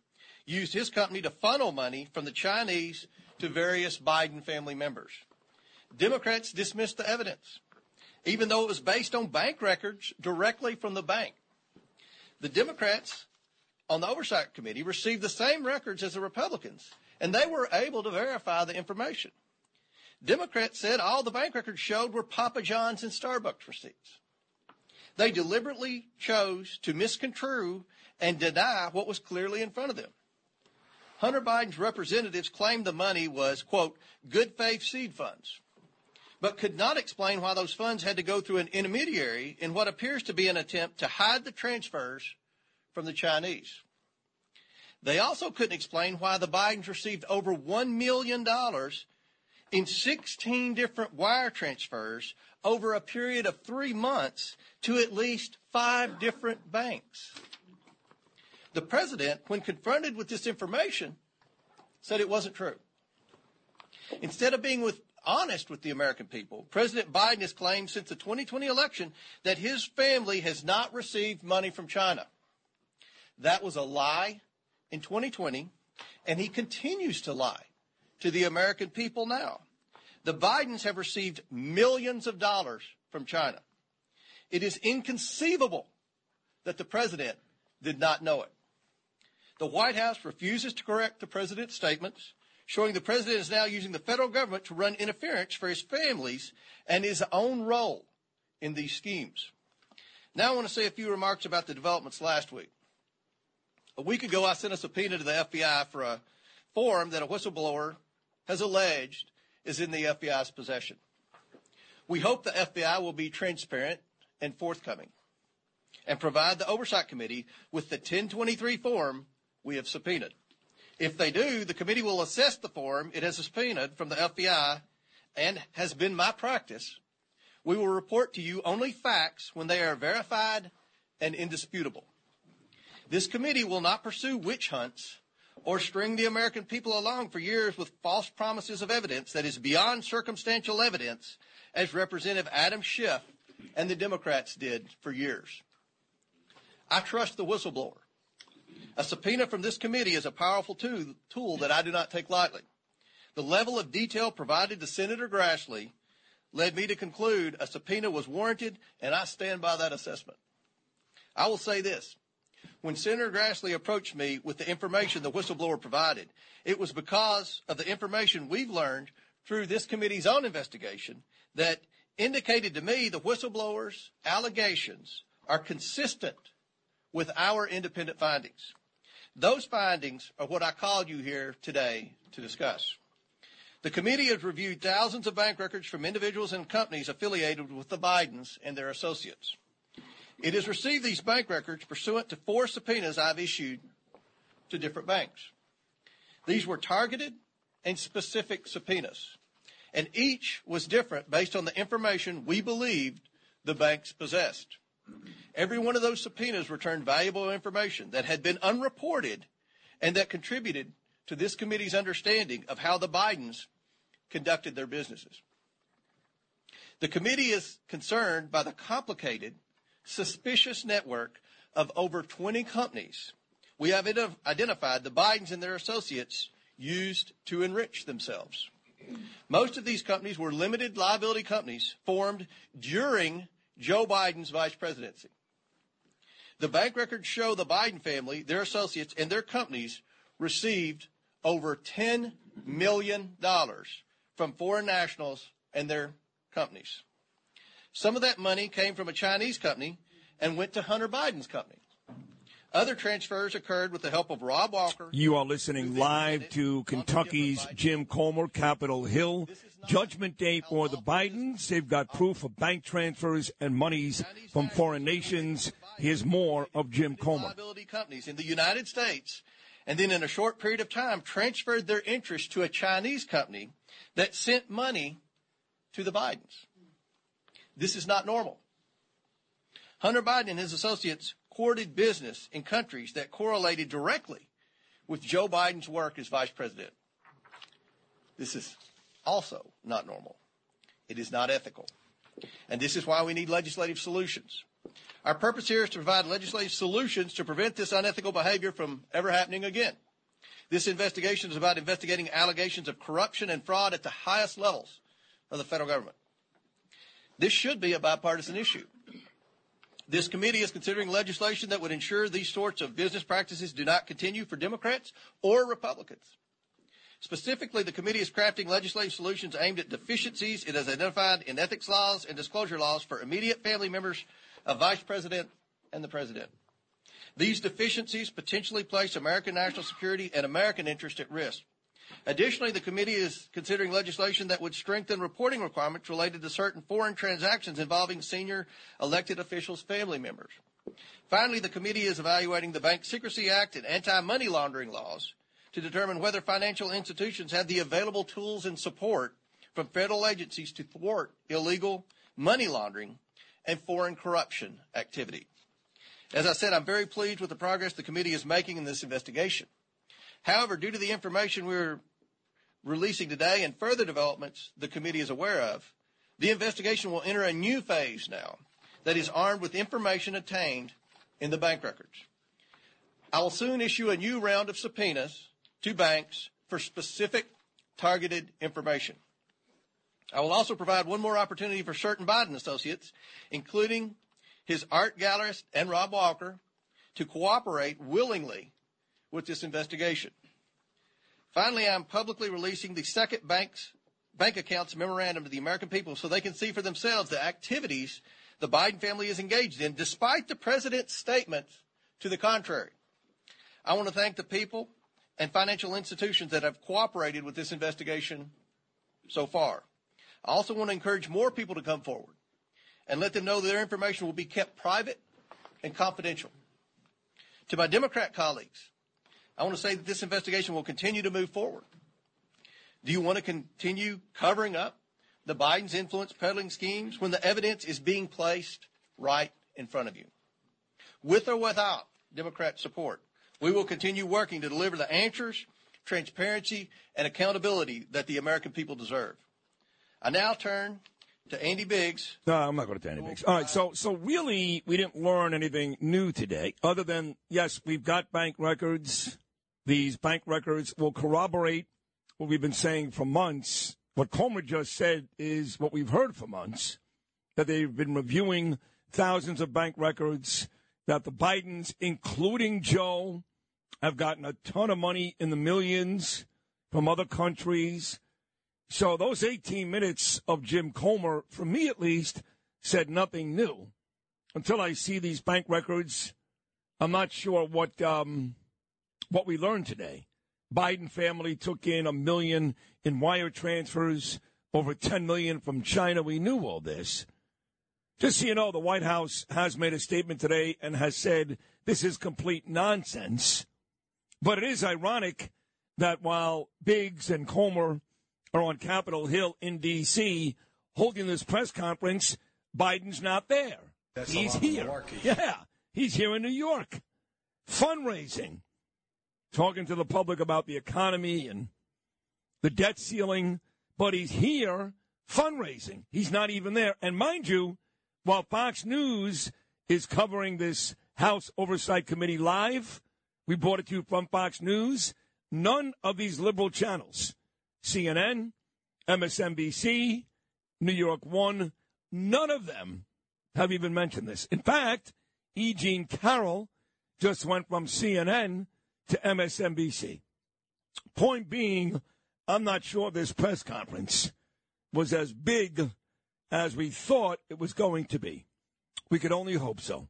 used his company to funnel money from the Chinese to various Biden family members. Democrats dismissed the evidence, even though it was based on bank records directly from the bank. The Democrats on the Oversight Committee received the same records as the Republicans, and they were able to verify the information. Democrats said all the bank records showed were Papa John's and Starbucks receipts. They deliberately chose to misconstrue and deny what was clearly in front of them. Hunter Biden's representatives claimed the money was, quote, good faith seed funds, but could not explain why those funds had to go through an intermediary in what appears to be an attempt to hide the transfers from the Chinese. They also couldn't explain why the Bidens received over $1 million in 16 different wire transfers over a period of three months to at least five different banks. The president, when confronted with this information, said it wasn't true. Instead of being with, honest with the American people, President Biden has claimed since the 2020 election that his family has not received money from China. That was a lie in 2020, and he continues to lie to the American people now. The Bidens have received millions of dollars from China. It is inconceivable that the president did not know it. The White House refuses to correct the president's statements, showing the president is now using the federal government to run interference for his families and his own role in these schemes. Now I want to say a few remarks about the developments last week. A week ago, I sent a subpoena to the FBI for a form that a whistleblower has alleged is in the FBI's possession. We hope the FBI will be transparent and forthcoming and provide the Oversight Committee with the 1023 form we have subpoenaed. If they do, the committee will assess the form it has subpoenaed from the FBI and has been my practice. We will report to you only facts when they are verified and indisputable. This committee will not pursue witch hunts or string the American people along for years with false promises of evidence that is beyond circumstantial evidence, as Representative Adam Schiff and the Democrats did for years. I trust the whistleblower. A subpoena from this committee is a powerful tool, that I do not take lightly. The level of detail provided to Senator Grassley led me to conclude a subpoena was warranted, and I stand by that assessment. I will say this. When Senator Grassley approached me with the information the whistleblower provided, it was because of the information we've learned through this committee's own investigation that indicated to me the whistleblower's allegations are consistent with our independent findings. Those findings are what I called you here today to discuss. The committee has reviewed thousands of bank records from individuals and companies affiliated with the Bidens and their associates. It has received these bank records pursuant to four subpoenas I've issued to different banks. These were targeted and specific subpoenas, and each was different based on the information we believed the banks possessed. Every one of those subpoenas returned valuable information that had been unreported and that contributed to this committee's understanding of how the Bidens conducted their businesses. The committee is concerned by the complicated, suspicious network of over 20 companies we have identified the Bidens and their associates used to enrich themselves. Most of these companies were limited liability companies formed during Joe Biden's vice presidency. The bank records show the Biden family, their associates, and their companies received over $10 million from foreign nationals and their companies. Some of that money came from a Chinese company and went to Hunter Biden's company. Other transfers occurred with the help of Rob Walker. You are listening live to Kentucky's Jim Comer, Capitol Hill. Judgment day for the Bidens. They've got proof of bank transfers and monies from foreign nations. Here's more of Jim Comer. Companies in the United States, and then in a short period of time transferred their interest to a Chinese company that sent money to the Bidens. This is not normal. Hunter Biden and his associates courted business in countries that correlated directly with Joe Biden's work as vice president. This is also not normal. It is not ethical And this is why we need legislative solutions. Our purpose here is to provide legislative solutions to prevent this unethical behavior from ever happening again. This investigation is about investigating allegations of corruption and fraud at the highest levels of the federal government. This should be a bipartisan issue. This committee is considering legislation that would ensure these sorts of business practices do not continue for Democrats or Republicans. Specifically, the committee is crafting legislative solutions aimed at deficiencies it has identified in ethics laws and disclosure laws for immediate family members of Vice President and the President. These deficiencies potentially place American national security and American interest at risk. Additionally, the committee is considering legislation that would strengthen reporting requirements related to certain foreign transactions involving senior elected officials' family members. Finally, the committee is evaluating the Bank Secrecy Act and anti-money laundering laws to determine whether financial institutions have the available tools and support from federal agencies to thwart illegal money laundering and foreign corruption activity. As I said, I'm very pleased with the progress the committee is making in this investigation. However, due to the information we're releasing today and further developments the committee is aware of, the investigation will enter a new phase now that is armed with information obtained in the bank records. I will soon issue a new round of subpoenas to banks for specific targeted information. I will also provide one more opportunity for certain Biden associates, including his art gallerist and Rob Walker, to cooperate willingly with this investigation. Finally, I'm publicly releasing the second bank's bank accounts memorandum to the American people so they can see for themselves the activities the Biden family is engaged in, despite the president's statements to the contrary. I want to thank the people and financial institutions that have cooperated with this investigation so far. I also want to encourage more people to come forward and let them know that their information will be kept private and confidential. To my Democrat colleagues, I want to say that this investigation will continue to move forward. Do you want to continue covering up the Biden's influence peddling schemes when the evidence is being placed right in front of you? With or without Democrat support, we will continue working to deliver the answers, transparency, and accountability that the American people deserve. I now turn to Andy Biggs. No, I'm not going to Andy Biggs. All right, so so really, we didn't learn anything new today, other than yes, we've got bank records. These bank records will corroborate what we've been saying for months. What Comer just said is what we've heard for months that they've been reviewing thousands of bank records, that the Bidens, including Joe, have gotten a ton of money in the millions from other countries so those 18 minutes of Jim Comer, for me at least, said nothing new. Until I see these bank records, I'm not sure what um, what we learned today. Biden family took in a million in wire transfers, over 10 million from China. We knew all this. Just so you know, the White House has made a statement today and has said this is complete nonsense. But it is ironic that while Biggs and Comer are on Capitol Hill in D.C. holding this press conference. Biden's not there. That's he's here. Yeah, he's here in New York, fundraising, talking to the public about the economy and the debt ceiling. But he's here fundraising. He's not even there. And mind you, while Fox News is covering this House Oversight Committee live, we brought it to you from Fox News. None of these liberal channels CNN, MSNBC, New York One, none of them have even mentioned this. In fact, E. Jean Carroll just went from CNN to MSNBC. Point being, I'm not sure this press conference was as big as we thought it was going to be. We could only hope so.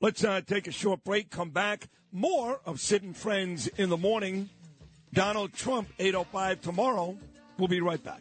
Let's uh, take a short break, come back. More of Sid and Friends in the morning. Donald Trump, 805 tomorrow. We'll be right back.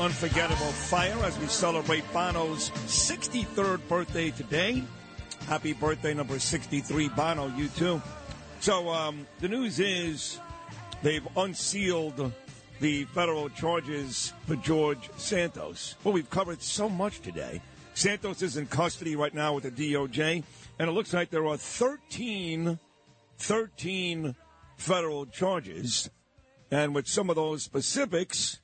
Unforgettable Fire, as we celebrate Bono's 63rd birthday today. Happy birthday, number 63, Bono, you too. So, um, the news is they've unsealed the federal charges for George Santos. Well, we've covered so much today. Santos is in custody right now with the DOJ, and it looks like there are 13, 13 federal charges. And with some of those specifics,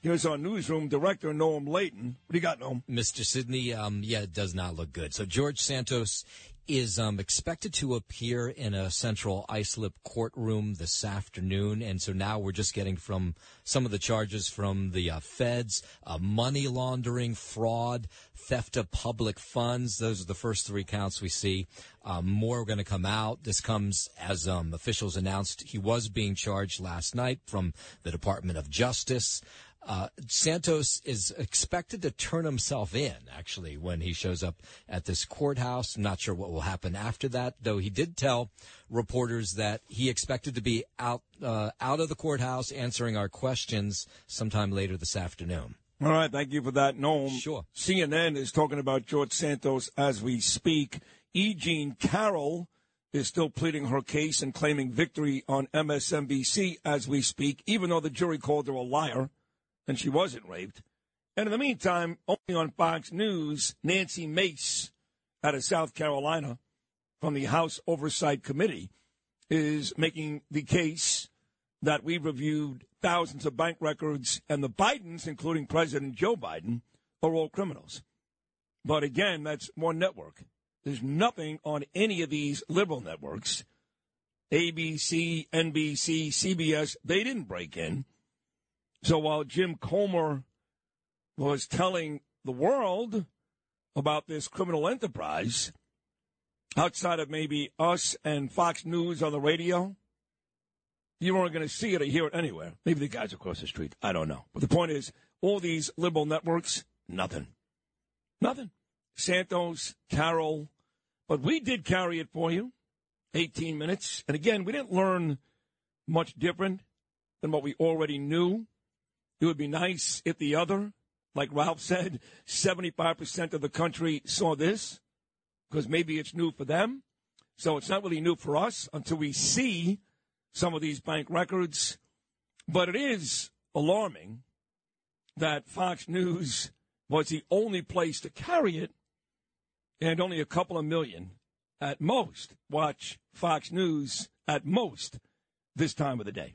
here's our newsroom director, Noam Laden. What do you got, Noam? Mr. Sidney, um, yeah, it does not look good. So George Santos is um, expected to appear in a central islip courtroom this afternoon, and so now we're just getting from some of the charges from the uh, feds: uh, money laundering, fraud, theft of public funds. Those are the first three counts we see. Um, more are going to come out. This comes as um, officials announced he was being charged last night from the Department of Justice. Uh, Santos is expected to turn himself in, actually, when he shows up at this courthouse. I'm not sure what will happen after that, though he did tell reporters that he expected to be out, uh, out of the courthouse answering our questions sometime later this afternoon. All right, thank you for that, Noam. Sure. CNN is talking about George Santos as we speak. E. Jean Carroll is still pleading her case and claiming victory on MSNBC as we speak, even though the jury called her a liar and she wasn't raped. And in the meantime, only on Fox News, Nancy Mace out of South Carolina from the House Oversight Committee is making the case that we reviewed thousands of bank records and the Bidens, including President Joe Biden, are all criminals. But again, that's one network. There's nothing on any of these liberal networks. ABC, NBC, CBS, they didn't break in. So while Jim Comer was telling the world about this criminal enterprise, outside of maybe us and Fox News on the radio, you weren't going to see it or hear it anywhere. Maybe the guys across the street. I don't know. But the point is, all these liberal networks, nothing. Nothing. Santos, Carroll. But we did carry it for you. 18 minutes. And again, we didn't learn much different than what we already knew. It would be nice if the other, like Ralph said, 75% of the country saw this, because maybe it's new for them. So it's not really new for us until we see some of these bank records. But it is alarming that Fox News was the only place to carry it, and only a couple of million at most watch Fox News at most this time of the day.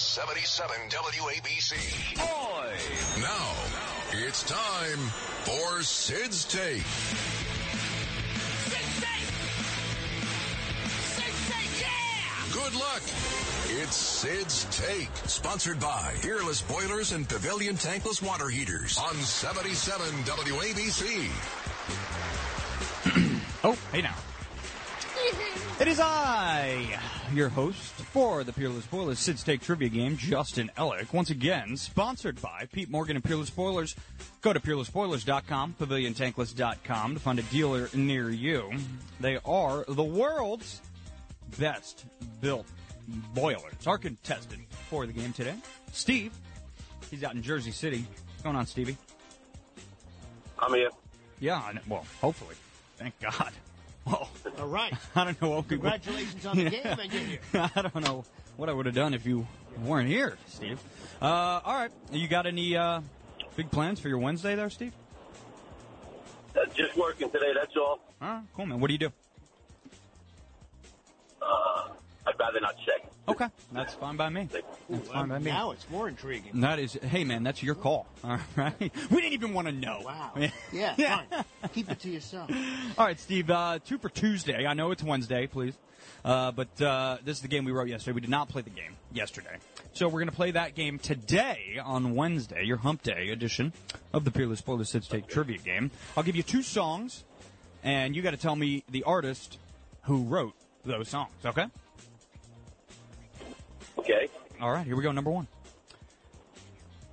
77 WABC. Boy! Now, it's time for Sid's Take. Sid's take, yeah. Good luck. It's Sid's Take, sponsored by Peerless Boilers and Pavilion Tankless Water Heaters on 77 WABC. Oh, hey now. It is I, your host for the Peerless Boilers Sid's Take Trivia Game, Justin Ellick. Once again, sponsored by Pete Morgan and Peerless Boilers. Go to peerlessboilers.com, paviliontankless.com to find a dealer near you. They are the world's best built boilers. Our contestant for the game today, Steve. He's out in Jersey City. What's going on, Stevie? I'm here. Yeah, well, hopefully. Thank God. Well, All right. I don't know what Congratulations on the game and you're here. I don't know what I would have done if you weren't here, Steve. Uh, all right. You got any uh, big plans for your Wednesday there, Steve? Uh, just working today, that's all. All right, cool, man. What do you do? Uh, I got rather not say. Okay, that's fine by me. That's fine by me. Now it's more intriguing. That is, hey man, that's your call. All right, we didn't even want to know. Wow. Yeah, fine. Keep it to yourself. All right, Steve. Uh, two for Tuesday. I know it's Wednesday, please, uh, but uh, this is the game we wrote yesterday. We did not play the game yesterday, so we're going to play that game today on Wednesday, your Hump Day edition of the Peerless Boilers Sid's Take Trivia Game. I'll give you two songs, and you got to tell me the artist who wrote those songs. Okay. Okay. All right, here we go. Number one.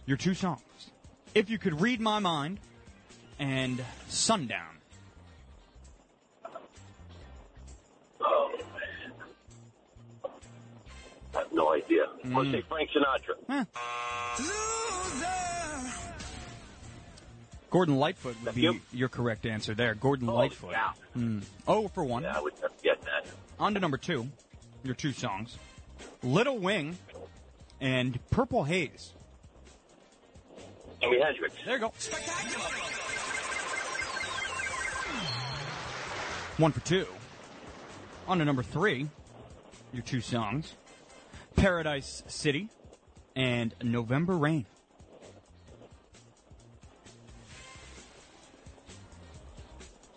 Your two songs. If you could read my mind and Sundown. Oh, man. I have no idea. I'm going say Frank Sinatra. Gordon Lightfoot would be your correct answer there. Gordon Lightfoot. yeah. Hmm. Oh for one. Yeah, I would get that. On to number two. Your two songs. Little Wing and Purple Haze. Jimi Hendrix. There you go. One for two. On to number three. Your two songs. Paradise City and November Rain.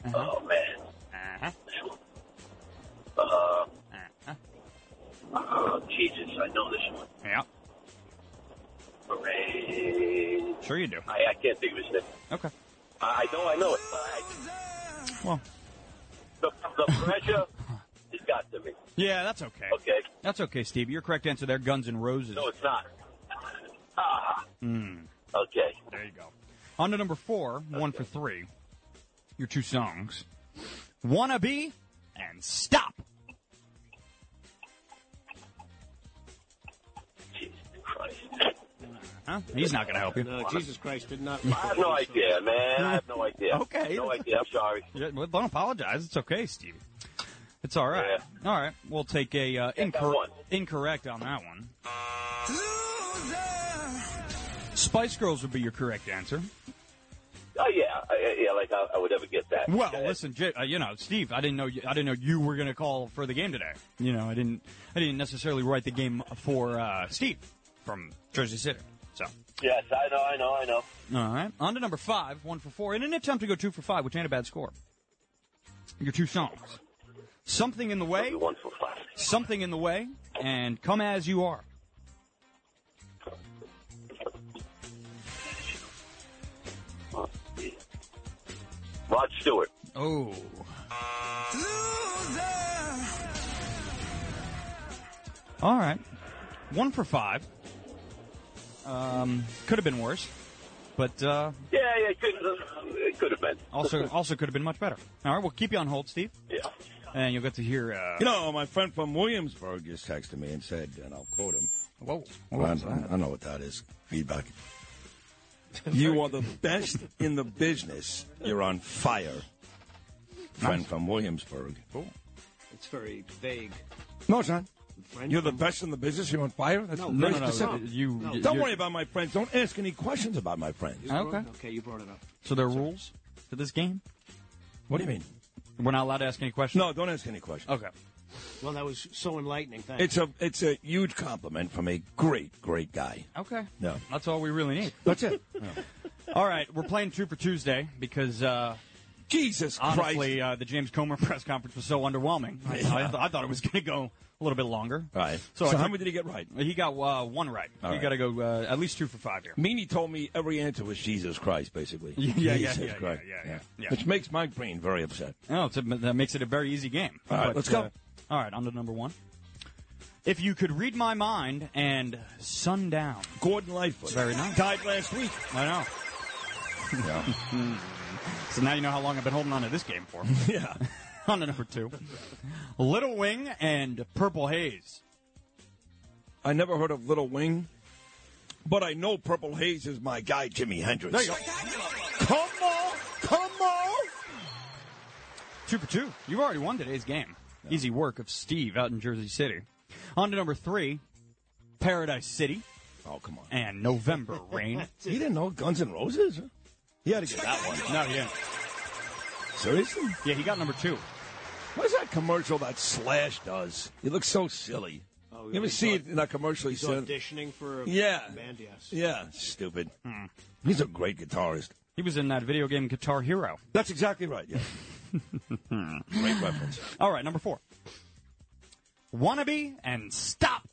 Uh-huh. Oh, man. Oh, Jesus, I know this one. Yeah. Hooray. Sure you do. I, I can't think of his name. Okay. I, know I know it, but I, Well. the, the pressure has got to me. Yeah, that's okay. Okay. That's okay, Steve. Your correct answer there, Guns and Roses. No, it's not. Ah, Hmm. okay. There you go. On to number four, one for three. Your two songs. Wanna Be and Stop. Huh? He's not going to help you. No, Jesus Christ did not. I have no idea, man. I have no idea. Okay. No idea. I'm sorry. Yeah, well, don't apologize. It's okay, Steve. It's all right. All right. We'll take a uh, incor- incorrect on that one. Spice Girls would be your correct answer. Oh yeah, I, yeah. Like I, I would ever get that. Well, listen, J- uh, you know, Steve, I didn't know you, I didn't know you were going to call for the game today. You know, I didn't I didn't necessarily write the game for uh, Steve from Jersey City. So, Yes, I know. I know. I know. all right, on to number five, one for four, in an attempt to go two for five, which ain't a bad score. Your two songs, something in the way, One for five. something in the way, and come as you are. Rod Stewart. Oh. All right. One for five. Um, could have been worse, but uh, Yeah, yeah. It could, it could have been. also also could have been much better. All right, we'll keep you on hold, Steve. Yeah. And you'll get to hear. Uh, You know, my friend from Williamsburg just texted me and said, and I'll quote him. Whoa. Well, I, I don't know what that is. Feedback. you are the best in the business. You're on fire. Friend from Williamsburg. Cool. It's very vague. No, it's not. Friend You're the best in the business. You're on fire. That's No, very no, no, specific. you- No. Don't worry about my friends. Don't ask any questions about my friends. You brought- Okay. Okay, you brought it up. So there are rules to this game. What do you mean? We're not allowed to ask any questions. No, don't ask any questions. Okay. Well, that was so enlightening. Thanks. It's a it's a huge compliment from a great great guy. Okay. No, That's all we really need. that's it. All right, we're playing two for Tuesday because uh, Jesus honestly, uh, the James Comer press conference was so underwhelming. I, I, th- I thought it was going to go a little bit longer. Right. So, So, how many did he get right? He got uh, one right. All you right. got to go uh, at least two for five here. Meanie told me every answer was Jesus Christ, basically. Yeah, yeah, Jesus yeah, yeah, Christ. yeah, yeah, yeah. Which makes my brain very upset. Oh, it's a, that makes it a very easy game. All right, let's go. uh, all right, on to number one. If you could read my mind and sundown. Gordon Lightfoot. Very nice. Died last week. I know. Yeah. So now you know how long I've been holding on to this game for. yeah. On to number two. Little Wing and Purple Haze. I never heard of Little Wing, but I know Purple Haze is my guy, Jimi Hendrix. There you go. Come on, come on. Two for two. You've already won today's game. Easy work of Steve out in Jersey City. On to number three, Paradise City. Oh, come on. And November Rain. He didn't know Guns N' Roses? He had to get that one. No, he didn't. Seriously? Yeah, he got number two. What's that commercial that Slash does? He looks so silly. Oh, you ever he's see it in that commercial? He He's said, auditioning for a Yeah. band, yes. Yeah, stupid. He's a great guitarist. He was in that video game Guitar Hero. That's exactly right. Yeah. Great reference. All right, number four. Wannabe and stop.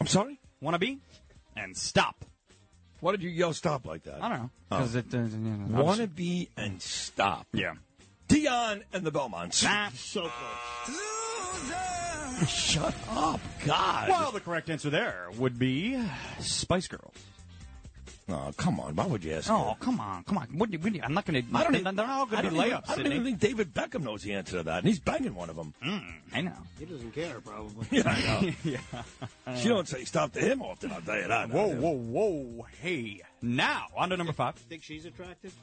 I'm sorry? Wannabe and stop. Why did you yell stop like that? I don't know. Oh. 'Cause it, uh, you know, Wanna be and stop. Yeah. Dion and the Belmonts. That's So close. Shut up, God. Well, the correct answer there would be Spice Girls. Oh, come on. Why would you ask? Oh, come on, come on. What do you, what do you, I'm not going to. I don't They're, even- they're all going to don't be even- layups. I don't Sydney. even think David Beckham knows the answer to that, and he's banging one of them. Hmm, I know. He doesn't care, probably. Yeah, I know. yeah. She don't say stop to him often. I'll tell you that. Whoa, whoa, whoa. Hey. Now, on to number five. Think she's attractive?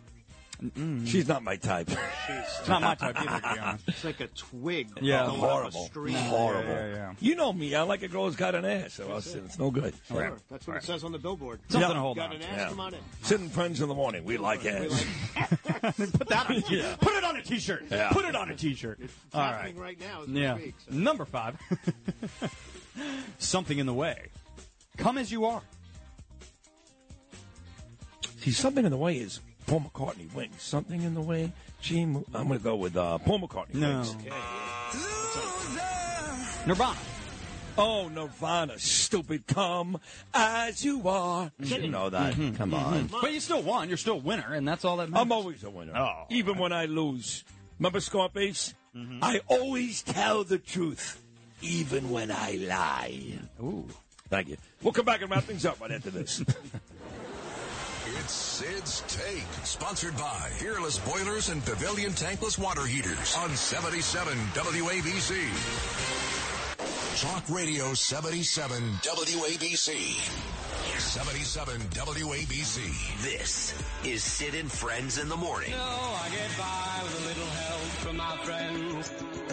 She's not my type. It's not my type either, to be honest. It's like a twig. Yeah, falling off a horrible. Mm-hmm. Horrible. Yeah, yeah, yeah. You know me. I like a girl who's got an ass. So it's, it's no good. Sure. That's what it says on the billboard. Something Yeah. to hold Got on an to. ass? Yeah. Come on in. Sid and Friends in the morning. We like ass. Put that on a t- Yeah. Put it on a t-shirt. Yeah. Put it on a t-shirt. It's All happening right. right now as Yeah. speak. so. Number five. Something in the way. Come as you are. See, something in the way is Paul McCartney wings. Something in the way. She. Mo- I'm going to go with uh, Paul McCartney No. wings. Nirvana. Oh, Nirvana, stupid. Come as you are. Mm-hmm. You know that. Mm-hmm. Come mm-hmm. on. But you still won. You're still a winner, and that's all that matters. I'm always a winner. Oh. Even when I lose. Remember Scarface? I always tell the truth, even when I lie. Ooh. Thank you. We'll come back and wrap things up right after this. It's Sid's Take, sponsored by Peerless Boilers and Pavilion Tankless Water Heaters on 77 WABC. Talk Radio 77 WABC. 77 WABC. This is Sid and Friends in the Morning. I get by with a little help from my friends.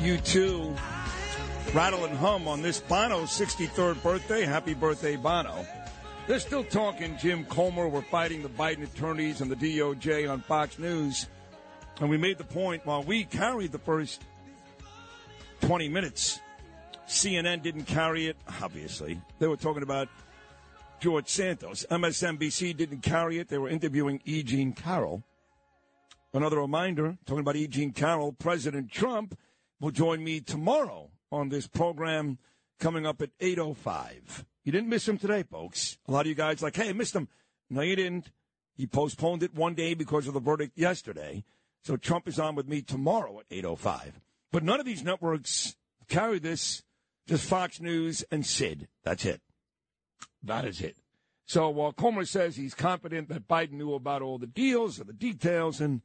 You two Rattle and hum on this Bono's 63rd birthday. Happy birthday, Bono. They're still talking Jim Comer. We're fighting the Biden attorneys and the DOJ on Fox News. And we made the point while we carried the first 20 minutes, CNN didn't carry it, obviously. They were talking about George Santos. MSNBC didn't carry it. They were interviewing E. Jean Carroll. Another reminder, talking about E. Jean Carroll, President Trump will join me tomorrow on this program coming up at 8.05. You didn't miss him today, folks. A lot of you guys like, hey, I missed him. No, you didn't. He postponed it one day because of the verdict yesterday. So Trump is on with me tomorrow at 8.05. But none of these networks carry this. Just Fox News and Sid. That's it. That is it. So uh, Comer says he's confident that Biden knew about all the deals and the details, and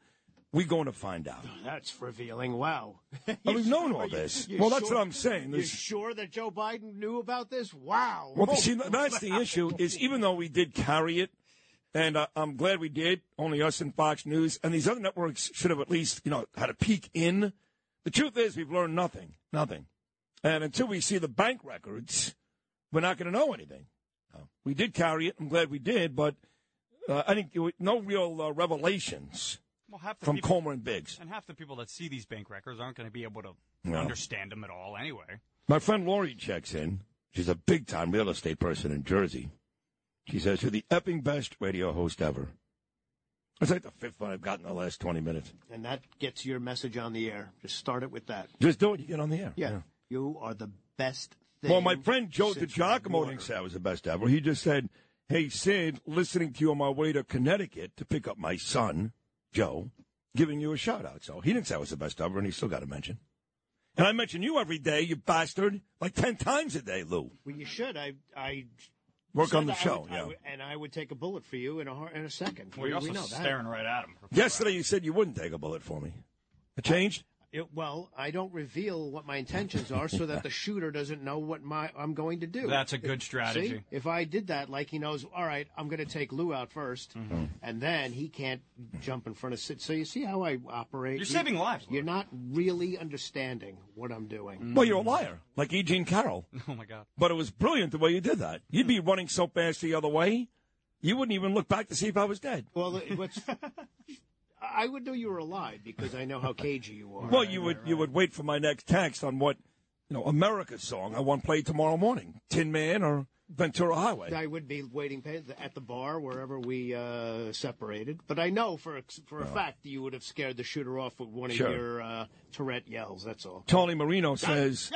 we're going to find out. That's revealing. Wow. Well, we've known all this. you're Well, that's sure- what I'm saying. You're sure that Joe Biden knew about this? Wow. Well, Oh, see, that's the issue. Is even though we did carry it, and uh, I'm glad we did, only us and Fox News, and these other networks should have at least, you know, had a peek in. The truth is, we've learned nothing, nothing, and until we see the bank records, we're not going to know anything. Uh, we did carry it. I'm glad we did, but uh, I think it no real uh, revelations. Half the from people- Comer and Biggs. And half the people that see these bank records aren't going to be able to No. understand them at all anyway. My friend Lori checks in. She's a big time real estate person in Jersey. She says, You're the epping best radio host ever. That's like the fifth one I've gotten in the last 20 minutes. And that gets your message on the air. Just start it with that. Just do it, you get on the air. Yeah. You are the best thing. Well, my friend Joe since DiGiacomo water. didn't say I was the best ever. He just said, Hey, Sid, listening to you on my way to Connecticut to pick up my son, Joe, giving you a shout out. So he didn't say I was the best ever, and he still got a mention. And I mention you every day, you bastard, like 10 times a day, Lou. Well, you should. I, I Work said on the I show, would- I yeah. would- and I would take a bullet for you in a, in a second. Well, you're we also know that. staring right at him. Yesterday you said you wouldn't take a bullet for me. It changed? It, well, I don't reveal what my intentions are so that the shooter doesn't know what my I'm going to do. That's a good strategy. See? If I did that, like he knows, all right, I'm going to take Lou out 1st Mm-hmm. and then he can't jump in front of Sid. So you see how I operate? You're You- saving lives, You're not really understanding what I'm doing. Well, you're a liar, like E. Jean Carroll. Oh my God. But it was brilliant the way you did that. You'd be running so fast the other way, you wouldn't even look back to see if I was dead. Well, what's I would know you were alive because I know how cagey you are. Well, you would you would wait for my next text on what you know America's song I want played tomorrow morning, Tin Man or Ventura Highway. I would be waiting at the bar wherever we uh, separated, but I know for a, for a fact that you would have scared the shooter off with one of Sure. your uh, Tourette yells. That's all. Charlie Marino says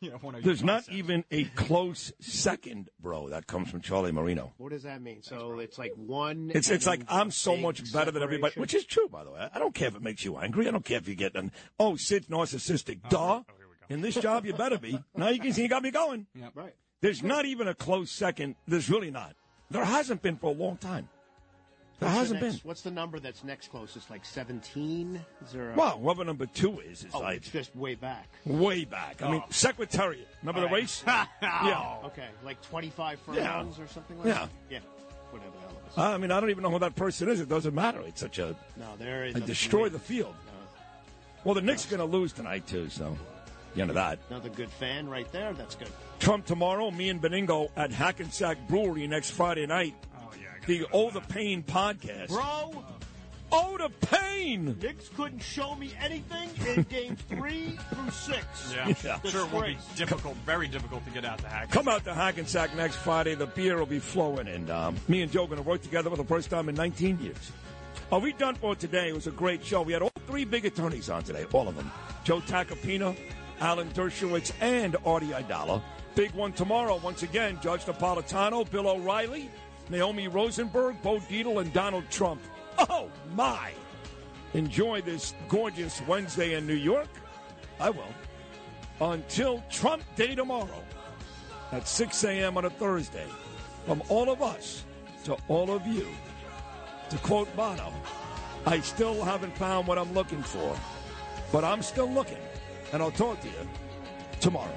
Yeah, one of there's your not even a close second, bro. That comes from Charlie Marino. What does that mean? So it's like one. It's it's like I'm so much better than everybody, which is true, by the way. I don't care if it makes you angry. I don't care if you get an oh Sid's narcissistic. Duh. In this job, you better be. Now you can see you got me going. Yeah, Right. There's not even a close second. There's really not. There hasn't been for a long time. There What's the hasn't next- been. What's the number that's next closest? Like 17? Is there a... Well, whoever number two is is oh, like it's just way back. way back. I mean, Oh. Secretariat. Remember the oh, All right. race? yeah. Oh, okay, like 25 Yeah. or something like Yeah. that? Yeah. Whatever the hell it is. I mean, I don't even know who that person is. It doesn't matter. It's such a. No, there is. I destroy the field. Well, the Knicks are going to lose tonight too. So, the end of that. Another good fan right there. That's good. Trump tomorrow. Me and Benigno at Hackensack Brewery next Friday night. Oh yeah. The Oh the Pain podcast. Bro, Oh the Pain. Knicks couldn't show me anything in games three through six. Yeah. Yeah. Sure, it will be difficult, very difficult to get out the hack. Come out to Hackensack next Friday. The beer will be flowing, and um, me and Joe are going to work together for the first time in 19 years. Are we done for today? It was a great show. We had all three big attorneys on today, all of them. Joe Tacopina, Alan Dershowitz, and Artie Aidala. Big one tomorrow. Once again, Judge Napolitano, Bill O'Reilly, Naomi Rosenberg, Bo Dietl, and Donald Trump. Oh, my. Enjoy this gorgeous Wednesday in New York. I will. Until Trump Day tomorrow at 6 a.m. on a Thursday. From all of us to all of you. To quote Bono, I still haven't found what I'm looking for, but I'm still looking, and I'll talk to you tomorrow.